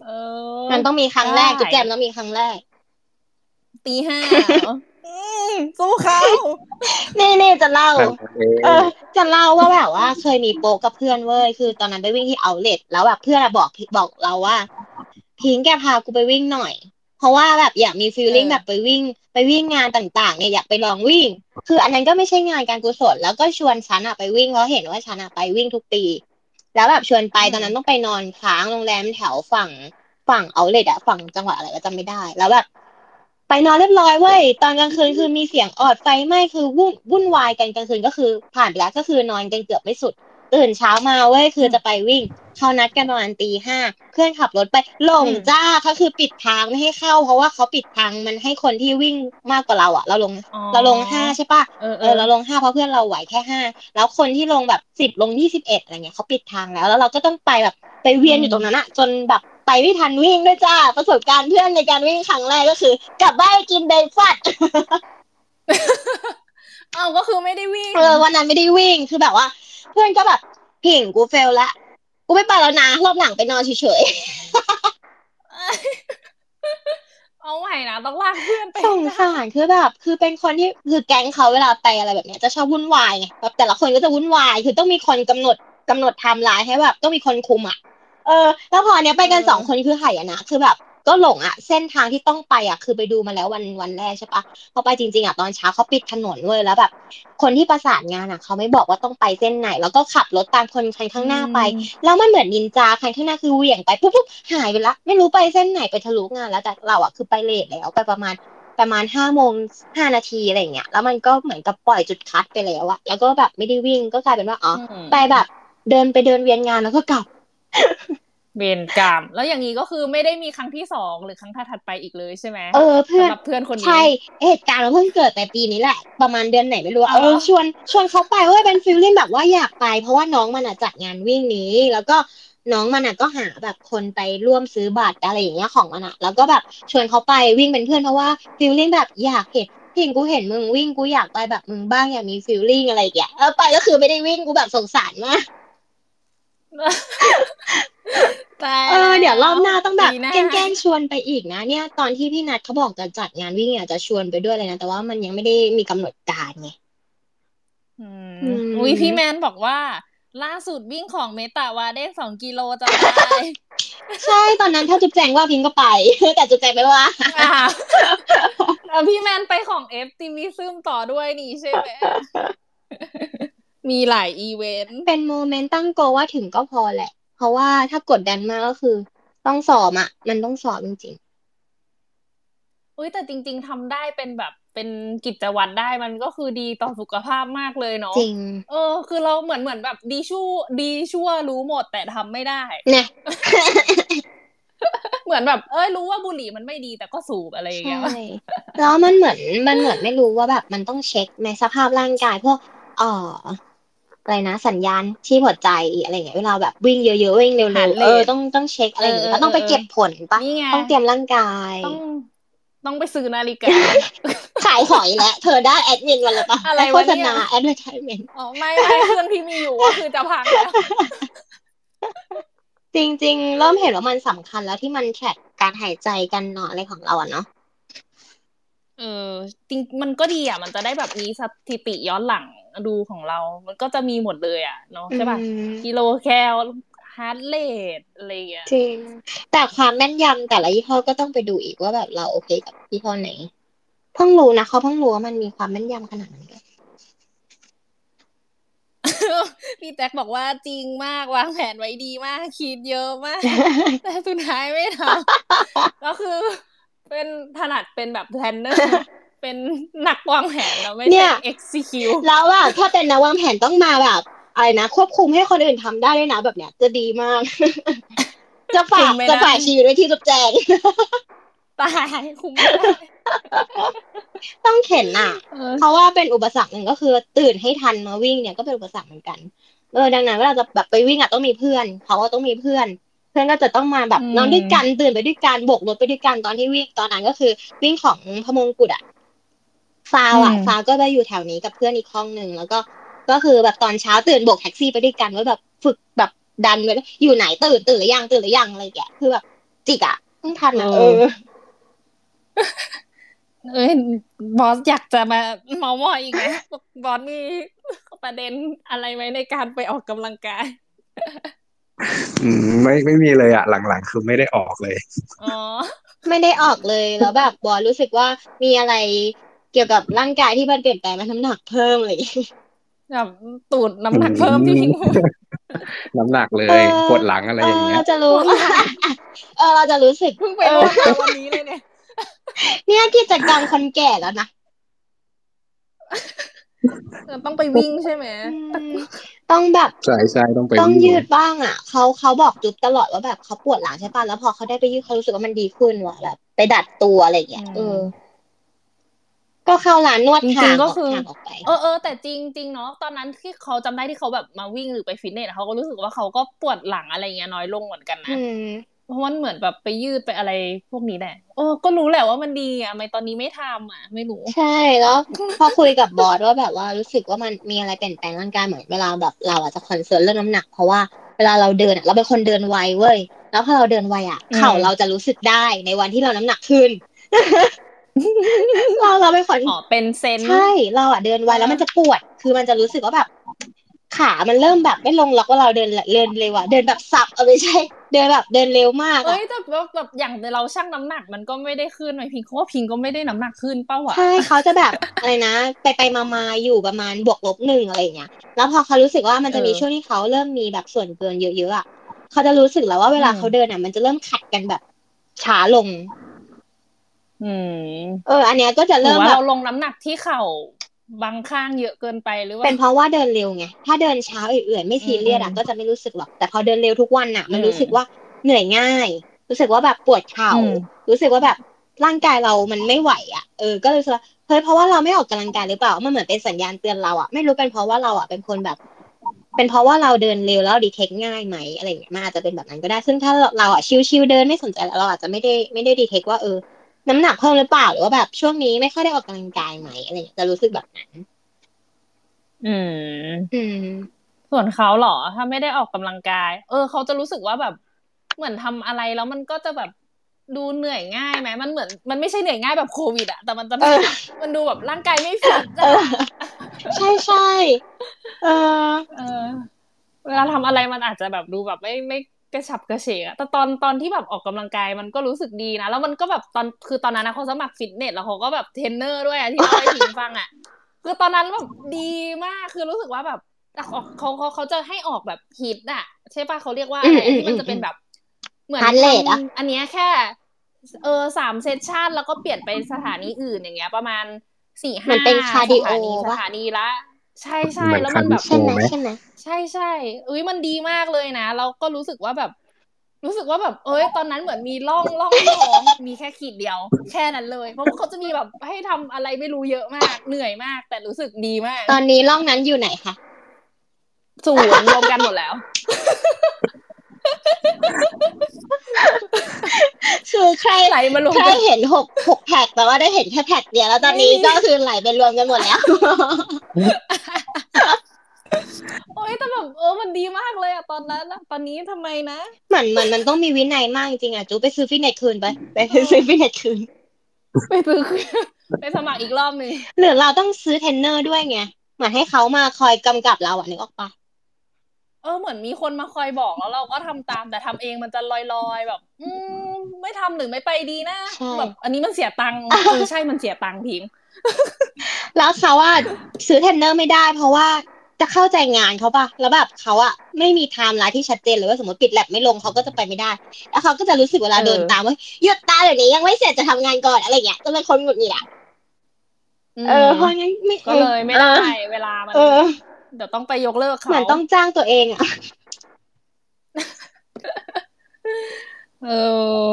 เออมันต้องมีครั้งแรกได้จุ๊บแจมต้องมีครั้งแรก ตีห้าเหรออืมสู้เขานี่นี่จะเล่านั่นเองเออ จะเล่าว่าแบบว่าเคยมีโป๊กกับเพื่อนเว้ย คือตอนนั้นไปวิ่งที่เอาเลทแล้วแบบเพื่อนอะบอกบอกเราว่าพิงแกพากูไปวิ่งหน่อย เพราะว่าแบบอยากมีฟีลลิ่งแบบไปวิ่ง ไปวิ่งงานต่างๆเนี่ยอยากไปลองวิ่ง คืออันนั้นก็ไม่ใช่งานการกุศล แล้วก็ชวนฉันอะไปวิ่งเพราะเห็นว่าฉันอะไปวิ่งทุกปี แล้วแบบชวนไปตอนนั้นต้องไปนอนค้างโรงแรมแถวฝั่งฝั่งเอาเลทอะฝั่งจังหวัดอะไรก็จำไม่ได้ แล้วแบบไปนอนเรียบร้อยเว้ยตอนกลางคืนคือมีเสียงออดไฟไหม้คือวุ่นวุ่นวายกันกลางคืนก็คือผ่านไปแล้วก็คือนอนกันเกือบไม่สุด ตื่นเช้ามาเว้ยคือจะไปวิ่งเขานัดกันประมาณตีห้าเพื่อนขับรถไปหลงจ้าเขาคือปิดทางไม่ให้เข้า เพราะว่าเขาปิดทางมันให้คนที่วิ่งมากกว่าเราอะเราลงอ๋อเราลงห้าใช่ปะเออเออเราลงห้าเพราะเพื่อนเราไหวแค่ห้าแล้วคนที่ลงแบบสิบลงยี่สิบเอ็ดอะไรเงี้ยเขาปิดทางแล้ว แล้วเราก็ต้องไปแบบไปเวียนอยู่ตรงนั้นอะจนแบบไปไม่ทันวิ่งด้วยจ้าประสบการณ์เพื่อนในการวิ่งครั้งแรกก็คือ กลับบ้านไปกินเบรกฟาสต์เอ้าก็คือไม่ได้วิ่งเออวันนั้นไม่ได้วิ่งคือแบบว่า เพื่อนก็แบบผิงกู fail ละกูไม่ไปแล้วนะรอบหลังไปนอนเฉยเอาใหม่นะต้องลากเพื่อนไปๆสงสารคือแบบ คือเป็นคนที่คือแก๊งเขาเวลาไปอะไรแบบเนี้ยจะชอบวุ่นวายไงแบบแต่ละคนก็จะวุ่นวาย คือต้องมีคนกำหนดกำหนดไทม์ไลน์ให้แบบต้องมีคนคุมอะเออ แล้วพอเนี้ยไปกันสองคนคือไหอะนะคือแบบ ก็หลงอะเส้นทางที่ต้องไปอะคือไปดูมาแล้ววันวันแรกใช่ปะพอไปจริงๆอะตอนเช้าเขาปิดถนนเว้ยแล้วแบบ คนที่ประสานงานอะเขาไม่บอกว่าต้องไปเส้นไหน แล้วก็ขับรถตามคนคันข้างหน้าไป แล้วมันเหมือนนินจาคันข้างหน้าคือเหวี่ยงไปปุ๊บปุ๊บหายไปละไม่รู้ไปเส้นไหนไปทะลุงานแล้วแต่เราอะคือไปเลทแล้วไปประมาณประมาณห้าโมงห้านาทีอะไรอย่างเงี้ยแล้วมันก็เหมือนกับปล่อยจุดคัดไปแล้วอะแล้วก็แบบไม่ได้วิ่งก็กลายเป็นว่าอ๋ออมไปแบบ เดินไปเดินเวียนงานแล้วก็กลับ เวรกรรมแล้วอย่างนี้ก็คือไม่ได้มีครั้งที่สองหรือครั้งถัดๆไปอีกเลยใช่ไหมเออเพื่อนสำหรับเพื่อนคนนี้ใช่เหตุการณ์มันเพิ่งเกิดแต่ปีนี้แหละ ประมาณเดือนไหนไม่รู้อะอ๋อเออชวนชวนเขาไปเว้ยเป็นฟีลลิ่งแบบว่าอยากไป เพราะว่าน้องมันอะจัดงานวิ่งนี้ แล้วก็น้องมันอะก็หาแบบคนไปร่วมซื้อบัตรอะไรอย่างเงี้ยของมันอะแล้วก็แบบชวนเขาไปวิ่งเป็นเพื่อนเพราะว่าฟีลลิ่งแบบอยากเห็นเห็นกูเห็นมึงวิ่งกูอยากไปแบบมึงบ้างอยากมีฟีลลิ่งอะไรอย่างเงี้ยแล้วไปก็คือไม่ได้วิ่งกูแบบสงสารมากตาย เออเดี๋ยวรอบหน้าต้องแบบปีหน้าแกล้งๆชวนไปอีกนะ เนี่ย ตอนที่พี่นัทเขาบอกจะจัดงานวิ่งอะจะชวนไปด้วยเลยนะ แต่ว่ามันยังไม่ได้มีกำหนดการไงอืมอืมอุ้ยพี่แมนบอกว่า ล่าสุดวิ่งของเมตาวาเด้สองกิโลจะได้ใช่ตอนนั้นถ้าจุ๊บแจงว่าพิงก็ไป แต่จุ๊บแจงไม่ว่าอะแล้วพี่แมนไปของเอฟทีวีซึมต่อด้วยนี่ใช่ไหมมีหลายอีเวนต์เป็นโมเมนต์ตั้งโกว่าถึงก็พอแหละ เพราะว่าถ้ากดดันมากก็คือ ต้องสอบอะมันต้องสอบจริงอุ้ยแต่จริง ๆทำได้เป็นแบบเป็นกิจวัตรได้มันก็คือดีต่อสุขภาพมากเลยเนาะๆจริง เออ คือเราเหมือนเหมือนแบบดีชั่วดีชั่วรู้หมดแต่ทำไม่ได้เนี่ยเหมือนแบบ เอ้ยรู้ว่าบุหรี่มันไม่ดีแต่ก็สูบอะไรอย่างเงี้ยใช่แล้วมันเหมือนมันเหมือนไม่รู้ว่าแบบมันต้องเช็คในสภาพร่างกายพวกเอ่อ อะไรนะสัญญาณที่หัวใจอะไรอย่างเงี้ยเวลาแบบวิ่งเยอะๆวิ่งเร็ว Heart ๆ rate เออต้องต้องเช็คอะไรอย่างเงี้ยเออแล้วต้องไปเก็บผลปะนี่ไงต้องเตรียมร่างกายต้องต้องไปซื้อนาฬิกาขายหอยแล้วเธอได้แอดมินวันละปะอะไรโฆวะษเนี่ยณาแอดเวอร์ทเมนอ๋อไม่ไม่เครื่องที่มีอยู่ก็คือจะพังแล้วจริง ๆ เริ่มเห็นว่ามันสำคัญแล้วที่มันแทร็กการหายใจกันเนาะอะไรของเราอะเนาะเออจริงมันก็ดีอะ มันจะได้แบบมีสถิติย้อนหลัง ดูของเรา มันก็จะมีหมดเลยอะเนาะใช่ป่ะอืมกิโลแคลฮาร์ดเรอะไรอย่างเงี้ยจริง แต่ความแม่นยำแต่ละยี่ห้อก็ต้องไปดูอีกว่าแบบเราโอเคกับยี่ห้อไหนเพิ่งรู้นะเขาเพิ่งรู้ว่ามันมีความแม่นยำขนาดนั้นด้วยพี่แจ็คบอกว่าจริงมากวางแผนไว้ดีมาก คิดเยอะมาก แต่สุดท้ายไม่ทำก็คือเป็นถนัดเป็นแบบ planner เป็นนักวางแผนแล้วไม่เนี่ใช่ execute แล้วว่าถ้าเป็นนักวางแผนต้องมาแบบอะไรนะควบคุมให้คนอื่นทำได้ด้วยนะแบบเนี้ย จะดีมาก จะฝากคุมไม่ได้จะฝากชีวิตไว้ที่จุ๊บแจงตายคุมไม่ได้ต้องเข็นน่ะเออเพราะว่าเป็นอุปสรรคหนึ่งก็คือ ตื่นให้ทันมาวิ่งเนี่ยก็เป็นอุปสรรคเหมือนกันเออดังนั้นเวลาจะแบบไปวิ่งอะต้องมีเพื่อนเขาก็ต้องมีเพื่อน เพื่อนก็จะต้องมาแบบอืมนอนด้วยกันตื่นไปด้วยกันโบกรถไปด้วยกันตอนที่วิ่งตอนนั้นก็คือ วิ่งของพะมงกุฎอะ ฟาวอะฟาวก็ไปอยู่แถวนี้กับเพื่อนอีกห้องหนึ่งแล้วก็ก็คือแบบตอนเช้าตื่นโบกแท็กซี่ไปด้วยกันไว้แบบฝึกแบบดันไว้อยู่ไหนตื่นตื่นหรือยังตื่นหรือยังอะไรอย่างเงี้ยคือแบบจิกอะต้องทันอะเออเอ้ยบอสอยากจะมาเมามอยอีกไหมบอสมีประเด็นอะไรไหมในการไปออกกำลังกายอืมไม่ไม่มีเลยอะหลังๆคือไม่ได้ออกเลยอ๋อไม่ได้ออกเลยแล้วแบบบอลรู้สึกว่ามีอะไร เกี่ยวกับร่างกายที่มันเปลี่ยนแปลงมันน้ำหนักเพิ่มเลยแบบตูดน้ำหนักเพิ่มที่พิงพูดน้ำหนักเลเอยอปวดหลังอะไรอย่างเงี้ยเราจะรู้ เออเราจะรู้สึกเพิ่งไปรู้มาวันนี้เลยเนี่ยเนี่ยกิจกรรมคนแก่แล้วนะต้องไปวิ่งใช่ไหมอืมต้องแบบใช่ใช่ต้องไปต้องวิ่งยืดบ้างอะเขาเขาบอกจุ๊บตลอดว่าแบบเขาปวดหลังใช่ป่ะแล้วพอเขาได้ไปยืดเขารู้สึกว่ามันดีขึ้นว่ะแบบไปดัดตัวอะไรอย่างเงี้ยเออ ก็เข้าร้านนวดจริงๆห่างก็ออกคือห่างออกไปเออเออแต่จริงจริงเนาะตอนนั้นที่เขาจำได้ที่เขาแบบมาวิ่งหรือไปฟิตเนสอะเขาก็รู้สึกว่าเขาก็ปวดหลังอะไรเงี้ยน้อยลงเหมือนกันนะอืมเพราะมันเหมือนแบบไปยืดไปอะไรพวกนี้แหละโอ้ก็รู้แหละว่ามันดีอะทำไมตอนนี้ไม่ทำอะ ไม่รู้ ใช่แล้วพอคุยกับบอสว่าแบบว่ารู้สึกว่ามันมีอะไรเปลี่ยนแปลงร่างกายเหมือนเวลาแบบเราอาจจะคอนเซิร์นเรื่องน้ำหนัก เพราะว่าเวลาเราเดินอะเราเป็นคนเดินไวเว้ยแล้วพอเราเดินไวอะอืมเข่าเราจะรู้สึกได้ในวันที่เราน้ำหนักขึ้น เราเราเป็นคนอ๋อเป็นเซนส์ใช่เราอะเดินไวแล้วมันจะปวด คือมันจะรู้สึกว่าแบบ ขามันเริ่มแบบไม่ลงล็อกว่าเราเดินเดินเร็วอะเดินแบบสับเออไม่ใช่ เดินแบบเดินเร็วมากเอ้อะยแต่แบบแบบอย่างเราชั่งน้ำหนักมันก็ไม่ได้ขึ้นไหมพิงเพราะว่าพิงก็ไม่ได้น้ำหนักขึ้นเป้าวะใช่เขาจะแบบอะไรนะ ไปไปมามาอยู่ประมาณบวกลบหนึ่งอะไรอย่างเงี้ยแล้วพอเขารู้สึกว่ามันจะมีเออช่วงที่เขาเริ่มมีแบบส่วนเกินเยอะๆอะเขาจะรู้สึกแล้วว่าเวลาอืมเขาเดินอะมันจะเริ่มขัดกันแบบช้าลง อืม เออ อันเนี้ยก็จะหรืเริ่อมว่าแบเราบลงน้ำหนักที่เข่าบางข้างเยอะเกินไปหรือว่า เป็นเพราะว่าเดินเร็วไง ถ้าเดินช้าเอื่อยๆไม่ซีเรียสอะอืมก็จะไม่รู้สึกหรอก แต่พอเดินเร็วทุกวันอะมันอืมรู้สึกว่าเหนื่อยง่าย รู้สึกว่าแบบปวดเข่าอืมรู้สึกว่าแบบร่างกายเรามันไม่ไหวอะเออ ก็เลยรู้สึกว่าเฮ้ยเพราะว่าเราไม่ออกกำลังกายหรือเปล่า มันเหมือนเป็นสัญญาณเตือนเราอะไม่รู้เป็นเพราะว่าเราอะเป็นคนแบบ เป็นเพราะว่าเราเดินเร็วแล้วดีเทคง่ายไหมอะไรอย่างเงี้ยมันอาจจะเป็นแบบนั้นก็ได้ ซึ่งถ้าเราเราอะชิวๆเดินไม่สนใจแล้วเราอาจจะไม่ได้ไม่ได้ดีเทคว่าเออ น้ำหนักเพิ่มหรือเปล่าหรือว่าแบบช่วงนี้ไม่ค่อยได้ออกกำลังกายไหมอะไรอย่างเงี้ยจะรู้สึกแบบนั้น อืม อืม ส่วนเขาเหรอ ถ้าไม่ได้ออกกำลังกาย เออ เขาจะรู้สึกว่าแบบ เหมือนทำอะไรแล้วมันก็จะแบบดูเหนื่อยง่ายไหมมันเหมือนมันไม่ใช่เหนื่อยง่ายแบบโควิดอะแต่มันจะเออมันดูแบบร่างกายไม่ฟิตเออะอใช่ใช่เออเออเวลาทำอะไรมันอาจจะแบบดูแบบไม่ไม่ กระฉับกระเฉงอะแต่ตอนตอนที่แบบออกกำลังกายมันก็รู้สึกดีนะ แล้วมันก็แบบตอนคือตอนนั้นนะเขาสมัครฟิตเนสแล้วเขาก็แบบเทรนเนอร์ด้วยอะที่เล่าให้พิงฟังอะคือตอนนั้นแบบดีมากคือรู้สึกว่าแบบแต่เขาเขาเขาเขาจะให้ออกแบบ HIIT อะใช่ปะเขาเรียกว่าอะไรอืมอืมที่มันจะเป็นแบบเหมือน Heart rate อะทำอันเนี้ยแค่ เออสาม session แล้วก็เปลี่ยนไปสถานีอื่นอย่างเงี้ย ประมาณสี่เหมืห้าอนเป็นคาร์ดิโอสถานีสปะถานีละ ใช่ใช่เหมือนแล้วมันแบบคาใช่ร์ดิไหมโอใช่ไหมใช่ใช่อุ้ยมันดีมากเลยนะแล้วก็รู้สึกว่าแบบ รู้สึกว่าแบบ เอ้ย ตอนนั้นเหมือนมีร่องร่องท้องมีแค่ขีดเดียว แค่นั้นเลย เพราะว่าเขาจะมีแบบให้ทำอะไรไม่รู้เยอะมาก เหนื่อยมาก แต่รู้สึกดีมาก ตอนนี้ร่องนั้นอยู่ไหนคะศูนย์รวมกันหมดแล้ว คือใครไหลมารวมใครกันเห็นหกหกแพ็คแต่ว่าได้เห็นแค่แพ็คเดียวแล้วตอนนี้ก็คือไหลไปรวมกันหมดแล้ว โอ้ยแต่แบบเออมันดีมากเลยอะตอนนั้นอะตอนนี้ทำไมนะเหมือนเหมือนมันต้องมีวินัยมากจริงๆอะจูไปซื้อฟิตเนสคืนไปไปซื้อฟิตเนสคืนไปซื้อไปสมัครอีกรอบหนึ่งหรือเราต้องซื้อเทรนเนอร์ด้วยไงเหมือนให้เขามาคอยกำกับเราอะนึกออกปะ เออเหมือนมีคนมาคอยบอกแล้วเราก็ทำตามแต่ทำเองมันจะลอยๆแบบ อืมไม่ทำหรือไม่ไปดีนะใช่แบบอันนี้มันเสียตังค์เออใช่มันเสียตังค์จริงแล้วเขาว่าซื้อเทรนเนอร์ไม่ได้ เพราะว่าจะเข้าใจงานเขาปะแล้วแบบเขาอะไม่มีไทม์ไลน์ที่ชัดเจนเลยว่าสมมติปิดแลบไม่ลงเขาก็จะไปไม่ได้ แล้วเขาก็จะรู้สึกเวลาเออเดินตามว่าหยุดตาเดี๋ยวนี้ยังไม่เสร็จจะทำงานก่อนอะไรอย่างเงี้ยก็เป็นคนหงุดหงิดอะมเออเพราะงั้นไม่ก็เลยไม่ได้เวลามัน เออเดี๋ยวต้องไปยกเลิกเขาเหมือนต้องจ้างตัวเองอะเออ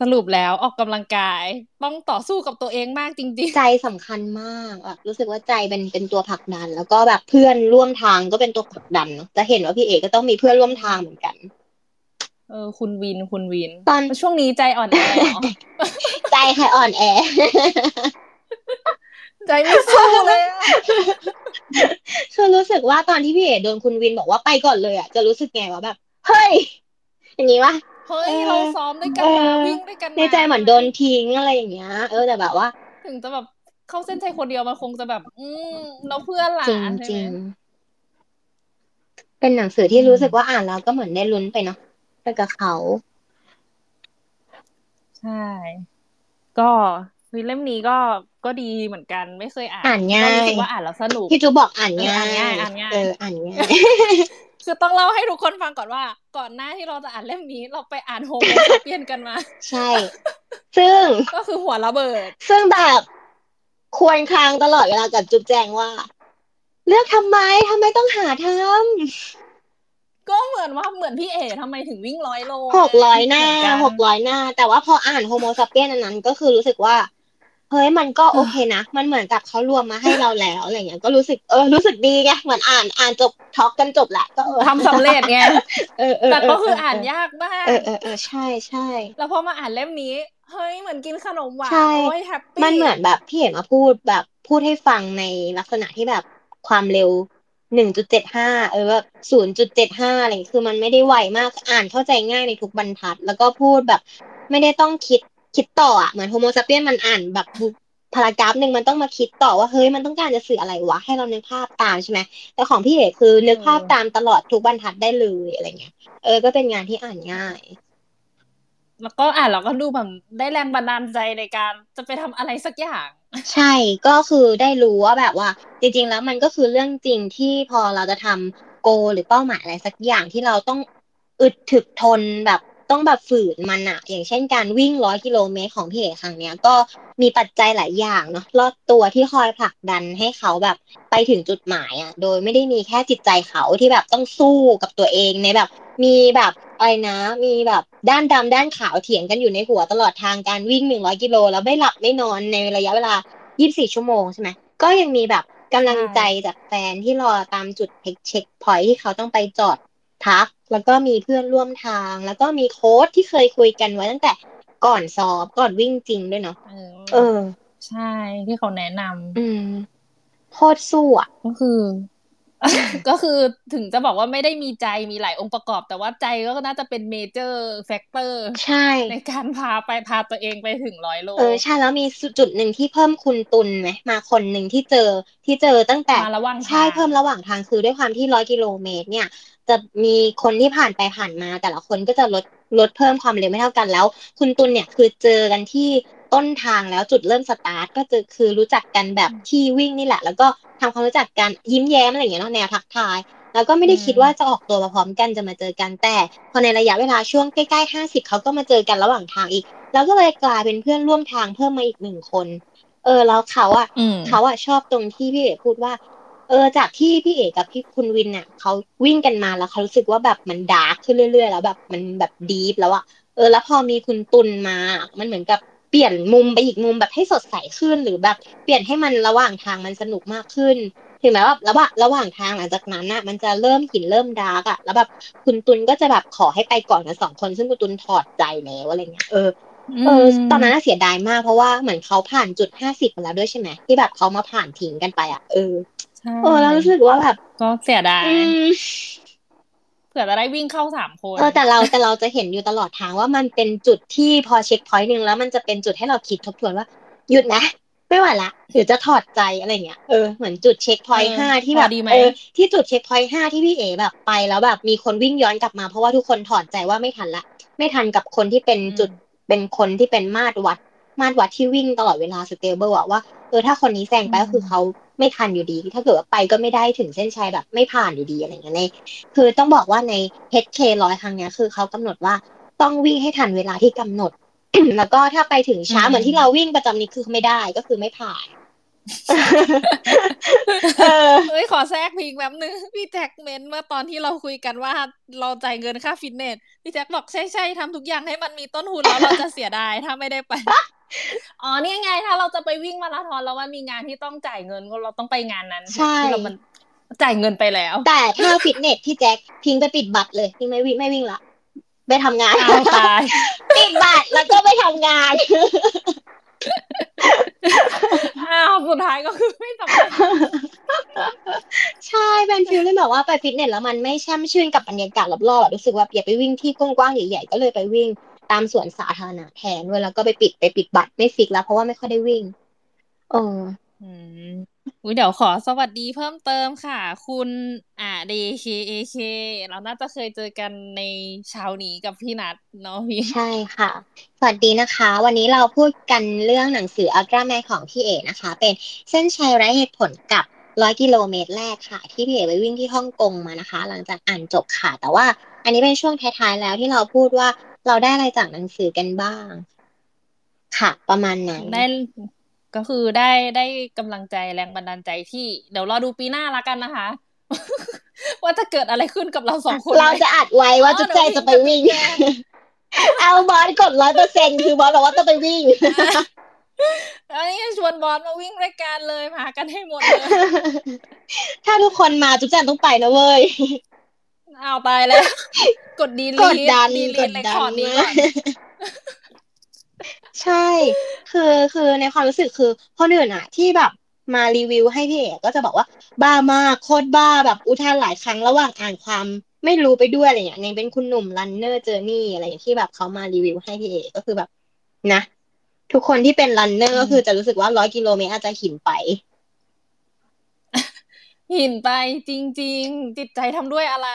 สรุปแล้วออกกำลังกาย ต้องต่อสู้กับตัวเองมากจริงใจสำคัญมากแบบรู้สึกว่าใจเป็นเป็นตัวผลักดัน แล้วก็แบบเพื่อนร่วมทางก็เป็นตัวผลักดันเนอะจะเห็นว่าพี่เอกก็ต้องมีเพื่อนร่วมทางเหมือนกันๆเออ คุณวินคุณวิน ตอนช่วงนี้ใจอ่อนแอเหรอใจใครอ่อนแอ ใจไม่สู้เลยอะคือรู้สึกว่าตอนที่พี่เอกโดนคุณวินบอกว่าไปก่อนเลยอะจะรู้สึกไงวะแบบ เฮ้ย อย่างนี้วะเฮ้ยเออเราซ้อมด้วยกันเอมาอวิ่งด้วยกันมาในใจเหมือนโดนทิ้งอะไรอย่างเงี้ย เออแต่แบบว่า ถึงจะแบบเข้าเส้นชัยคนเดียวมันคงจะแบบ อืมเราเพื่อนหลาจริงนใช่จไหริมงเป็นหนังสือที่อืมรู้สึกว่าอ่านแล้วก็เหมือนได้ลุ้นไปเนาะไปกับเขา ใช่ ก็ เฮ้ยเล่มนี้ก็ก็ดีเหมือนกันไม่เคยอ่านอ่านง่ายก็รู้สึกว่าอ่านแล้วสนุกพี่จูบอกอ่านเออง่าอ่านง่ายยอ่านง่ายเอออ่านง่ายคือต้องเล่าให้ทุกคนฟังก่อนว่า ก่อนหน้าที่เราจะอ่านเล่มนี้เราไปอ่านโฮโมซาเปียนกันมา ใช่ ซึ่งก็คือหัวระเบิด ซึ่งแบบควรครางตลอดเวลากับจุ๊บแจงว่า เลือกทำไมทำไมต้องหาทก็เหมือนว่าเหมือนพี่เอ๋ทำไมถึงวิ่งร้อยโลำหกร้อยหน้าเมือนนหกร้อยหน้า แต่ว่าพออ่านโฮโมซาเปียนอันนั้น ก็คือรู้สึกว่า เฮ้ยมันก็โอเคนะ มันเหมือนกับเขารวมมาให้เราแล้วอะไรเงี้ย ก็รู้สึกเออรู้สึกดีไงเหมือนอ่านอ่านจบท็อกกันจบแหละก็เออทำสำเร็จไงเออเออแต่ก็คือเอ่านยากมากเออเออเออใช่ใช่แล้วพอมาอ่านเล่มนี้เฮ้ยเหมือนกินขนมหวานใช่โอ้ยแฮปปี้มันเหมือนแบบพี่เห็นมาพูดแบบพูดให้ฟังในลักษณะที่แบบความเร็วหนึ่งจุดเจ็ดห้าเออแบบศูนย์จุดเจ็ดห้าอะไรอย่างเงี้ยคือมันไม่ได้ไวมากอ่านเข้าใจง่ายในทุกบรรทัด แล้วก็พูดแบบไม่ได้ต้องคิด คิดต่ออะเหมือนโฮโมซาเปียนมันอ่านแบบพารากราฟหนึ่งมันต้องมาคิดต่อว่าเฮ้ยมันต้องการจะสื่ออะไรวะให้เรานึกภาพตามใช่ไหมแต่ของพี่เอกคือนึกภาพตามตลอดทุกบรรทัดได้เลยอะไรเงี้ยเออก็เป็นงานที่อ่านง่าย แล้วก็อ่านแล้วก็ดูแบบได้แรงบันดาลใจในการจะไปทำอะไรสักอย่าง ใช่ก็คือได้รู้ว่าแบบว่า จริง ๆ แล้วมันก็คือเรื่องจริงที่พอเราจะทำโก หรือเป้าหมายอะไรสักอย่างที่เราต้องอึดถึกทนแบบ ต้องแบบฝืนมันอะอย่างเช่นการวิ่งร้อยกิโลเมตรของพี่เอกครั้งเนี้ยก็มีปัจจัยหลายอย่างเนาะรอบตัวที่คอยผลักดันให้เขาแบบไปถึงจุดหมายอะโดยไม่ได้มีแค่จิตใจเขาที่แบบต้องสู้กับตัวเองในแบบ มีแบบอะไรนะ มีแบบด้านดำด้านขาวเถียงกันอยู่ในหัวตลอดทางการวิ่งหนึ่งร้อยกิโลแล้วไม่หลับไม่นอนในระยะเวลา24ชั่วโมงใช่ไหมก็ยังมีแบบกำลังใจจากแฟนที่รอตามจุด checkpoint ที่เขาต้องไปจอดพัก แล้วก็มีเพื่อนร่วมทาง แล้วก็มีโค้ชที่เคยคุยกันไว้ตั้งแต่ก่อนซ้อมก่อนวิ่งจริงด้วยเนาะเออเออ ใช่ที่เขาแนะนำอืมโคตรสู้อะก็คือ ก็คือถึงจะบอกว่าไม่ได้มีใจมีหลายองค์ประกอบ แต่ว่าใจก็น่าจะเป็น major factor ใช่ ในการพาไปพาตัวเองไปถึงร้อยโลเออใช่แล้วมีจุดหนึ่งที่เพิ่มคุณตุลไหมมาคนหนึ่งที่เจอที่เจอตั้งแต่มาระหว่างทางใช่เพิ่มระหว่างทางคือด้วยความที่ร้อยกิโลเมตรเนี่ย จะมีคนที่ผ่านไปผ่านมา แต่ละคนก็จะลดลดเพิ่มความเร็วไม่เท่ากันแล้ว คุณตุลเนี่ยคือเจอกันที่ต้นทางแล้วจุดเริ่มสตาร์ทก็จะคือรู้จักกันแบบที่วิ่งนี่แหละ แล้วก็ทำความรู้จักกันยิ้มแย้มอะไรอย่างเงี้ยเนาะแนวทักทาย แล้วก็ไม่ได้คิดว่าจะออกตัวมาพร้อมกันจะมาเจอกันแต่พอในระยะเวลาช่วงใกล้ๆห้าสิบเขาก็มาเจอกันระหว่างทางอีก แล้วก็เลยกลายเป็นเพื่อนร่วมทางเพิ่มมาอีกหนึ่งคน เออแล้วเขาอะอืมเขาอะชอบตรงที่พี่เอ๋พูดว่า เออจากที่พี่เอ๋กับพี่คุณวินเนี่ยเขาวิ่งกันมาแล้วเขารู้สึกว่าแบบมัน dark ขึ้นเรื่อย ๆ แล้วแบบมันแบบ deep แล้วอะเออ แล้วพอมีคุณตุลมา มันเหมือนกับเปลี่ยนมุมไปอีกมุมแบบให้สดใสขึ้นหรือแบบเปลี่ยนให้มันระหว่างทางมันสนุกมากขึ้น ถึงแม้ว่าระหว่างระหว่างทางหลังจากนั้นน่ะ มันจะเริ่มหินเริ่ม dark อะแล้วแบบคุณตุลก็จะแบบขอให้ไปก่อนกันสองคนซึ่งคุณตุลถอดใจแล้วอะไรเงี้ยเออเออตอนนั้นน่ะเสียดายมากเพราะว่าเหมือนเขาผ่านจุดห้าสิบมาแล้วด้วยใช่ไหมที่แบบเขามาผ่านทิ้งกันไปอะเออ ใช่เออแล้วรู้สึกว่าแบบ ก็เสียดายอืมเผื่อจะได้วิ่งเข้าสามคนเออแต่เราแต่เราจะเห็นอยู่ตลอดทางว่ามันเป็นจุดที่พอ checkpoint หนึ่งแล้วมันจะเป็นจุดให้เราคิดทบทวนว่า หยุดนะไม่ไหวละหรือจะถอดใจอะไรเงี้ยเออเหมือนจุดเช็คพอยต์เออห้าที่แบบพอดีไหมเออที่จุด checkpoint ห้าที่พี่เอ๋แบบไปแล้วแบบมีคนวิ่งย้อนกลับมาเพราะว่าทุกคนถอดใจว่าไม่ทันละ ไม่ทันกับคนที่เป็นจุดเป็นคนที่เป็นมาตรวัด มาตรวัดที่วิ่งตลอดเวลา stable อะว่า เออถ้าคนนี้แซงไปก็คือเขาไม่ทันอยู่ดี ถ้าเกิดว่าไปก็ไม่ได้ถึงเส้นชัยแบบ ไม่ผ่านอยู่ดีอะไรเงี้ยในคือต้องบอกว่าใน HK ร้อยครั้งเนี้ยคือเขากำหนดว่าต้องวิ่งให้ทันเวลาที่กำหนด แล้วก็ถ้าไปถึงช้าอืมเหมือนที่เราวิ่งประจำนี้คือไม่ได้ก็คือไม่ผ่าน เออเฮ้ยขอแทรกพิงแป๊บนึง พี่แจ็คเมนเมื่อตอนที่เราคุยกันว่าเราจ่ายเงินค่าฟิตเนส พี่แจ็คบอกใช่ใช่ทำทุกอย่างให้มันมีต้นทุนแล้วเราจะเสียดายถ้าไม่ได้ไป อ๋อนี่ไง ถ้าเราจะไปวิ่งมาราธอนแล้วมันมีงานที่ต้องจ่ายเงินก็เราต้องไปงานนั้นใช่ที่เรามันจ่ายเงินไปแล้ว แต่ถ้าฟิตเนสที่แจ็คพิงไปปิดบัตรเลยพิงไม่วิ่งไม่วิ่งละไปทำงานอ้าวตายปิดบัตรแล้วก็ไปทำงาน อ้าวสุดท้ายก็คือไม่สำเร็จใช่เป็น feel เลยแบบว่าไปฟิตเนสแล้วมันไม่แช่มชื่นกับบรรยากาศรอบๆอะรู้สึกว่าอยากไปวิ่งที่กว้างๆใหญ่ๆก็เลยไปวิ่งตามสวนสาธารณะแทนเว้ยแล้วก็ไปปิดไปปิดบัตรไม่ฟิกแล้วเพราะว่าไม่ค่อยได้วิ่งเออ อืมอุ๊ยเดี๋ยวขอสวัสดีเพิ่มเติมค่ะ คุณอ่า DKAK เราน่าจะเคยเจอกันในเช้านี้กับพี่นัทเนาะพี่ใช่ค่ะ สวัสดีนะคะ วันนี้เราพูดกันเรื่องหนังสืออัลตร้าแมนของพี่เอนะคะ เป็นเส้นชัยไร้เหตุผลกับร้อยกิโลเมตรแรกค่ะ ที่พี่เอไปวิ่งที่ฮ่องกงมานะคะ หลังจากอ่านจบค่ะ แต่ว่า อันนี้เป็นช่วงท้ายๆแล้วที่เราพูดว่าเราได้อะไรจากหนังสือกันบ้าง ค่ะ ประมาณนั้นได้ ก็คือได้ได้กำลังใจแรงบันดาลใจที่เดี๋ยวรอดูปีหน้าละกันนะคะ ว่าจะเกิดอะไรขึ้นกับเราสองคน เราจะอัดไว้ว่าจุ๊บแจงจะไปวิ่ง เอาบอสกดร้อยเปอร์เซ็นคือบอสบอกว่าจะไปวิ่งอันนี้ชวนบอสมาวิ่งรายการเลยมากันให้หมดเลย ถ้าทุกคนมาจุ๊บแจงต้องไปนะเว้ยเอาตายแล้ว กดดีลีกดดันดีกลีดเลยดัขอนนี้ก่มาอกน ใช่ คือคือในความรู้สึกคือคนอื่นอะที่แบบมารีวิวให้พี่เอกก็จะบอกว่า บ้ามากโคตรบ้าแบบอุทานหลายครั้งระหว่างอ่านความไม่รู้ไปด้วยอะไรอย่างเงี้ยในเป็นคุณหนุ่ม Runner's Journey อะไรอย่างที่แบบเขามารีวิวให้พี่เอ๋ก็คือแบบนะ ทุกคนที่เป็น runner ก็คือจะรู้สึกว่าร้อยกิโลเมตรอาจจะหินไป หินไปจริง ๆ จิตใจทำด้วยอะไร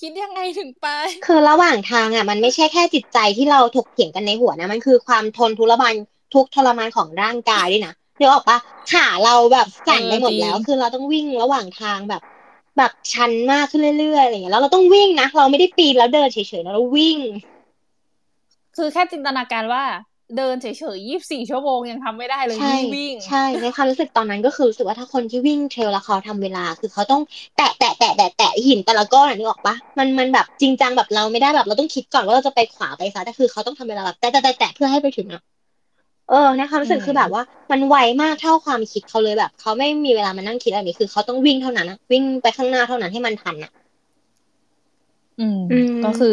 คิดยังไงถึงไป คือระหว่างทางอะ มันไม่ใช่แค่จิตใจที่เราถกเถียงกันในหัวนะ มันคือความทนทุรมานทุกข์ทรมานของร่างกายด้วยนะเดี๋ยวออกปะขาเราแบบสั่นไปหมดแล้วเออจริงคือเราต้องวิ่งระหว่างทางแบบ แบบชันมากขึ้นเรื่อยๆอะไรอย่างเงี้ยแล้วเราต้องวิ่งนะเราไม่ได้ปีนแล้วเดินเฉยๆนะเราวิ่ง คือแค่จินตนาการว่า เดินเฉยๆยี่สิบสี่ชั่วโมงยังทำไม่ได้เลยใช่ยิ่งวิ่ง ใช่ในความรู้สึกตอนนั้นก็คือรู้สึกว่าถ้าคนที่วิ่งเทรลแล้วเขาทำเวลา คือเขาต้องแตะแตะแตะแตะแตะหินแต่ละก้อนอะนึกออกปะมันมันแบบจริงจังแบบเราไม่ได้แบบเราต้องคิดก่อนว่าเราจะไปขวาไปซ้ายแต่คือเขาต้องทำเวลาแบบแตะแตะแตะแตะเพื่อให้ไปถึงอะเออในความรู้สึกอืมคือแบบว่ามันไวมากเท่าความคิดเขาเลยแบบเขาไม่มีเวลามานั่งคิดอะไรนี้คือเขาต้องวิ่งเท่านั้นอะวิ่งไปข้างหน้าเท่านั้นให้มันทันอะอืมอืม ก็คือ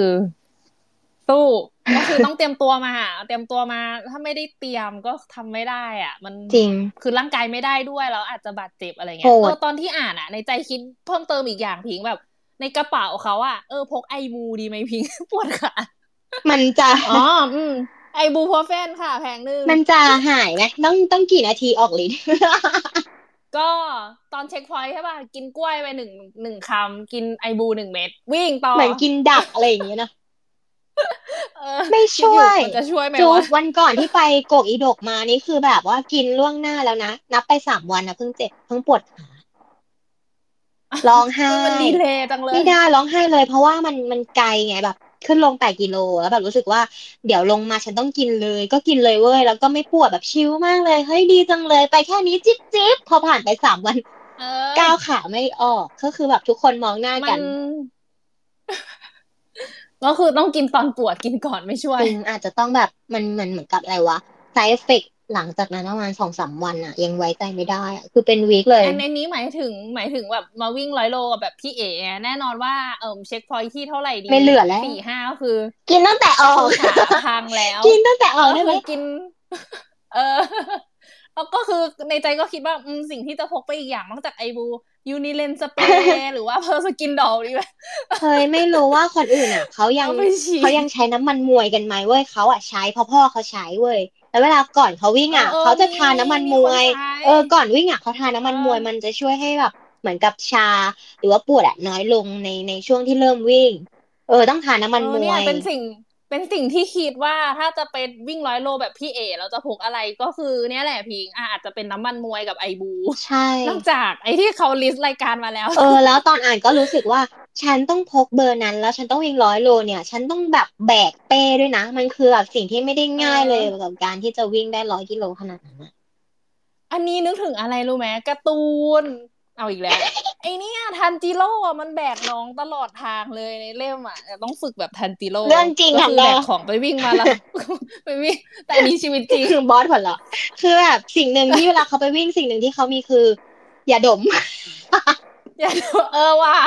สู้ ก็คือต้องเตรียมตัวมาเตรียมตัวมาถ้าไม่ได้เตรียมก็ทำไม่ได้อะ มันจริง คือร่างกายไม่ได้ด้วยแล้วอาจจะบาดเจ็บอะไรเงี้ยโหดเออตอนที่อ่านอะ ในใจคิดเพิ่มเติมอีกอย่างพิงแบบ ในกระเป๋าเขาอะเออพกไอบูดีไหมพิงปวดขามันจะอ๋ออืมไอบูพอเฟนค่ะแพงหนึงมันจะหายไหมต้องต้องกี่นาทีออกฤทธิ์ก็ตอนเช็คพอยต์ใช่ป่ะ กินกล้วยไปหนึ่งหนึ่งคำกินไอบูหนึ่งเม็ดวิ่งต่อเหมือนกินดักอะไรอย่างเงี้ยนะเออ ไม่คิดอช่วยมันจะช่วยไหมจูวะบวันก่อนที่ไปโกกอีดกมานี่คือแบบว่ากินล่วงหน้าแล้วนะ นับไปสามวันนะเพิ่งเจ็บเพิ่งปวดขาร้องไห้มันดีเลยจังเลยไม่ได้ร้องไห้เลย เพราะว่ามันมันไกลไงแบบ ขึ้นลงแปดกิโลแล้วแบบรู้สึกว่าเดี๋ยวลงมาฉันต้องกินเลย ก็กินเลยเว้ยแล้วก็ไม่ปวดแบบชิลมากเลยเฮ้ยดีจังเลย ไปแค่นี้จิ๊บจิ๊บพอผ่านไปสามวันเออก้าวขาไม่ออก ก็คือแบบทุกคนมองหน้ามักันน ก็คือต้องกินตอนปวดกินก่อนไม่ช่วยจริงอาจจะต้องแบบมันมันเหมือนกับอะไรวะ side effect หลังจากนั้นประมาณสองสามวันอะยังไว้ใจไม่ได้อะคือเป็นวีคเลยอันนี้หมายถึงหมายถึงแบบมาวิ่งร้อยโลกับแบบพี่เอ๋แน่นอนว่าเอิมเช็คพอยที่เท่าไหร่ดีไม่เหลือแล้วสี่ห้าก็คือ กินตั้งแต่ออกขาพังแล้ว กินตั้งแต่ออกก็ได้ไหมคือกิน เออแล้ว ก็คือในใจก็คิดว่าอืมสิ่งที่จะพกไปอีกอย่างนอกจากไอบูยูนิเลนสเปรย์หรือว่าเพอร์สกินดอลดีไหมเคยไม่รู้ว่าคนอื่นอะเขายังเอาไปฉีดเขายังใช้น้ำมันมวยกันไหมเว้ยเขาอะใช้เพราะพ่อเขาใช้เว้ยแล้วเวลาก่อนเขาวิ่งอะเออเขาจะทานน้ำมันมวยมีคนใช้เออก่อนวิ่งอะเขาทานน้ำมันเออมวยมันจะช่วยให้แบบเหมือนกับชา หรือว่าปวดอะน้อยลงในในช่วงที่เริ่มวิ่ง เออต้องทานน้ำมันเอมอเนี่วยยเป็นสิ่ง เป็นสิ่งที่คิดว่าถ้าจะเป็นวิ่งร้อยโลแบบพี่เอเราจะพกอะไรก็คือเนี่ยแหละพิงอะอาจจะเป็นน้ำมันมวยกับไอบู ใช่นอกจากไอที่เขาลิสต์รายการมาแล้ว เออ แล้วตอนอ่านก็รู้สึกว่า ฉันต้องพกเบอร์นั้น แล้วฉันต้องวิ่งร้อยโลเนี่ย ฉันต้องแบบแบกเป้ด้วยนะ มันคือแบบสิ่งที่ไม่ได้ง่ายเลยเออกับการที่จะวิ่งได้ร้อยกิโลขนาดนั้นอะอันนี้นึกถึงอะไรรู้ไหมการ์ตูน เอาอีกแล้ว ไอเนี่ยทันจิโร่อะมันแบกน้องตลอดทางเลยในเล่มอะต้องฝึกแบบทันจิโร่เรื่องจริงก็ค่ะคือแม่แบกของไปวิ่งมาแล้วไปวิ่งแต่อันนี้ชีวิตจริงคือบอสผลเหรอคือแบบสิ่งหนึ่งที่เวลาเขาไปวิ่งสิ่งหนึ่งที่เขามีคือ อย่าดม อย่าเออว่ะ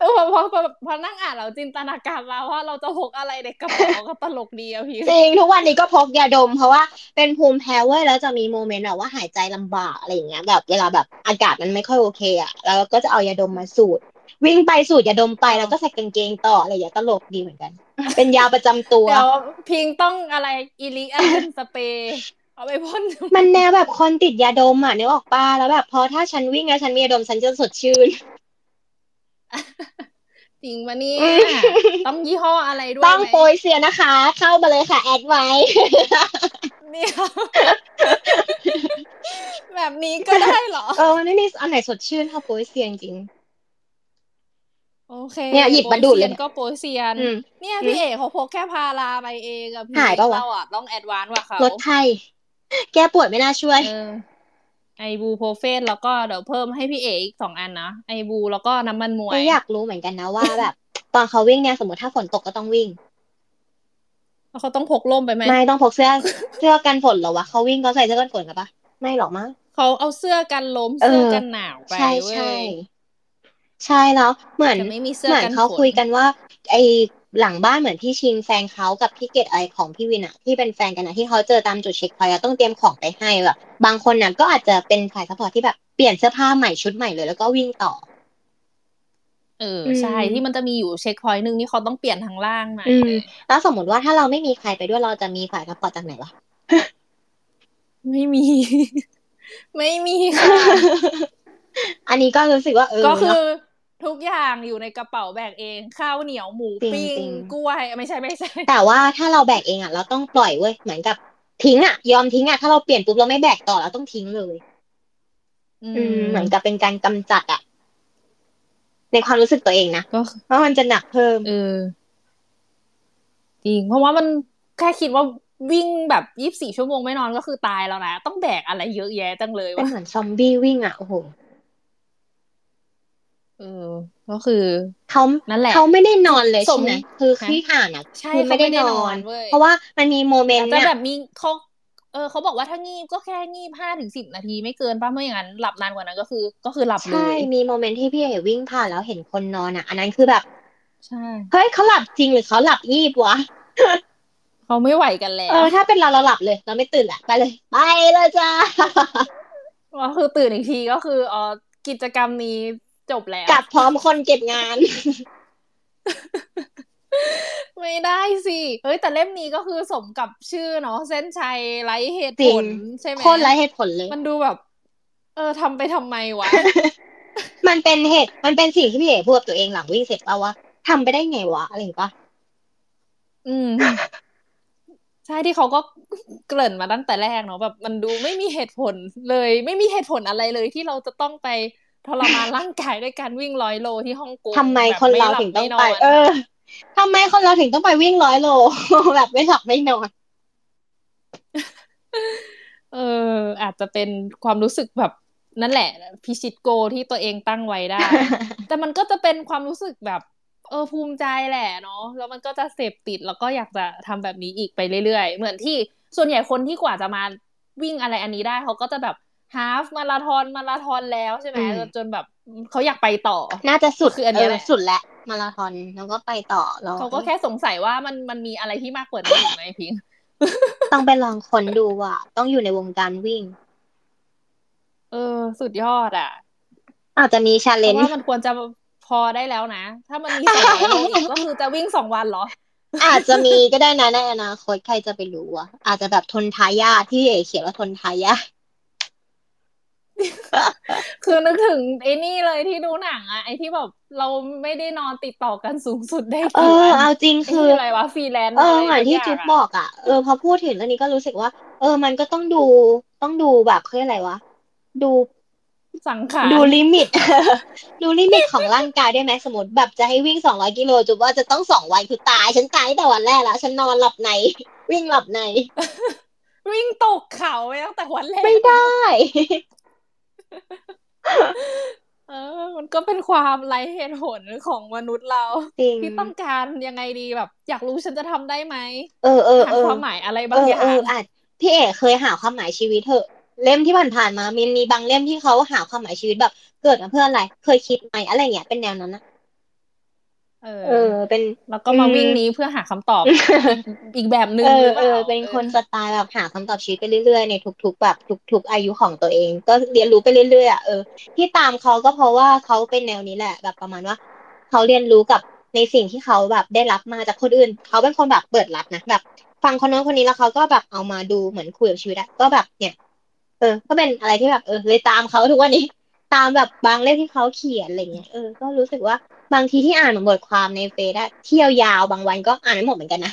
เออพอพอพอพอนั่งอ่านเราจินตนาการมาว่าเราจะพกอะไรในกระเป๋าก็ตลกดีอะพี่จริงทุกวันนี้ก็พกยาดม เพราะว่าเป็นภูมิแพ้เว้ยแล้วจะมีโมเมนต์แบบว่าหายใจลำบากอะไรอย่างเงี้ยแบบเวลาแบบอากาศมันไม่ค่อยโอเคอะแล้วก็จะเอายาดมมาสูดวิ่งไปสูดยาดมไปแล้วก็ใส่กางเกงต่ออะไรอย่างเงี้ยตลกดีเหมือนกัน เป็นยาประจำตัวเดี๋ยวพิงต้องอะไรอีลิอันเป็นสเปรย์ เอาไปพ่นมันแนวแบบคนติดยาดมอะนึกออกป้าแล้วแบบพอถ้าฉันวิ่งแล้วฉันมียาดมฉันจะสดชื่นจริงปะเนี่ยอืมต้องยี่ห้ออะไรด้วยต้องไหมโปรยเสียนะคะ เข้ามาเลยค่ะ แอดไว้เนี่ยแบบนี้ก็ได้เหรอเออมันไม่มีอันไหนสดชื่นเท่าโปรยเสียจริงโอเคเนี่ยหยิบมาดูดเลยโปรซีนก็โปรยเซียนอืมเนี่ยพี่เอกเขาพกแค่พาราไปเองอะพี่หายปะวะเราอะต้องแอดวานซ์กว่าเขารถไทย แก้ปวดไม่น่าช่วยเออไอบูโพรเฟนแล้วก็เดี๋ยวเพิ่มให้พี่เออีกสองอันนะไอบูแล้วก็น้ำมันมวยไม่อยากรู้เหมือนกันนะว่าแบบ ตอนเขาวิ่งเนี่ยสมมติถ้าฝนตกก็ต้องวิ่งแล้วเขาต้องพกร่มไปไหมไม่ต้องพกเสื้อเสื้อกันฝนเหรอวะเขาวิ่งเขาใส่เสื้อกันฝนกันปะไม่หรอกมั้งเขาเอาเสื้อกันลมเออเสื้อกันหนาวไปใช่เว้ใช่ยใช่แล้วเหมือนแต่ไม่มีเสื้อเหมือนกันเขาฝนคุยกันว่า ไอ หลังบ้านเหมือนพี่ชินแฟนเขากับพี่เกดอะไรของพี่วินอะที่เป็นแฟนกันอะที่เขาเจอตามจุด checkpoint อะต้องเตรียมของไปให้แบบบางคนน่ะก็อาจจะเป็นฝ่าย support ที่แบบเปลี่ยนเสื้อผ้าใหม่ชุดใหม่เลย แล้วก็วิ่งต่อ เอออืมใช่ที่มันจะมีอยู่ checkpoint หนึ่งที่เขาต้องเปลี่ยนทางล่างใหม่อืมเลยแล้วสมมติว่าถ้าเราไม่มีใครไปด้วยเราจะมีฝ่าย support จากไหนวะไม่มี ไม่มีค่ะอันนี้ก็รู้สึกว่าเออก็คืเนออะ ทุกอย่างอยู่ในกระเป๋าแบกเองข้าวเหนียวหมูจริงปิ้งจริงกล้วยไม่ใช่ไม่ใช่ แต่ว่าถ้าเราแบกเองอะเราต้องปล่อยเว้ยเหมือนกับทิ้งอะยอมทิ้งอะถ้าเราเปลี่ยนปุ๊บเราไม่แบกต่อเราต้องทิ้งเลย อือืมมเหมือนกับเป็นการกำจัดอะในความรู้สึกตัวเองนะก็ว่ามันจะหนักเพิ่มเออจริงเพราะว่ามันแค่คิดว่าวิ่งแบบยี่สิบสี่ชั่วโมงไม่นอนก็คือตายแล้วนะ ต้องแบกอะไรเยอะแยะจังเลยเป็นวะเหมือนซอมบี้วิ่งอะโอ้โห เออก็คือเขานั่นแหละเขาไม่ได้นอนเลยสใช่มไหมคือฮะที่อ่านอะใช่คือไม่ได้เขาไม่ได้นนออนนเว้ยเพราะว่ามันมีโมเมนต์แต่เนี่ยแบบมีเขาเออเขาบอกว่าถ้างีบก็แค่งีบห้าถึงสิบนาทีไม่เกินป่ะไม่อย่างนั้นหลับนานกว่านั้นก็คือ ก็คือหลับเลใช่ยมีโมเมนต์ที่พี่เอ๋วิ่งผ่านแล้วเห็นคนนอนอะอันนั้นคือแบบใช่เฮ้ยเขาหลับจริงหรือเขาหลับยีบวะเขาไม่ไหวกันแล้เอวอถ้าเป็นเราเราหลับเลย เราไม่ตื่นแหละไปเลย ไปเลยจ้าก็คือตื่นอีกทีก็คืออ๋อกิจกรรมนี้ จบแล้วกลับพร้อมคนเก็บงาน ไม่ได้สิเฮ้ยแต่เล่มนี้ก็คือสมกับชื่อเนาะเส้นชัยไร้เหตุจริผงลใช่ไหมโคตรไร้เหตุผลเลย มันดูแบบ เออทำไปทำไมวะมันเป็นเหตุ มันเป็นสิ่งที่พี่เอ๋พูดกับตัวเองหลังวิ่งเสร็จป่าว่าทำไปได้ไงวะอะไรอย่างเงี้ยปะอืมใช่ที่เขาก็เกริ่นมาตั้งแต่แรกเนาะแบบ มันดูไม่มีเหตุผลเลย ไม่มีเหตุผลอะไรเลยที่เราจะต้องไป ทรมานร่างกายด้วยการวิ่งร้อยโลที่ฮ่องกงทำไมแบบคนเราหลับถึงต้องม่นไปนเออทำไมคนเราถึงต้องไปวิ่งร้อยโลแบบไม่หลับไม่นอนเออ อาจจะเป็นความรู้สึกแบบนั่นแหละ พิชิตโกที่ตัวเองตั้งไว้ได้ แต่มันก็จะเป็นความรู้สึกแบบ เออภูมิใจแหละเนาะแล้วมันก็จะเสพติดแล้วก็อยากจะทำแบบนี้อีกไปเรื่อยๆ เหมือนที่ส่วนใหญ่คนที่กว่าจะมาวิ่งอะไรอันนี้ได้เขาก็จะแบบ ฮาฟมาราธอนมาราธอนแล้วใช่ไหมอืมจนจนแบบเขาอยากไปต่อ น่าจะสุดคืออันเนี้ยแหละสุดแล้วมาราธอนแล้วก็ไปต่อแล้วเขาก็แค่สงสัยว่ามันมันมีอะไรที่มากกว่านี้อีกไหมพิง ต้องไปลองค้นดูว่าต้องอยู่ในวงการวิ่ง เออ สุดยอดอะ อาจจะมีชาเพเลนราะจ์ว่ามันควรจะพอได้แล้วนะ ถ้ามันมีสองร้อยโลอีกก็คือจะวิ่งสองวันเหรอ อาจจะมีก็ได้นะในอนาคตใครจะไปรู้อะ อาจจะแบบทนทายาทที่เอเขียนว่าทนทายาท คือนึกถึงไอ้นี่เลยที่ดูหนังอะไอ้ที่แบบเราไม่ได้นอนติดต่อกันสูงสุดได้เอกี่อวันเอาจริงไอ้คือที่อะไรวะฟรีแลนซ์เอออะไรเหมือนที่สัจุ๊บย่างบอกอะเออพอพูดถึงเรื่องนี้ก็รู้สึกว่า เออ มันก็ต้องดูต้องดูแบบคืออะไรวะ ดูสังขารดู limit ดู limit ของร่างกายได้ไหมสมมติแบบจะให้วิ่งสองร้อยกิโลจุ๊บว่าจะต้องสองวันคือตาย ฉันตายตั้งแต่วันแรกแล้ว ฉันนอนหลับใน วิ่งหลับใน วิ่งตกเขาไปตั้งแต่วันแรกไม่ได้ เออ มันก็เป็นความไร้เหตุผลของมนุษย์เราจริงที่ต้องการยังไงดีแบบ อยากรู้ฉันจะทำได้ไหมเออเออหาเออความหมายอะไรบาเองออย่าเองออาจพี่เอกเคยหาความหมายชีวิตเถอะ เล่มที่ผ่านๆมามีมีบางเล่มที่เขาหาความหมายชีวิตแบบ เกิดมาเพื่ออะไร เคยคิดไหมอะไรเงี้ยเป็นแนวนั้นนะ เอเอออ เป็นแล้วก็มาอืมวิ่งนี้เพื่อหาคำตอบ อีกอีกแบบหนึ่งเอหอรือเปเอล่าอเป็นคนสไตล์แบบหาคำตอบชีวิตไปเรื่อยๆในทุก ๆ แบบทุก ๆ อายุของตัวเอง ก็เรียนรู้ไปเรื่อยๆอะเออที่ตามเขาก็เพราะว่าเขาเป็นแนวนี้แหละ แบบประมาณว่าเขาเรียนรู้กับในสิ่งที่เขาแบบได้รับมาจากคนอื่น เขาเป็นคนแบบเปิดรับนะแบบ ฟังคนโน้นคนนี้แล้วเขาก็แบบเอามาดูเหมือนคุยกับชีวิตอะก็แบบเนี่ย เออ ก็เป็นอะไรที่แบบเออเลยตามเขาทุกวันนี้ ตามแบบบางเล่มที่เขาเขียนอะไรเงี้ยเออก็รู้สึกว่า บางทีที่อ่านบทความในเฟซอะเที่ยวยาวบางวันก็อ่านไม่หมดเหมือนกันนะ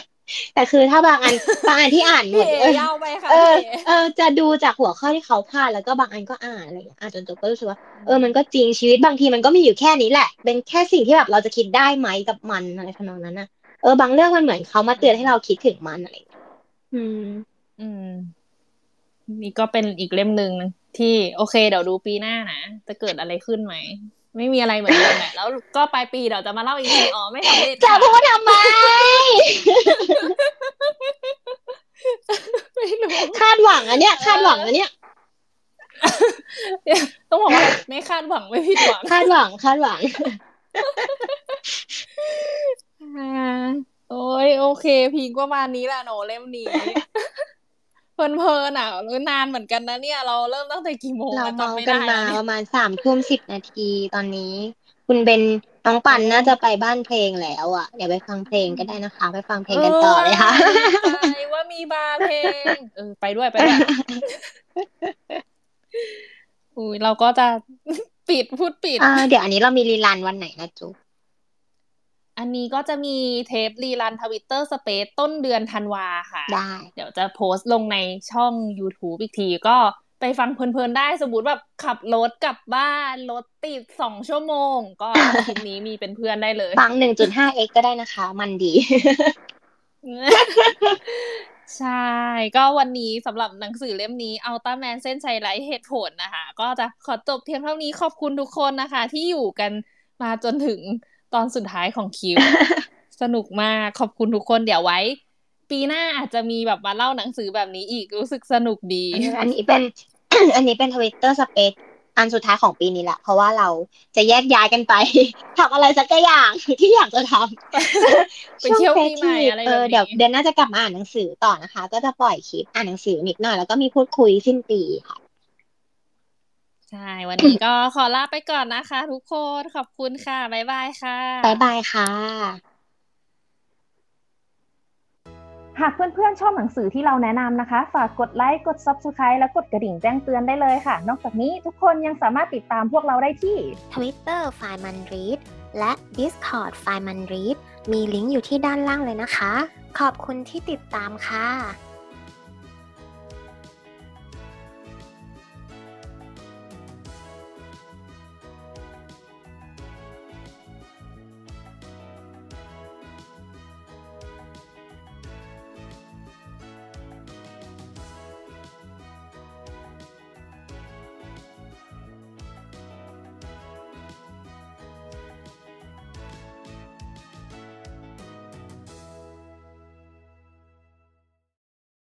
แต่คือถ้าบางอันบางอันที่อ่านหมพี่ดเอเออยาวไปค่ะเออพี่เอเออจะดูจากหัวข้อที่เขาพลาดแล้วก็บางอันก็อ่านอะไรอย่างเงี้ยอ่านจนจบก็รู้สึกว่าเออมันก็จริงชีวิตบางทีมันก็มีอยู่แค่นี้แหละ เป็นแค่สิ่งที่แบบเราจะคิดได้ไหมกับมันอะไรทำนองนั้นนะเออบางเรื่องมันเหมือนเขามาเตือนให้เราคิดถึงมันอะไรอย่างเงี้ยอืม อืมนี่ก็เป็นอีกเล่มหนึ่งที่ โอเค เดี๋ยวดูปีหน้านะจะเกิดอะไรขึ้นไหม ไม่มีอะไรเหมือนเดิมแหละแล้วก็ปลายปีเดี๋ยวจะมาเล่าอีกทีอ๋อไม่สำเร็จจะค่ะพูดทำไมไม่รู้คาดหวังอันเนี้ยคาดหวังอันเนี้ยต้องบอกว่าไม่คาดหวังไม่ผิดหวังคาดหวังคาดหวังอ่าโอ้ยโอเค พีกประมาณนี้แหละโหนเล่มนี้ เพลินๆอะรู้นานเหมือนกันนะเนี่ย เราเริ่มตั้งแต่กี่โมงเราอะเมาจำไม่กันได้มาแล้วปเนี่ยระมาณสามทุ่มสิบนาทีตอนนี้ คุณเบนน้องปั่นน่าจะไปบ้านเพลงแล้วอะเดี๋ยวไปฟังเพลงก็ได้นะคะ ไปฟังเพลงกันต่อเลยค่ะเออดีใจว่ามีบาร์เพลงเออไปด้วยไปด้วยอุ้ยเราก็จะปิดพูดปิดอ่าเดี๋ยวอันนี้เรามีรีลันวันไหนนะจุ๊บ อันนี้ก็จะมีเทป rerun Twitter Space ต้นเดือนธันวาค่ะ ได้ เดี๋ยวจะโพสต์ลงในช่อง YouTube อีกทีก็ไปฟังเพลินๆได้สมมติแบบขับรถกลับบ้านรถติดสองชั่วโมง ก็คลิปนี้มีเป็นเพื่อนได้เลย ฟังหนึ่งจุดห้าเอ็กก็ได้นะคะ มันดี ใช่ ก็วันนี้สำหรับหนังสือเล่มนี้ Ultraman เส้นชัยไร้เหตุผลนะคะ ก็จะขอจบเพียงเท่านี้ขอบคุณทุกคนนะคะ ที่อยู่กันมาจนถึง ตอนสุดท้ายของคิว สนุกมากขอบคุณทุกคนเดี๋ยวไว้ ปีหน้าอาจจะมีแบบมาเล่าหนังสือแบบนี้อีกรู้สึกสนุกดี อันนี้เป็น อันนี้เป็นทวิตเตอร์สเปซอันสุดท้ายของปีนี้แหละ เพราะว่าเราจะแยกย้ายกันไปทำอะไรสักอย่างที่อยากจะทำไปเที่ยวปีใหม่อะไรเอแบบอนี้เดี๋ยวเดือนหน่าจะกลับมาอ่านหนังสือต่อนะคะ ก็จะปล่อยคลิปอ่านหนังสือนิดหน่อยแล้วก็มีพูดคุยสิ้นปีค่ะใช่ วันนี้ก็ขอลาไปก่อนนะคะ ทุกคนขอบคุณค่ะ บ๊ายบายค่ะ บ๊ายบายค่ะ หากเพื่อนๆ ชอบหนังสือที่เราแนะนำนะคะ ฝากกดไลค์ กด Subscribe และกดกระดิ่งแจ้งเตือนได้เลยค่ะ นอกจากนี้ทุกคนยังสามารถติดตามพวกเราได้ที่ Twitter ไฟมันรีดและ Discord ไฟมันรีดมีลิงก์อยู่ที่ด้านล่างเลยนะคะ ขอบคุณที่ติดตามค่ะ